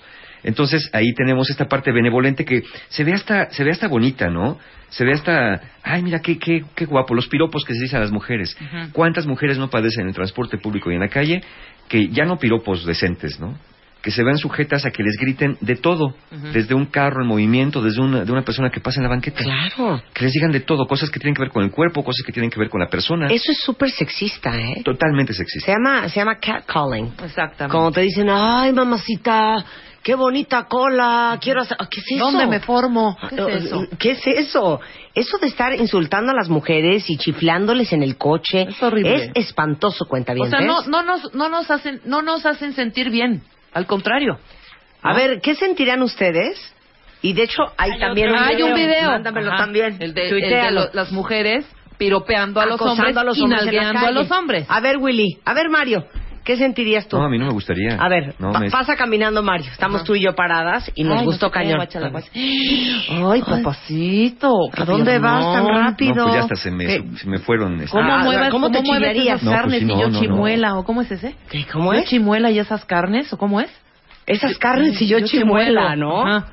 Entonces ahí tenemos esta parte benevolente que se ve hasta, se ve hasta bonita, ¿no? Se ve hasta, ay mira qué, qué, qué guapo, los piropos que se dicen a las mujeres. ¿Cuántas mujeres no padecen en el transporte público y en la calle que ya no piropos decentes, ¿no? Que se ven sujetas a que les griten de todo, desde un carro en movimiento, desde una, de una persona que pasa en la banqueta. Claro. Que les digan de todo, cosas que tienen que ver con el cuerpo, cosas que tienen que ver con la persona. Eso es súper sexista, ¿eh? Totalmente sexista. Se llama, se llama catcalling. Exactamente. Como te dicen, ay, mamacita, qué bonita cola, quiero hacer... ¿Qué es eso? ¿Dónde me formo? ¿Qué es eso? ¿Qué es eso? Eso de estar insultando a las mujeres y chiflándoles en el coche es horrible. Es espantoso, cuenta bien. O sea, no, no, nos, no, nos hacen, no nos hacen sentir bien. Al contrario. A ver, ¿qué sentirían ustedes? Y de hecho, hay, también otro- hay un video. Mándamelo Ajá. también. El de, el de Tuitealo. lo- las mujeres piropeando a los hombres a los y hombres en la nalgueando a los hombres. A ver, Willy. A ver, Mario. ¿Qué sentirías tú? No, a mí no me gustaría. A ver, No, pa- me- pasa caminando Mario. Estamos tú y yo paradas y nos Ay, gustó no qué, cañón. Ay, papacito. ¿A dónde vas tan rápido? No, pues ya hasta se me, ¿Qué? se me fueron. este, ¿Cómo Ah, mueves, ¿cómo cómo te chillarías? pues carnes y yo no, no. chimuela? ¿O cómo es ese? ¿Cómo yo es? chimuela y esas carnes? ¿O cómo es? Esas carnes y yo chimuela, ¿no? Ajá.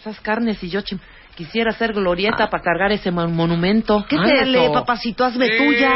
Esas carnes y yo chimuela. Quisiera ser glorieta para cargar ese mon- monumento. ¿Qué es Ándale, eso? papacito, hazme tuya.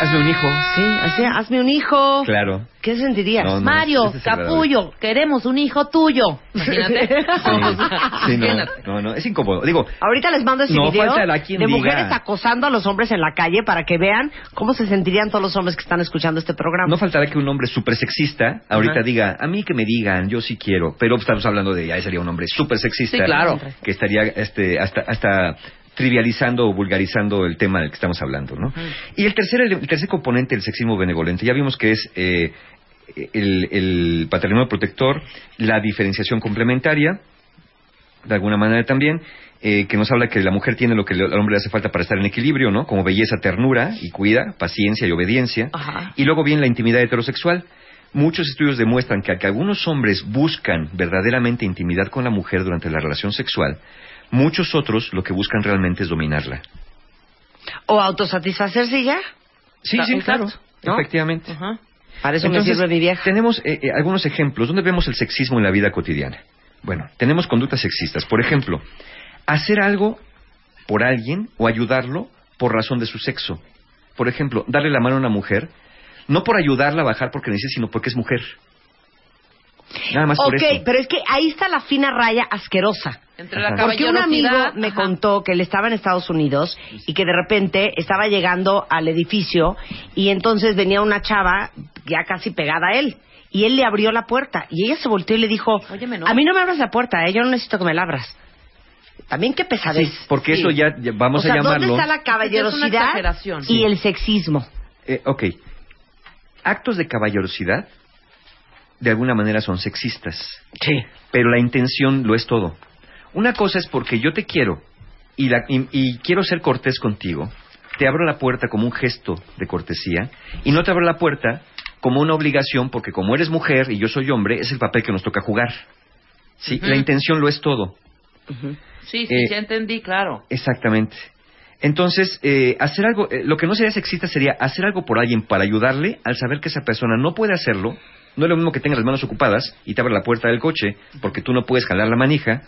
hazme un hijo. Sí, así, hazme un hijo. Claro. ¿Qué sentirías? No, no, Mario. Capullo, queremos un hijo tuyo. Imagínate. Sí, no, Imagínate. no, no, es incómodo. Digo, Ahorita les mando ese No video falta la quien de diga. mujeres acosando a los hombres en la calle para que vean cómo se sentirían todos los hombres que están escuchando este programa. no faltará que un hombre súper sexista ahorita Ajá. diga, a mí que me digan, yo sí quiero, pero estamos hablando de, ahí sería un hombre súper sexista. Sí, claro. Que estaría este, hasta, hasta trivializando o vulgarizando el tema del que estamos hablando, ¿no? Y el tercer, el tercer componente del sexismo benevolente, ya vimos que es eh, el, el patrimonio protector, la diferenciación complementaria, de alguna manera también, eh, que nos habla que la mujer tiene lo que al hombre le hace falta para estar en equilibrio, ¿no? Como belleza, ternura y cuida, paciencia y obediencia. Ajá. Y luego viene la intimidad heterosexual. Muchos estudios demuestran que, que algunos hombres buscan verdaderamente intimidad con la mujer durante la relación sexual, muchos otros lo que buscan realmente es dominarla. O autosatisfacerse ya. Sí, sí, claro. ¿no? Efectivamente. Para eso Entonces, me sirve mi vieja. Tenemos eh, eh, algunos ejemplos. ¿Dónde vemos el sexismo en la vida cotidiana? Bueno, tenemos conductas sexistas. Por ejemplo, hacer algo por alguien o ayudarlo por razón de su sexo. Por ejemplo, darle la mano a una mujer, no por ayudarla a bajar porque necesita, sino porque es mujer. Nada más por ok, eso. pero es que ahí está la fina raya asquerosa. Entre la Porque un amigo me ajá. contó que él estaba en Estados Unidos y que de repente estaba llegando al edificio y entonces venía una chava ya casi pegada a él. Y él le abrió la puerta y ella se volteó y le dijo, Óyeme, no. a mí no me abras la puerta, ¿eh? yo no necesito que me la abras. También qué pesadez. Sí, porque eso ya, ya vamos o sea, a llamarlo. ¿dónde está la caballerosidad y el sexismo? Eh, ok. Actos de caballerosidad de alguna manera son sexistas. Sí. Pero la intención lo es todo. Una cosa es porque yo te quiero y, la- y- y quiero ser cortés contigo. Te abro la puerta como un gesto de cortesía y no te abro la puerta como una obligación porque como eres mujer y yo soy hombre, es el papel que nos toca jugar. ¿Sí? La intención lo es todo. Sí, sí, Eh, ya entendí, claro. Exactamente. Entonces, eh, hacer algo, eh, lo que no sería sexista sería hacer algo por alguien para ayudarle al saber que esa persona no puede hacerlo. No es lo mismo que tenga las manos ocupadas y te abre la puerta del coche porque tú no puedes jalar la manija,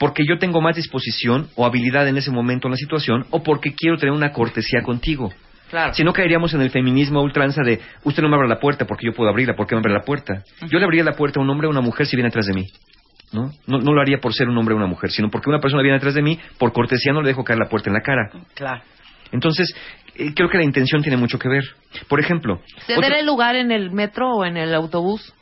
porque yo tengo más disposición o habilidad en ese momento en la situación o porque quiero tener una cortesía contigo. Claro. Si no caeríamos en el feminismo ultranza de usted no me abre la puerta porque yo puedo abrirla, ¿por qué me abre la puerta? Yo le abriría la puerta a un hombre o a una mujer si viene atrás de mí. ¿no? ¿no? No lo haría por ser un hombre o una mujer, sino porque una persona viene atrás de mí, por cortesía no le dejo caer la puerta en la cara. Claro. Entonces, eh, creo que la intención tiene mucho que ver. Por ejemplo, ¿Ceder otro- el lugar en el metro o en el autobús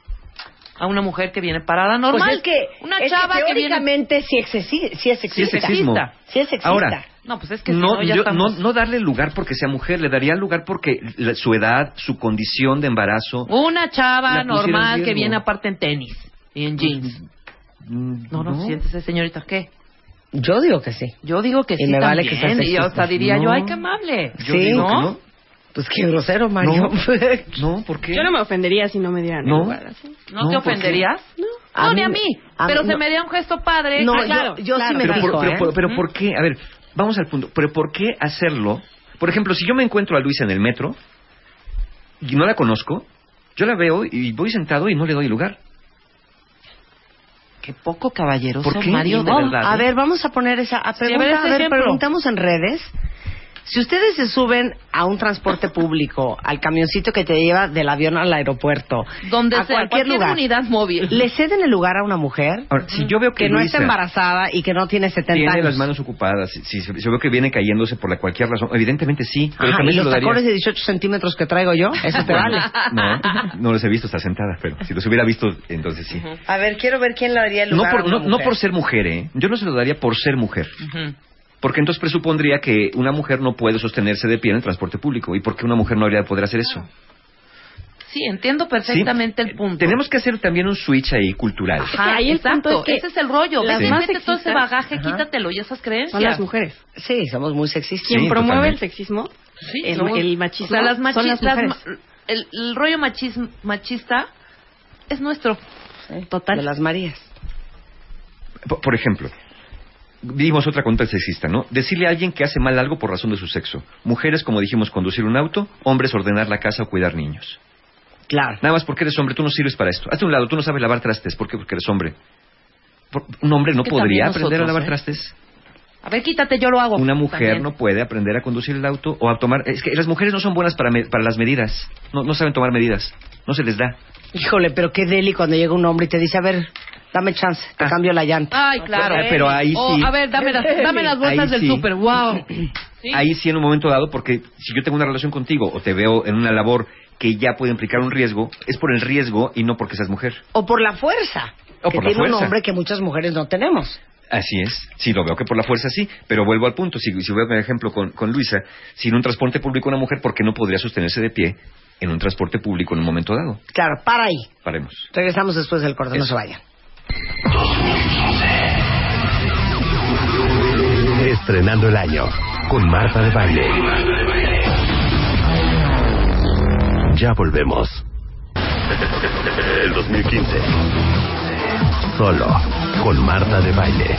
a una mujer que viene parada normal? Pues es que, una es chava que que, viene... teóricamente sí, es sexi- sí es Sí sexista. es sexismo. Sí es sexista. Ahora, No, pues es que si no, no, ya yo- estamos... no, no darle lugar porque sea mujer, le daría lugar porque la- su edad, su condición de embarazo. Una chava normal que viene aparte en tenis y en jeans. Mm, No, no, siéntese, señorita, ¿qué? Yo digo que sí. Yo digo que Y sí me vale también. que sea y yo sexista. hasta diría yo, No. ay, qué amable. Yo Sí. digo que ¿No? No. Pues qué grosero, Mario. No, ¿por qué? Yo no me ofendería si no me dieran No. lugar. ¿No, No, te ofenderías? No, A ni mí a mí. a pero mí se no. me da un gesto padre. No, Ah, yo- claro, yo sí claro. me pero, fijo, por, pero, ¿eh? por- pero ¿por qué? A ver, vamos al punto. ¿Pero por qué hacerlo? Por ejemplo, si yo me encuentro a Luisa en el metro y no la conozco, yo la veo y voy sentado y no le doy lugar. Qué poco caballeroso, ¿Por qué? Mario, de No, verdad. a ¿eh? ver, vamos a poner esa a, Sí, a ver, pregunta- ese a ver, preguntamos en redes. Si ustedes se suben a un transporte público, al camioncito que te lleva del avión al aeropuerto, Donde a sea, cualquier, cualquier lugar, unidad móvil. ¿le ceden el lugar a una mujer Ahora, si yo veo que, que no está embarazada y que no tiene 70 tiene años? las manos ocupadas, si, si, si yo veo que viene cayéndose por la cualquier razón, evidentemente sí, pero Ajá, también y los lo daría. tacones de 18 centímetros que traigo yo, eso te vale. No, no los he visto, está sentada, pero si los hubiera visto, entonces sí. A ver, quiero ver quién le daría el No lugar por, a una no, no mujer. por ser mujer, ¿eh? Yo no se lo daría por ser mujer. Ujú. Porque entonces presupondría que una mujer no puede sostenerse de pie en el transporte público. ¿Y por qué una mujer no habría de poder hacer eso? Sí, entiendo perfectamente el punto. Tenemos que hacer también un switch ahí cultural. Ajá, ahí el exacto. punto es que Ese es el rollo. las Vete, más vete todo ese sexistas, bagaje, ajá, quítatelo y esas creencias. Son las mujeres. Sí, somos muy sexistas. Quien Sí, promueve totalmente. el sexismo, Sí, el, somos- el machismo, o sea, las son las mujeres. ma- el, el rollo machismo, machista es nuestro. Total. De las Marías. Por, por ejemplo, vimos otra contra sexista, ¿no? Decirle a alguien que hace mal algo por razón de su sexo. Mujeres, como dijimos, conducir un auto. Hombres, ordenar la casa o cuidar niños. Claro. Nada más porque eres hombre, tú no sirves para esto. Hazte un lado, tú no sabes lavar trastes. ¿Por qué? Porque eres hombre. Un hombre no podría aprender a lavar ¿eh? trastes. A ver, quítate, yo lo hago. Una mujer También. no puede aprender a conducir el auto o a tomar... Es que las mujeres no son buenas para, me- para las medidas. No, no saben tomar medidas. No se les da. Híjole, pero qué deli cuando llega un hombre y te dice, a ver, dame chance, te Ah. cambio la llanta. Ay, claro. Pero- pero ahí Oh, sí. a ver, dame las, dame las bolsas Ahí del sí. súper. Wow. ¿Sí? Ahí sí en un momento dado, porque si yo tengo una relación contigo o te veo en una labor que ya puede implicar un riesgo, es por el riesgo y no porque seas mujer. O por la fuerza. O que por la tiene un hombre que muchas mujeres no tenemos. Así es. Sí, lo veo que por la fuerza sí, pero vuelvo al punto. Si, si veo un ejemplo con, con Luisa, si en un transporte público una mujer, ¿por qué no podría sostenerse de pie en un transporte público en un momento dado? Claro, para ahí. Paremos. Regresamos después del corte, no se vayan. Estrenando el año con Marta de Baile. Ya volvemos. El 2015. Solo con Marta de Baile.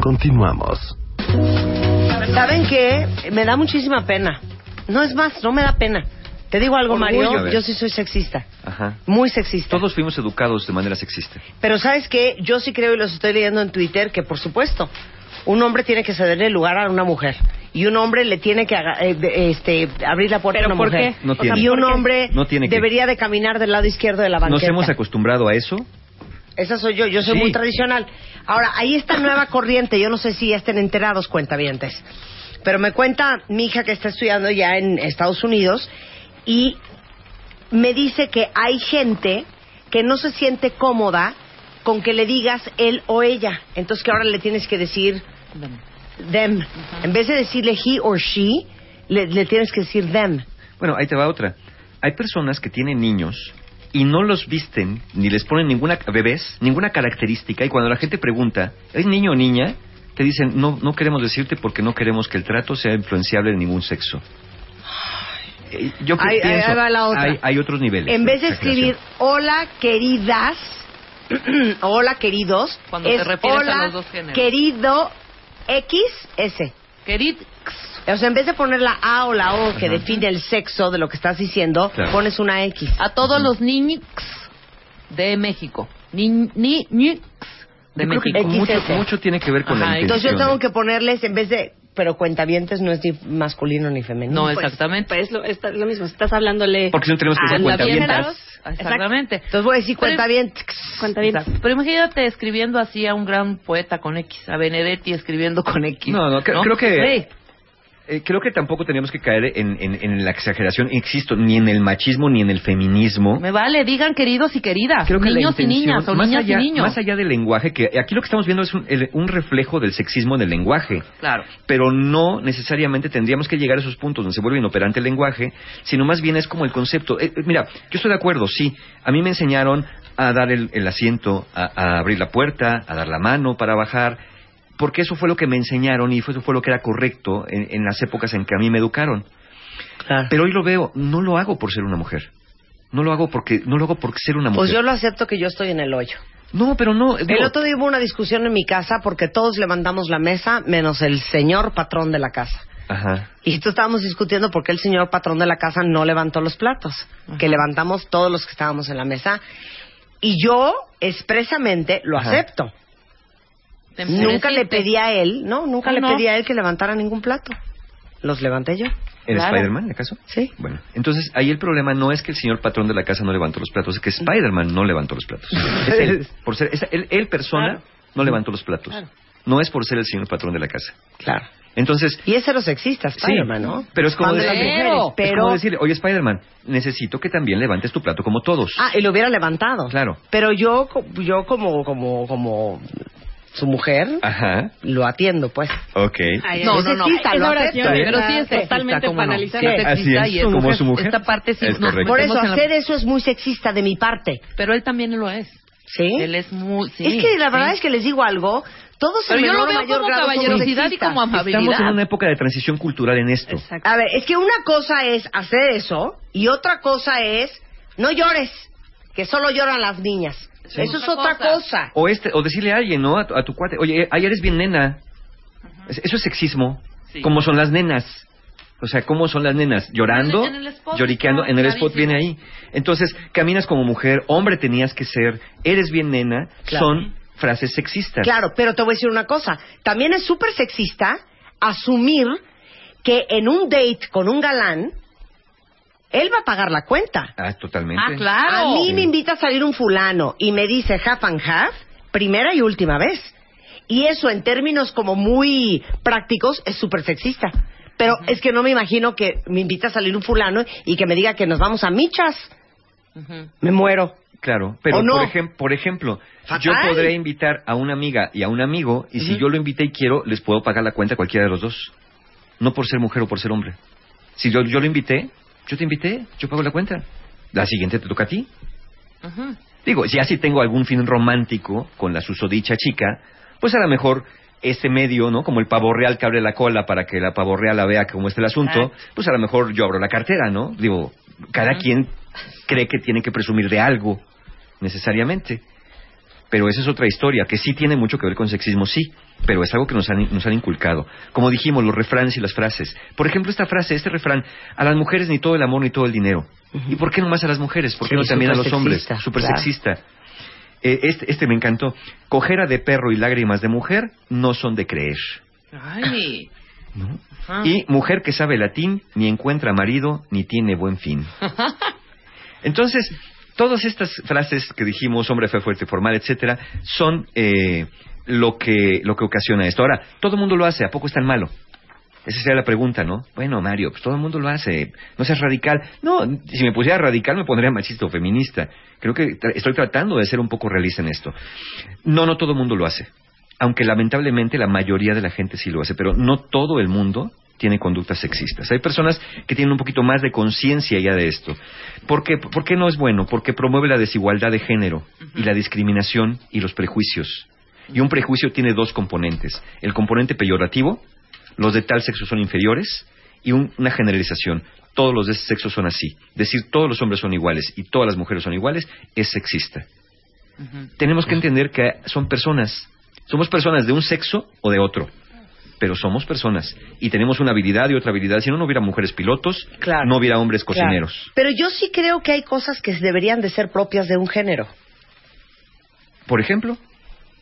Continuamos. ¿Saben qué? Me da muchísima pena. No es más, no me da pena. Te digo algo, Orgullo, Mario, yo sí soy sexista. Ajá. Muy sexista. Todos fuimos educados de manera sexista. Pero ¿sabes qué? Yo sí creo y los estoy leyendo en Twitter que, por supuesto, un hombre tiene que cederle el lugar a una mujer y un hombre le tiene que eh, este, abrir la puerta a ¿Pero una por mujer qué? No y tiene. un ¿Por qué? hombre No tiene que. debería de caminar del lado izquierdo de la banqueta. Nos hemos acostumbrado a eso. Esa soy yo, yo soy Sí. muy tradicional. Ahora, hay esta nueva corriente, yo no sé si ya estén enterados, cuentavientes, pero me cuenta mi hija que está estudiando ya en Estados Unidos y me dice que hay gente que no se siente cómoda con que le digas él o ella. Entonces que ahora le tienes que decir them. En vez de decirle he or she, le, le tienes que decir them. Bueno, ahí te va otra. Hay personas que tienen niños y no los visten ni les ponen ninguna bebés, ninguna característica y cuando la gente pregunta, ¿es niño o niña? Te dicen, no, no queremos decirte porque no queremos que el trato sea influenciable de ningún sexo. Eh, Yo que Ahí- ahí pienso, va la otra. Hay, hay otros niveles. En vez de escribir hola queridas, hola queridos, Cuando es te refieres a hola los dos géneros. querido XS. Querid. O sea, en vez de poner la A o la O que define el sexo de lo que estás diciendo, Claro. pones una X. A todos los niños de México. Ni, de Yo creo que México. mucho, mucho tiene que ver con la Entonces yo tengo que ponerles, en vez de, pero cuentavientes no es ni masculino ni femenino. No, exactamente. Pues lo, está- lo mismo, estás hablándole Porque si no tenemos que los cuentavientes. Exactamente. Entonces voy a decir cuentavientes. Cuentavientes. Exacto. Pero imagínate escribiendo así a un gran poeta con X, a Benedetti escribiendo con X. No, no, cre- creo que Sí. Eh, creo que tampoco teníamos que caer en, en- en la exageración, insisto, ni en el machismo ni en el feminismo. Me vale, digan queridos y queridas, Creo que la niños y niñas o más niñas allá, y niños. Más allá del lenguaje, que aquí lo que estamos viendo es un, el- un reflejo del sexismo en el lenguaje. Claro. Pero no necesariamente tendríamos que llegar a esos puntos donde se vuelve inoperante el lenguaje, sino más bien es como el concepto. Eh, eh, mira, yo estoy de acuerdo, sí. A mí me enseñaron a dar el, el asiento, a, a abrir la puerta, a dar la mano para bajar, porque eso fue lo que me enseñaron y fue- eso fue lo que era correcto en, en las épocas en que a mí me educaron. Pero hoy lo veo, no lo hago por ser una mujer. No lo hago porque no lo hago por ser una mujer. Pues yo lo acepto que yo estoy en el hoyo. No, pero no. El otro día hubo una discusión en mi casa porque todos levantamos la mesa menos el señor patrón de la casa. Ajá. Y entonces estábamos discutiendo por qué el señor patrón de la casa no levantó los platos, que levantamos todos los que estábamos en la mesa. Y yo expresamente lo Ajá. acepto. Te Nunca le pedí a él, no, nunca le no. pedí a él que levantara ningún plato. Los levanté yo. ¿En Claro. Spider-Man, acaso? Sí. Bueno, entonces ahí el problema no es que el señor patrón de la casa no levantó los platos, es que Spider-Man no levantó los platos. Es él, por ser, es él, él persona, no levantó los platos. No es por ser el señor patrón de la casa. Claro. Entonces, Y es sí, Spider-Man, ¿no? pero es como, de mujeres, es pero... como decirle, oye Spider-Man, necesito que también levantes tu plato como todos. Ah, y lo hubiera levantado. Claro. Pero yo, yo como, como, como su mujer, Ajá, lo atiendo, pues. ok. No, no, no. sexista, Es oración, acepto. pero sí es Sí. totalmente no. Sí. es sexista Así es, y es como su mujer. Esta parte sí. Es. Por eso, la- hacer eso es muy sexista de mi parte. Pero él también lo es. ¿Sí? Él es muy... sí, es que la sí. verdad es que les digo algo, todos Pero yo lo veo mayor como caballerosidad y como amabilidad. Estamos en una época de transición cultural en esto. A ver, es que una cosa es hacer eso y otra cosa es no llores, que solo lloran las niñas. Sí. Eso es Otra cosa. O, este, o decirle a alguien, ¿no? A tu, a tu cuate, oye, ayer eres bien nena. Es- Eso es sexismo. Sí. Como son las nenas. O sea, ¿cómo son las nenas? Llorando, En el- en el spot lloriqueando, en el spot viene ahí. Entonces, caminas como mujer, hombre tenías que ser, eres bien nena, Claro. son frases sexistas. Claro, pero te voy a decir una cosa. También es súper sexista asumir que en un date con un galán, él va a pagar la cuenta. Ah, totalmente. Ah, claro. A mí me invita a salir un fulano y me dice half and half, primera y última vez. Y eso en términos como muy prácticos es súper sexista. Pero es que no me imagino que me invita a salir un fulano y que me diga que nos vamos a michas. Me muero. Claro, pero por, ejem- por ejemplo, Fatal. yo podré invitar a una amiga y a un amigo, y si yo lo invité y quiero, les puedo pagar la cuenta a cualquiera de los dos. No por ser mujer o por ser hombre. Si yo, yo lo invité, yo te invité, yo pago la cuenta. La siguiente te toca a ti. Digo, si tengo algún fin romántico con la susodicha chica, pues a lo mejor este medio, ¿no? Como el pavo real que abre la cola para que la pavo real la vea cómo está el asunto, pues a lo mejor yo abro la cartera, ¿no? Digo, cada quien cree que tiene que presumir de algo, necesariamente. Pero esa es otra historia, que sí tiene mucho que ver con sexismo, sí, pero es algo que nos han, nos han inculcado. Como dijimos, los refranes y las frases. Por ejemplo, esta frase, este refrán, a las mujeres ni todo el amor ni todo el dinero. ¿Y por qué nomás a las mujeres? ¿Por qué Sí, no también a los súper hombres? sexista, Súper claro. sexista. Eh, este, este me encantó. Cojera de perro y lágrimas de mujer no son de creer. Ay. Ah. Y mujer que sabe latín ni encuentra marido ni tiene buen fin. Entonces, todas estas frases que dijimos, hombre fue fuerte, formal, etcétera, son eh, lo que lo que ocasiona esto. Ahora, todo el mundo lo hace, ¿a poco es tan malo? Esa sería la pregunta, ¿no? Bueno, Mario, pues todo el mundo lo hace. No seas radical. No, si me pusiera radical me pondría machista o feminista. Creo que estoy tratando de ser un poco realista en esto. No, no todo el mundo lo hace. Aunque lamentablemente la mayoría de la gente sí lo hace, pero no todo el mundo tiene conductas sexistas. Hay personas que tienen un poquito más de conciencia ya de esto. ¿Por qué, ¿Por qué no es bueno? Porque promueve la desigualdad de género y la discriminación y los prejuicios. Y un prejuicio tiene dos componentes. El componente peyorativo, los de tal sexo son inferiores, y un- una generalización. Todos los de ese sexo son así. Decir todos los hombres son iguales y todas las mujeres son iguales es sexista. Tenemos que entender que son personas. Somos personas de un sexo o de otro. Pero somos personas. Y tenemos una habilidad y otra habilidad. Si no, no hubiera mujeres pilotos, no hubiera hombres cocineros. Claro. Pero yo sí creo que hay cosas que deberían de ser propias de un género. Por ejemplo.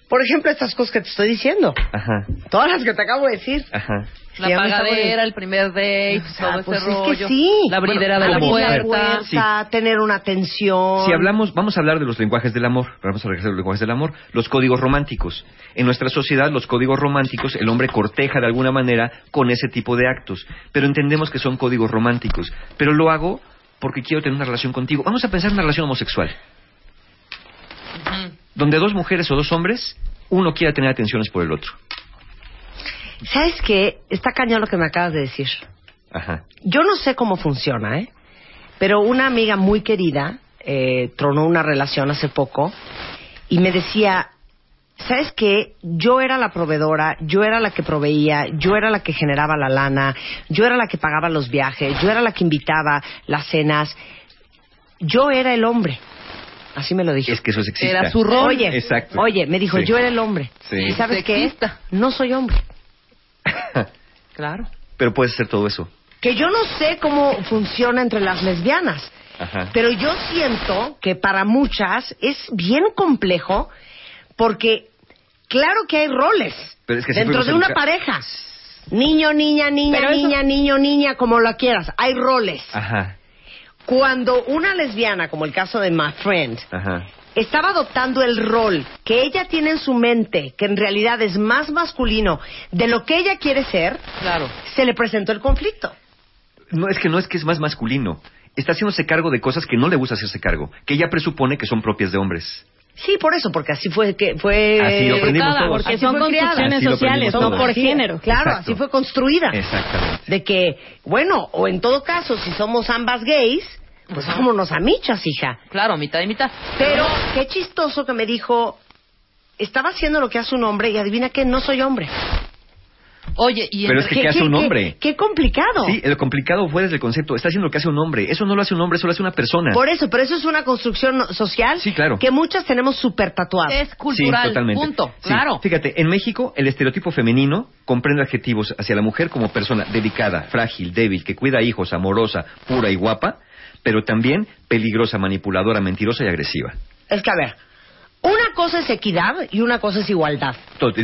Por ejemplo, estas cosas que te estoy diciendo. Ajá, Todas las que te acabo de decir. ajá. La pagadera, poniendo- el primer date, todo pues ese es que sí. La abridera de la puerta. puerta, tener una atención. Si hablamos, vamos a hablar de los lenguajes del amor. Vamos a regresar a los lenguajes del amor. Los códigos románticos. En nuestra sociedad, los códigos románticos, el hombre corteja de alguna manera con ese tipo de actos. Pero entendemos que son códigos románticos. Pero lo hago porque quiero tener una relación contigo. Vamos a pensar en una relación homosexual. Donde dos mujeres o dos hombres, uno quiera tener atenciones por el otro. ¿Sabes qué? Está cañón lo que me acabas de decir. Ajá. Yo no sé cómo funciona, ¿eh? Pero una amiga muy querida eh, tronó una relación hace poco y me decía, ¿sabes qué? Yo era la proveedora, yo era la que proveía, yo era la que generaba la lana, yo era la que pagaba los viajes, yo era la que invitaba las cenas, yo era el hombre. Así me lo dijo. Es que eso es sexista. Era su rol. Oye, Exacto. oye, me dijo, Sí. yo era el hombre. Sí. ¿Y sabes qué? No soy hombre. Claro. Pero puedes hacer todo eso. Que yo no sé cómo funciona entre las lesbianas. Ajá. Pero yo siento que para muchas es bien complejo porque claro que hay roles Pero es que dentro de una pareja. Niño, niña, niña, Pero eso- niña, niño, niña, como lo quieras. Hay roles. Ajá. Cuando una lesbiana, como el caso de My Friend, Ajá. estaba adoptando el rol que ella tiene en su mente, que en realidad es más masculino de lo que ella quiere ser, Claro. se le presentó el conflicto. No, es que no es que es más masculino. Está haciéndose cargo de cosas que no le gusta hacerse cargo, que ella presupone que son propias de hombres. Sí, por eso, porque así fue que fue Así lo aprendimos educada, todos. porque Porque son construcciones Así sociales, no por género. Claro, Exacto. así fue construida. Exactamente. De que, bueno, o en todo caso, si somos ambas gays, pues vámonos a michas, hija. Claro, mitad y mitad. Pero qué chistoso que me dijo, estaba haciendo lo que hace un hombre y adivina qué, no soy hombre. Oye, y Pero es que ¿qué hace un hombre? Qué, complicado. Sí, lo complicado fue desde el concepto. Está haciendo lo que hace un hombre. Eso no lo hace un hombre, eso lo hace una persona. Por eso, pero eso es una construcción social Sí, claro. que muchas tenemos súper tatuadas. Es cultural, sí, totalmente. punto. Sí, Claro. Fíjate, en México el estereotipo femenino comprende adjetivos hacia la mujer como persona delicada, frágil, débil, que cuida hijos, amorosa, pura y guapa, pero también peligrosa, manipuladora, mentirosa y agresiva. Es que, a ver, una cosa es equidad y una cosa es igualdad.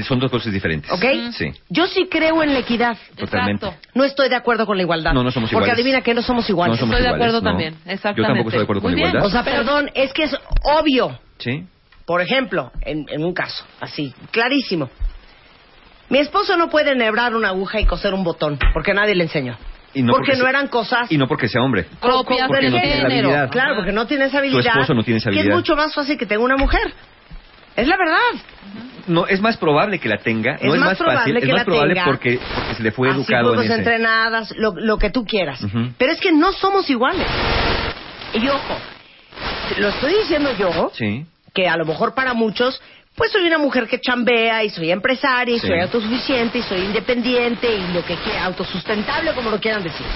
Son dos cosas diferentes. ¿Ok? Sí, Yo sí creo en la equidad. totalmente. No estoy de acuerdo con la igualdad. No, no somos Porque iguales. adivina que no somos iguales. No somos Estoy de iguales, acuerdo no. también, exactamente. Yo tampoco estoy de acuerdo con Muy la bien. igualdad. O sea, perdón, es que es obvio. Sí. Por ejemplo, en, en un caso, así, clarísimo. Mi esposo no puede enhebrar una aguja y coser un botón, porque nadie le enseñó. Y no porque, porque no eran cosas Y no porque sea hombre. Propias Porque del no tiene la género. habilidad. Claro, porque no tiene esa habilidad. esposo no tiene esa Que es habilidad. mucho más fácil que tenga una mujer. Es la verdad. No, es más probable que la tenga. Es no es más más, probable fácil. que es más la probable tenga. porque, porque se le fue Así educado fuimos en ese. entrenadas, lo, lo que tú quieras. Pero es que no somos iguales. Y ojo, lo estoy diciendo yo, Sí. que a lo mejor para muchos, pues soy una mujer que chambea y soy empresaria y Sí. soy autosuficiente y soy independiente y lo que quiera, autosustentable, como lo quieran decir.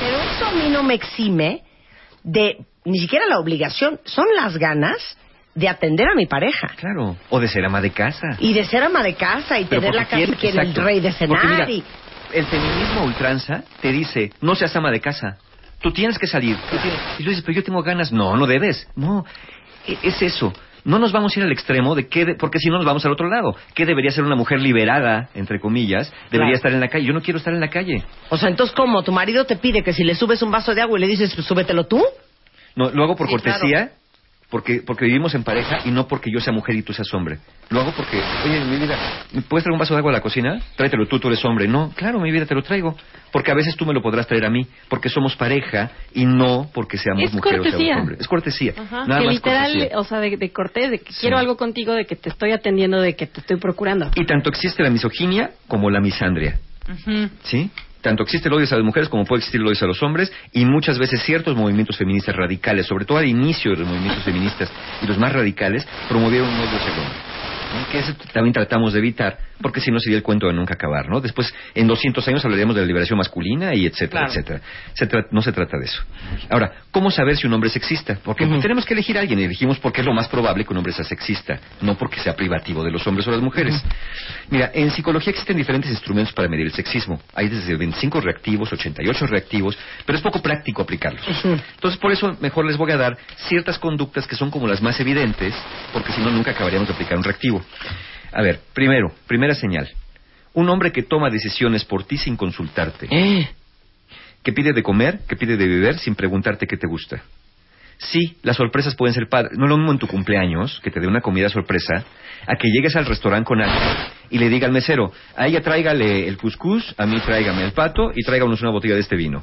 Pero eso a mí no me exime de ni siquiera la obligación, son las ganas de atender a mi pareja. Claro. O de ser ama de casa. Y de ser ama de casa y Pero tener la casa que el rey de cenar mira, y... El feminismo ultranza te dice, no seas ama de casa. Tú tienes que salir. Tú tienes- Y tú dices, pero yo tengo ganas. No, no debes. No, e- es eso. No nos vamos a ir al extremo de qué, de- porque si no nos vamos al otro lado. ¿Qué debería ser una mujer liberada, entre comillas? Debería Claro. estar en la calle. Yo no quiero estar en la calle. O sea, entonces, ¿cómo? ¿Tu marido te pide que si le subes un vaso de agua y le dices, pues súbetelo tú? No, lo hago por Sí, cortesía, porque, porque vivimos en pareja y no porque yo sea mujer y tú seas hombre. Lo hago porque, oye, mi vida, ¿me puedes traer un vaso de agua a la cocina? Tráetelo tú, tú eres hombre. No, claro, mi vida, te lo traigo. Porque a veces tú me lo podrás traer a mí, porque somos pareja y no porque seamos Es mujer o cortesía. seamos hombre. Es cortesía. Ajá, Nada que más literal, cortesía. o sea, de, de cortés, de que Sí. quiero algo contigo, de que te estoy atendiendo, de que te estoy procurando. Y tanto existe la misoginia como la misandria. ¿Sí? Tanto existe el odio hacia las mujeres como puede existir el odio hacia los hombres y muchas veces ciertos movimientos feministas radicales, sobre todo al inicio de los movimientos feministas y los más radicales, promovieron un odio hacia el hombre. ¿No? Que eso también tratamos de evitar, porque si no sería el cuento de nunca acabar, ¿no? Después, en 200 años hablaríamos de la liberación masculina y etcétera, Claro. etcétera. Se no se trata de eso. Ahora, ¿cómo saber si un hombre es sexista? Porque tenemos que elegir a alguien y elegimos porque es lo más probable que un hombre sea sexista, no porque sea privativo de los hombres o las mujeres. Mira, en psicología existen diferentes instrumentos para medir el sexismo. Hay desde 25 reactivos, 88 reactivos, pero es poco práctico aplicarlos. Entonces, por eso mejor les voy a dar ciertas conductas que son como las más evidentes, porque si no, nunca acabaríamos de aplicar un reactivo. A ver, primero, primera señal. Un hombre que toma decisiones por ti sin consultarte. Que pide de comer, que pide de beber sin preguntarte qué te gusta. Sí, las sorpresas pueden ser padres. No lo mismo en tu cumpleaños, que te dé una comida sorpresa, a que llegues al restaurante con alguien y le diga al mesero, a ella tráigale el cuscús, a mí tráigame el pato y tráiganos una botella de este vino.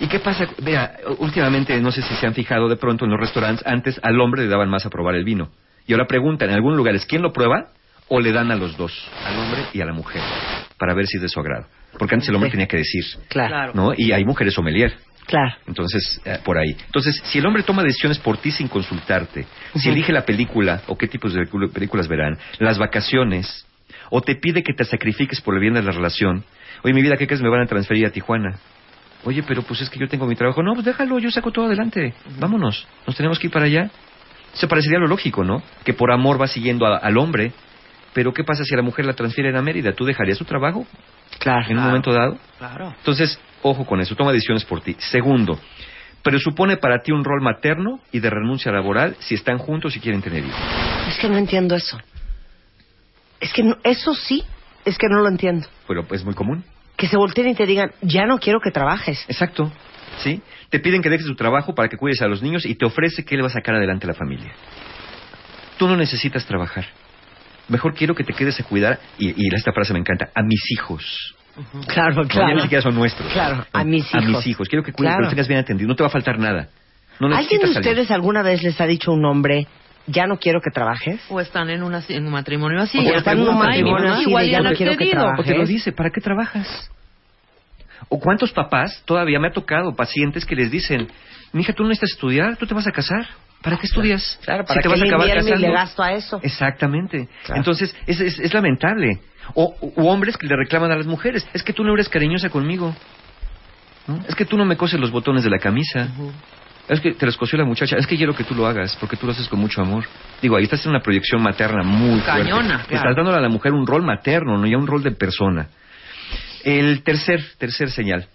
¿Y qué pasa? Vea, últimamente, no sé si se han fijado de pronto en los restaurantes, antes al hombre le daban más a probar el vino. Y ahora preguntan en algunos lugares, ¿quién lo prueba? O le dan a los dos, al hombre y a la mujer, para ver si es de su agrado. Porque antes el hombre tenía que decir, Claro. ¿no? Y hay mujeres sommelier. Claro. Entonces, eh, por ahí. Entonces, si el hombre toma decisiones por ti sin consultarte, si elige la película o qué tipos de películas verán, las vacaciones, o te pide que te sacrifiques por el bien de la relación, oye, mi vida, ¿qué crees? Me van a transferir a Tijuana. Oye, pero pues es que yo tengo mi trabajo. No, pues déjalo, yo saco todo adelante. Vámonos, nos tenemos que ir para allá. Se parecería lo lógico, ¿no? Que por amor va siguiendo a- al hombre. Pero ¿qué pasa si a la mujer la transfieren a Mérida? ¿Tú dejarías tu trabajo? Claro. En un momento dado. Claro. Entonces, ojo con eso, toma decisiones por ti. Segundo, presupone para ti un rol materno y de renuncia laboral si están juntos y quieren tener hijos. Es que no entiendo eso. Es que no- eso sí, es que no lo entiendo. Pero es muy común. Que se volteen y te digan, ya no quiero que trabajes. Exacto. ¿Sí? Te piden que dejes tu trabajo para que cuides a los niños y te ofrece que él va a sacar adelante a la familia. Tú no necesitas trabajar. Mejor quiero que te quedes a cuidar, y, y esta frase me encanta, a mis hijos. Claro, No, ya ni siquiera son nuestros. Claro, a mis A hijos. mis hijos. Quiero que cuides, que Claro. los tengas bien atendidos. No te va a faltar nada. No ¿Alguien de salir. ustedes alguna vez les ha dicho a un hombre, ya no quiero que trabajes? O están en, una, en un matrimonio así. O están en un matrimonio "Ay, así igual ya ya no han quiero que accedido". trabajes. O te lo dice, ¿para qué trabajas? ¿O cuántos papás todavía me ha tocado pacientes que les dicen, mija, tú no necesitas estudiar, tú te vas a casar? ¿Para qué estudias? Claro, Si para te que vas a acabar invierno y casando. le gasto a eso. Exactamente. Entonces, es, es, es lamentable. O, hombres que le reclaman a las mujeres, es que tú no eres cariñosa conmigo. ¿no? Es que tú no me coses los botones de la camisa. Es que te los cosió la muchacha. Es que quiero que tú lo hagas, porque tú lo haces con mucho amor. Digo, ahí estás en una proyección materna muy. Cañona, claro. Estás dándole a la mujer un rol materno, no ya un rol de persona. El tercer, tercer señal.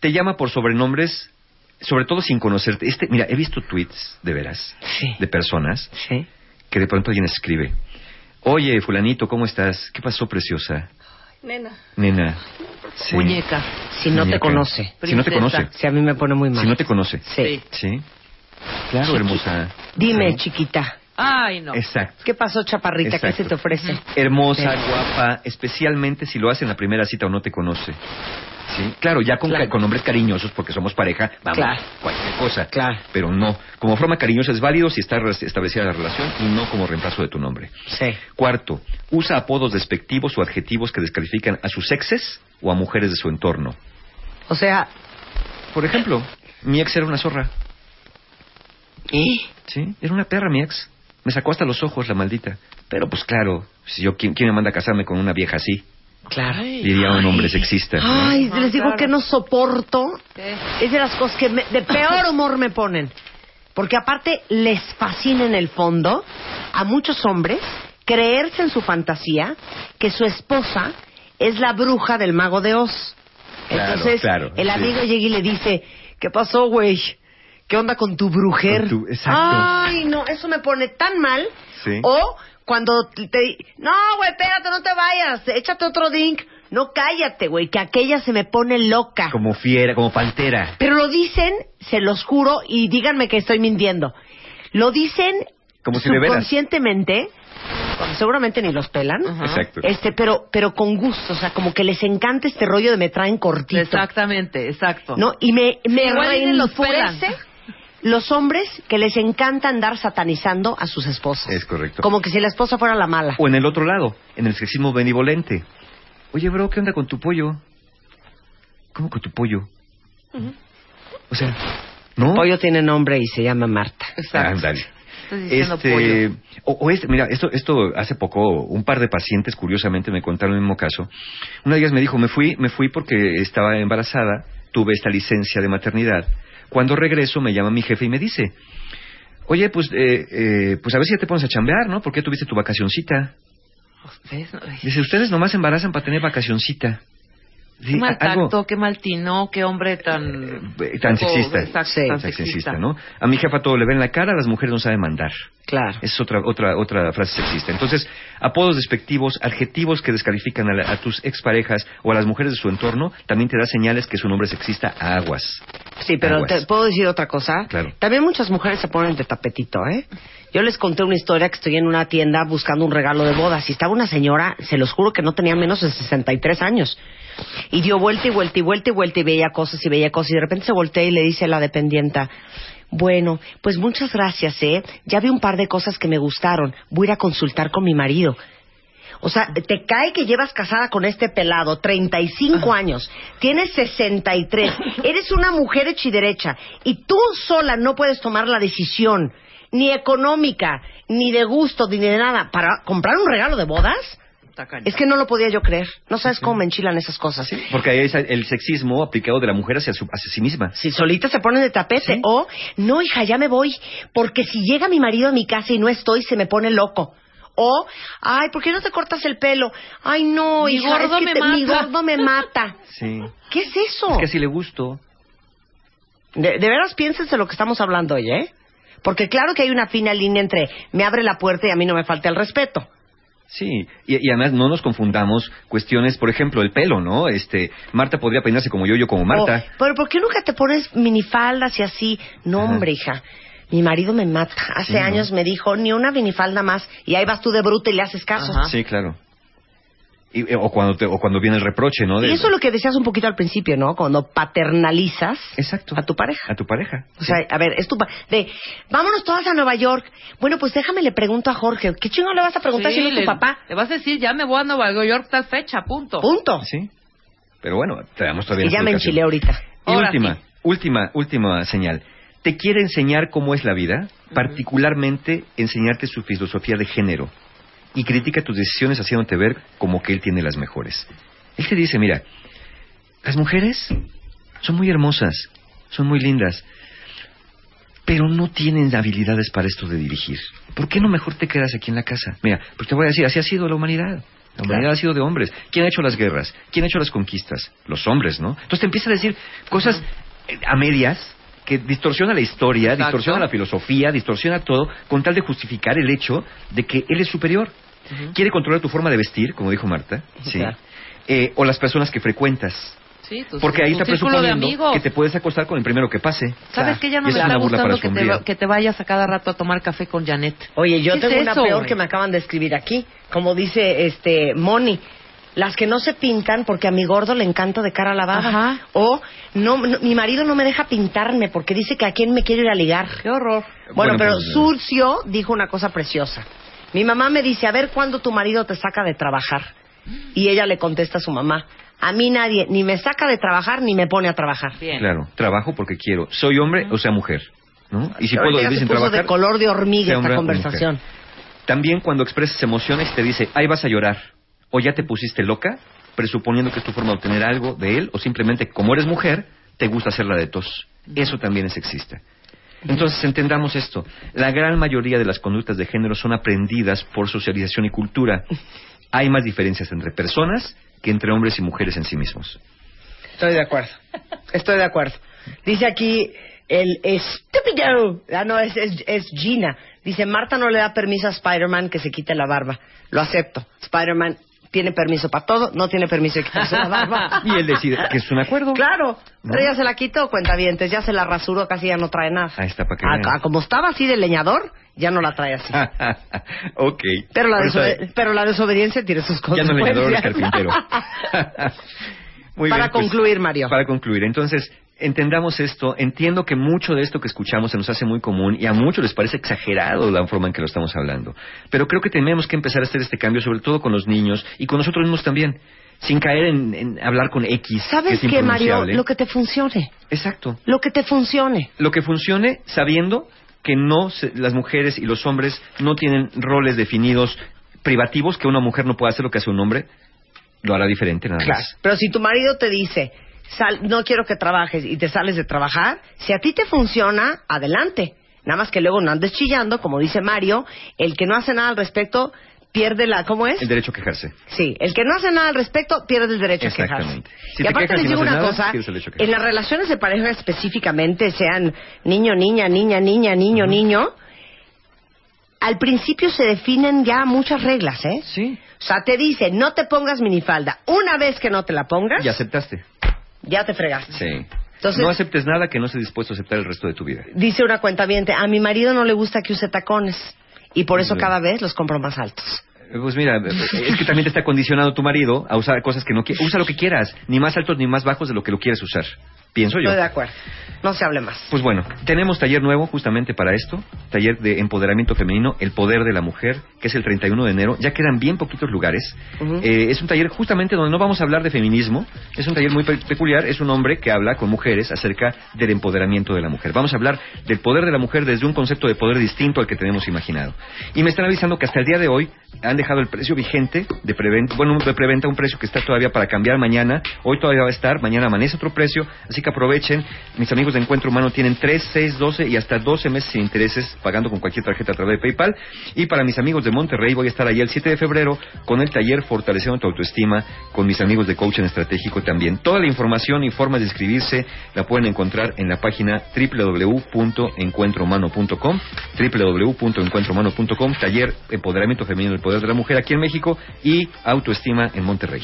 Te llama por sobrenombres, sobre todo sin conocerte. Este, mira, he visto tweets, de veras, de personas que de pronto alguien escribe. Oye, fulanito, ¿cómo estás? ¿Qué pasó, preciosa? Nena. Nena. Sí. Muñeca. Si no te conoce. Si no te conoce. Si a mí me pone muy mal. Si no te conoce. Sí. Sí. Claro, Chiqui. hermosa. Dime, Sí. chiquita. Ay, no. Exacto. ¿Qué pasó, chaparrita? ¿Qué se te ofrece? Hermosa, guapa, especialmente si lo hace en la primera cita o no te conoce. ¿Sí? Claro, ya con, Claro. con nombres cariñosos porque somos pareja, vamos, Claro. cualquier cosa. Claro. Pero no, como forma cariñosa es válido si está establecida la relación y no como reemplazo de tu nombre. Sí. Cuarto, usa apodos despectivos o adjetivos que descalifican a sus exes o a mujeres de su entorno. O sea, Por ejemplo, mi ex era una zorra. ¿y? Sí, era una perra mi ex. Me sacó hasta los ojos la maldita. Pero pues claro, si yo ¿quién, quién me manda a casarme con una vieja así? Claro. Diría un hombre sexista. ¿no? Ay, les digo que no soporto. Es de las cosas que me- de peor humor me ponen. Porque aparte les fascina en el fondo a muchos hombres creerse en su fantasía que su esposa es la bruja del mago de Oz. Claro, Entonces, claro, el sí. amigo llega y le dice, ¿qué pasó, güey? ¿Qué onda con tu brujer? Con tu- exacto. Ay, no, eso me pone tan mal. Sí. O cuando te no, güey, espérate, no te vayas, échate otro drink. No, cállate, güey, que aquella se me pone loca. Como fiera, como pantera. Pero lo dicen, se los juro, y díganme que estoy mintiendo. Lo dicen Como si subconscientemente, seguramente ni los pelan. Exacto. Este, pero, pero con gusto, o sea, como que les encanta este rollo de me traen cortito. Exactamente, exacto. ¿No? Y me, me Igual los reenfurece los hombres que les encanta andar satanizando a sus esposas. Es correcto. Como que si la esposa fuera la mala. O en el otro lado, en el sexismo benevolente. Oye, bro, ¿qué onda con tu pollo? ¿Cómo con tu pollo? O sea, ¿no? Pollo tiene nombre y se llama Marta. Ándale. Estás diciendo Este, o, o este, mira, esto, esto hace poco, un par de pacientes, curiosamente, me contaron el mismo caso. Una de ellas me dijo, me fui, me fui porque estaba embarazada, tuve esta licencia de maternidad. Cuando regreso, me llama mi jefe y me dice, oye, pues, eh, eh, pues a ver si ya te pones a chambear, ¿no? ¿Por qué tuviste tu vacacioncita? Ay, Dice, ustedes nomás embarazan para tener vacacioncita. Sí, Qué mal a- algo- tacto, qué mal tino, qué hombre tan... eh, tan poco- sexista. Exacto, Sí. tan Tan sexista. sexista, ¿no? A mi jefa todo le ve en la cara, a las mujeres no saben mandar. Claro. Es otra, otra, otra frase sexista. Entonces, apodos despectivos, adjetivos que descalifican a, la- a tus exparejas o a las mujeres de su entorno, también te da señales que es un hombre sexista a aguas. Sí, pero Aguas. te puedo decir otra cosa. Claro. También muchas mujeres se ponen de tapetito, ¿eh? Yo les conté una historia que estoy en una tienda buscando un regalo de bodas y estaba una señora, se los juro que no tenía menos de 63 años. Y dio vuelta y vuelta y vuelta y vuelta y veía cosas y veía cosas y de repente se voltea y le dice a la dependienta, bueno, pues muchas gracias, ¿eh? Ya vi un par de cosas que me gustaron. Voy a ir a consultar con mi marido. O sea, te cae que llevas casada con este pelado 35 años, tienes 63, eres una mujer hecha y derecha y tú sola no puedes tomar la decisión ni económica, ni de gusto, ni de nada para comprar un regalo de bodas. Es que no lo podía yo creer. No sabes cómo me enchilan esas cosas. Porque ahí es el sexismo aplicado de la mujer hacia, su- hacia sí misma. Si solita se ponen de tapete. O, no, hija, ya me voy. Porque si llega mi marido a mi casa y no estoy, se me pone loco. O, ay, ¿por qué no te cortas el pelo? Ay, no, Mi hija, gordo es que me te- mi mata. gordo me mata. Sí. ¿Qué es eso? Es que así le gusto. De, de veras piénsense lo que estamos hablando hoy, ¿eh? Porque claro que hay una fina línea entre me abre la puerta y a mí no me falta el respeto. Sí, y, y además no nos confundamos cuestiones, por ejemplo, el pelo, ¿no? Este, Marta podría peinarse como yo, yo como Marta. O, Pero ¿por qué nunca te pones minifaldas y así? No, Ajá. hombre, hija. Mi marido me mata. Hace años me dijo, ni una minifalda más. Y ahí vas tú de bruta y le haces caso. Sí, claro. Y- o, cuando te- o cuando viene el reproche, ¿no? De- Y eso es lo que decías un poquito al principio, ¿no? Cuando paternalizas a tu pareja. A tu pareja. O sea, a ver, es tu... pa- De, vámonos todas a Nueva York. Bueno, pues déjame le pregunto a Jorge. ¿Qué chingo le vas a preguntar Sí, si no es tu papá? Le vas a decir, ya me voy a Nueva York tal fecha, punto. Punto. Sí. Pero bueno, te damos todavía Y ya me enchilé ahorita. Y Ahora última, sí. última, última señal. Te quiere enseñar cómo es la vida, particularmente enseñarte su filosofía de género. Y critica tus decisiones haciéndote ver como que él tiene las mejores. Él te dice, mira, las mujeres son muy hermosas, son muy lindas, pero no tienen habilidades para esto de dirigir. ¿Por qué no mejor te quedas aquí en la casa? Mira, pues te voy a decir, así ha sido la humanidad. La humanidad ha sido de hombres. ¿Quién ha hecho las guerras? ¿Quién ha hecho las conquistas? Los hombres, ¿no? Entonces te empieza a decir cosas eh, a medias que distorsiona la historia, Exacto. distorsiona la filosofía, distorsiona todo, con tal de justificar el hecho de que él es superior. Quiere controlar tu forma de vestir, como dijo Marta, ¿sí? Claro. Eh, o las personas que frecuentas. Sí, tu- Porque ahí está presuponiendo que te puedes acostar con el primero que pase. ¿Sabes que ya no me está una burla para gustando que te, que te vayas a cada rato a tomar café con Janet? Oye, yo ¿Qué tengo es una eso, peor que me acaban de escribir aquí. Como dice este Moni, las que no se pintan porque a mi gordo le encanta de cara lavada. Ajá. O no, no- mi marido no me deja pintarme porque dice que a quién me quiero ir a ligar. Qué horror. Bueno, Bueno, pero pues, Surcio dijo una cosa preciosa. Mi mamá me dice, a ver cuándo tu marido te saca de trabajar. Y ella le contesta a su mamá, a mí nadie ni me saca de trabajar ni me pone a trabajar. Claro, trabajo porque quiero. Soy hombre o sea mujer. ¿no? Y si puedo vivir sin trabajar. de color de hormiga esta conversación. También cuando expresas emociones te dice, ahí vas a llorar. O ya te pusiste loca, presuponiendo que es tu forma de obtener algo de él, o simplemente como eres mujer, te gusta hacerla de tos. Eso también es sexista. Entonces entendamos esto. La gran mayoría de las conductas de género son aprendidas por socialización y cultura. Hay más diferencias entre personas que entre hombres y mujeres en sí mismos. Estoy de acuerdo. Estoy de acuerdo. Dice aquí El estúpido. Ah, no, es, es, es Gina. Dice, Marta no le da permiso a Spider-Man que se quite la barba. Lo acepto. Spider-Man tiene permiso para todo, no tiene permiso de quitarse la barba. Y él decide que es un acuerdo. Claro, ¿No? pero ya se la quitó, cuentavientes, ya se la rasuró, casi ya no trae nada. Ahí está, para que A- vean. a como estaba así de leñador, ya no la trae así. ok. Pero la, Por eso, desobe- pero la desobediencia tiene sus Ya no consecuencias. leñador, es carpintero. Muy Para bien, pues, concluir, Mario. Para concluir, entonces, entendamos esto. Entiendo que mucho de esto que escuchamos se nos hace muy común y a muchos les parece exagerado la forma en que lo estamos hablando. Pero creo que tenemos que empezar a hacer este cambio, sobre todo con los niños y con nosotros mismos también. Sin caer en, en hablar con X. ¿Sabes que es qué, Mario? Lo que te funcione. Exacto. Lo que te funcione. Lo que funcione sabiendo que no se- las mujeres y los hombres no tienen roles definidos privativos, que una mujer no puede hacer lo que hace un hombre, lo hará diferente nada Claro. más. Pero si tu marido te dice, "Sal- no quiero que trabajes y te sales de trabajar, si a ti te funciona, adelante. Nada más que luego no andes chillando, como dice Mario, el que no hace nada al respecto pierde la, ¿cómo es? El derecho a quejarse. Sí, el que no hace nada al respecto pierde el derecho a quejarse. Exactamente. Si y te aparte quejas les no digo una nada, cosa, en las relaciones de pareja específicamente, sean niño, niña, niña, niña, niño, niño, al principio se definen ya muchas reglas, ¿eh? Sí. O sea, te dice, no te pongas minifalda. Una vez que no te la pongas, Y aceptaste. Ya te fregaste. Sí. Entonces- no aceptes nada que no estés dispuesto a aceptar el resto de tu vida. Dice una cuenta a mi marido no le gusta que use tacones. Y por eso cada vez los compro más altos. Eh, Pues mira, eh, es que también te está condicionando tu marido a usar cosas que no quieres. Usa lo que quieras, ni más altos ni más bajos de lo que lo quieres usar. Pienso yo. Estoy de acuerdo. No se hable más. Pues bueno, tenemos taller nuevo justamente para esto, taller de empoderamiento femenino, el poder de la mujer, que es el 31 de enero. Ya quedan bien poquitos lugares. Eh, es un taller justamente donde no vamos a hablar de feminismo, es un taller muy pe- peculiar, es un hombre que habla con mujeres acerca del empoderamiento de la mujer. Vamos a hablar del poder de la mujer desde un concepto de poder distinto al que tenemos imaginado. Y me están avisando que hasta el día de hoy han dejado el precio vigente de preventa, bueno, de preventa un precio que está todavía para cambiar mañana, hoy todavía va a estar, mañana amanece otro precio, así aprovechen. Mis amigos de Encuentro Humano tienen 3, 6, 12 y hasta 12 meses sin intereses pagando con cualquier tarjeta a través de PayPal. Y para mis amigos de Monterrey voy a estar allí el 7 de febrero con el taller Fortaleciendo tu autoestima con mis amigos de Coaching Estratégico también. Toda la información y formas de inscribirse la pueden encontrar en la página www.encuentrohumano.com www.encuentrohumano.com Taller Empoderamiento Femenino del Poder de la Mujer aquí en México y Autoestima en Monterrey.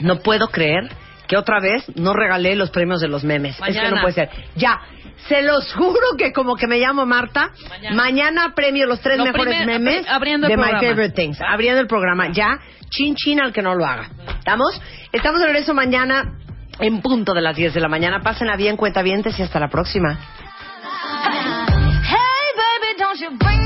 No puedo creer que otra vez no regalé los premios de los memes. Es que Mañana. no puede ser. Ya, se los juro que como que me llamo Marta, mañana, premio los tres Lo mejores primer- memes abri- abriendo el de My. Favorite Things. Abriendo el programa. Ya, chin chin al que no lo haga. ¿Estamos? Estamos de regreso mañana en punto de las 10 de la mañana. Pásenla bien, cuentavientes, y hasta la próxima. Hey, baby, don't you bring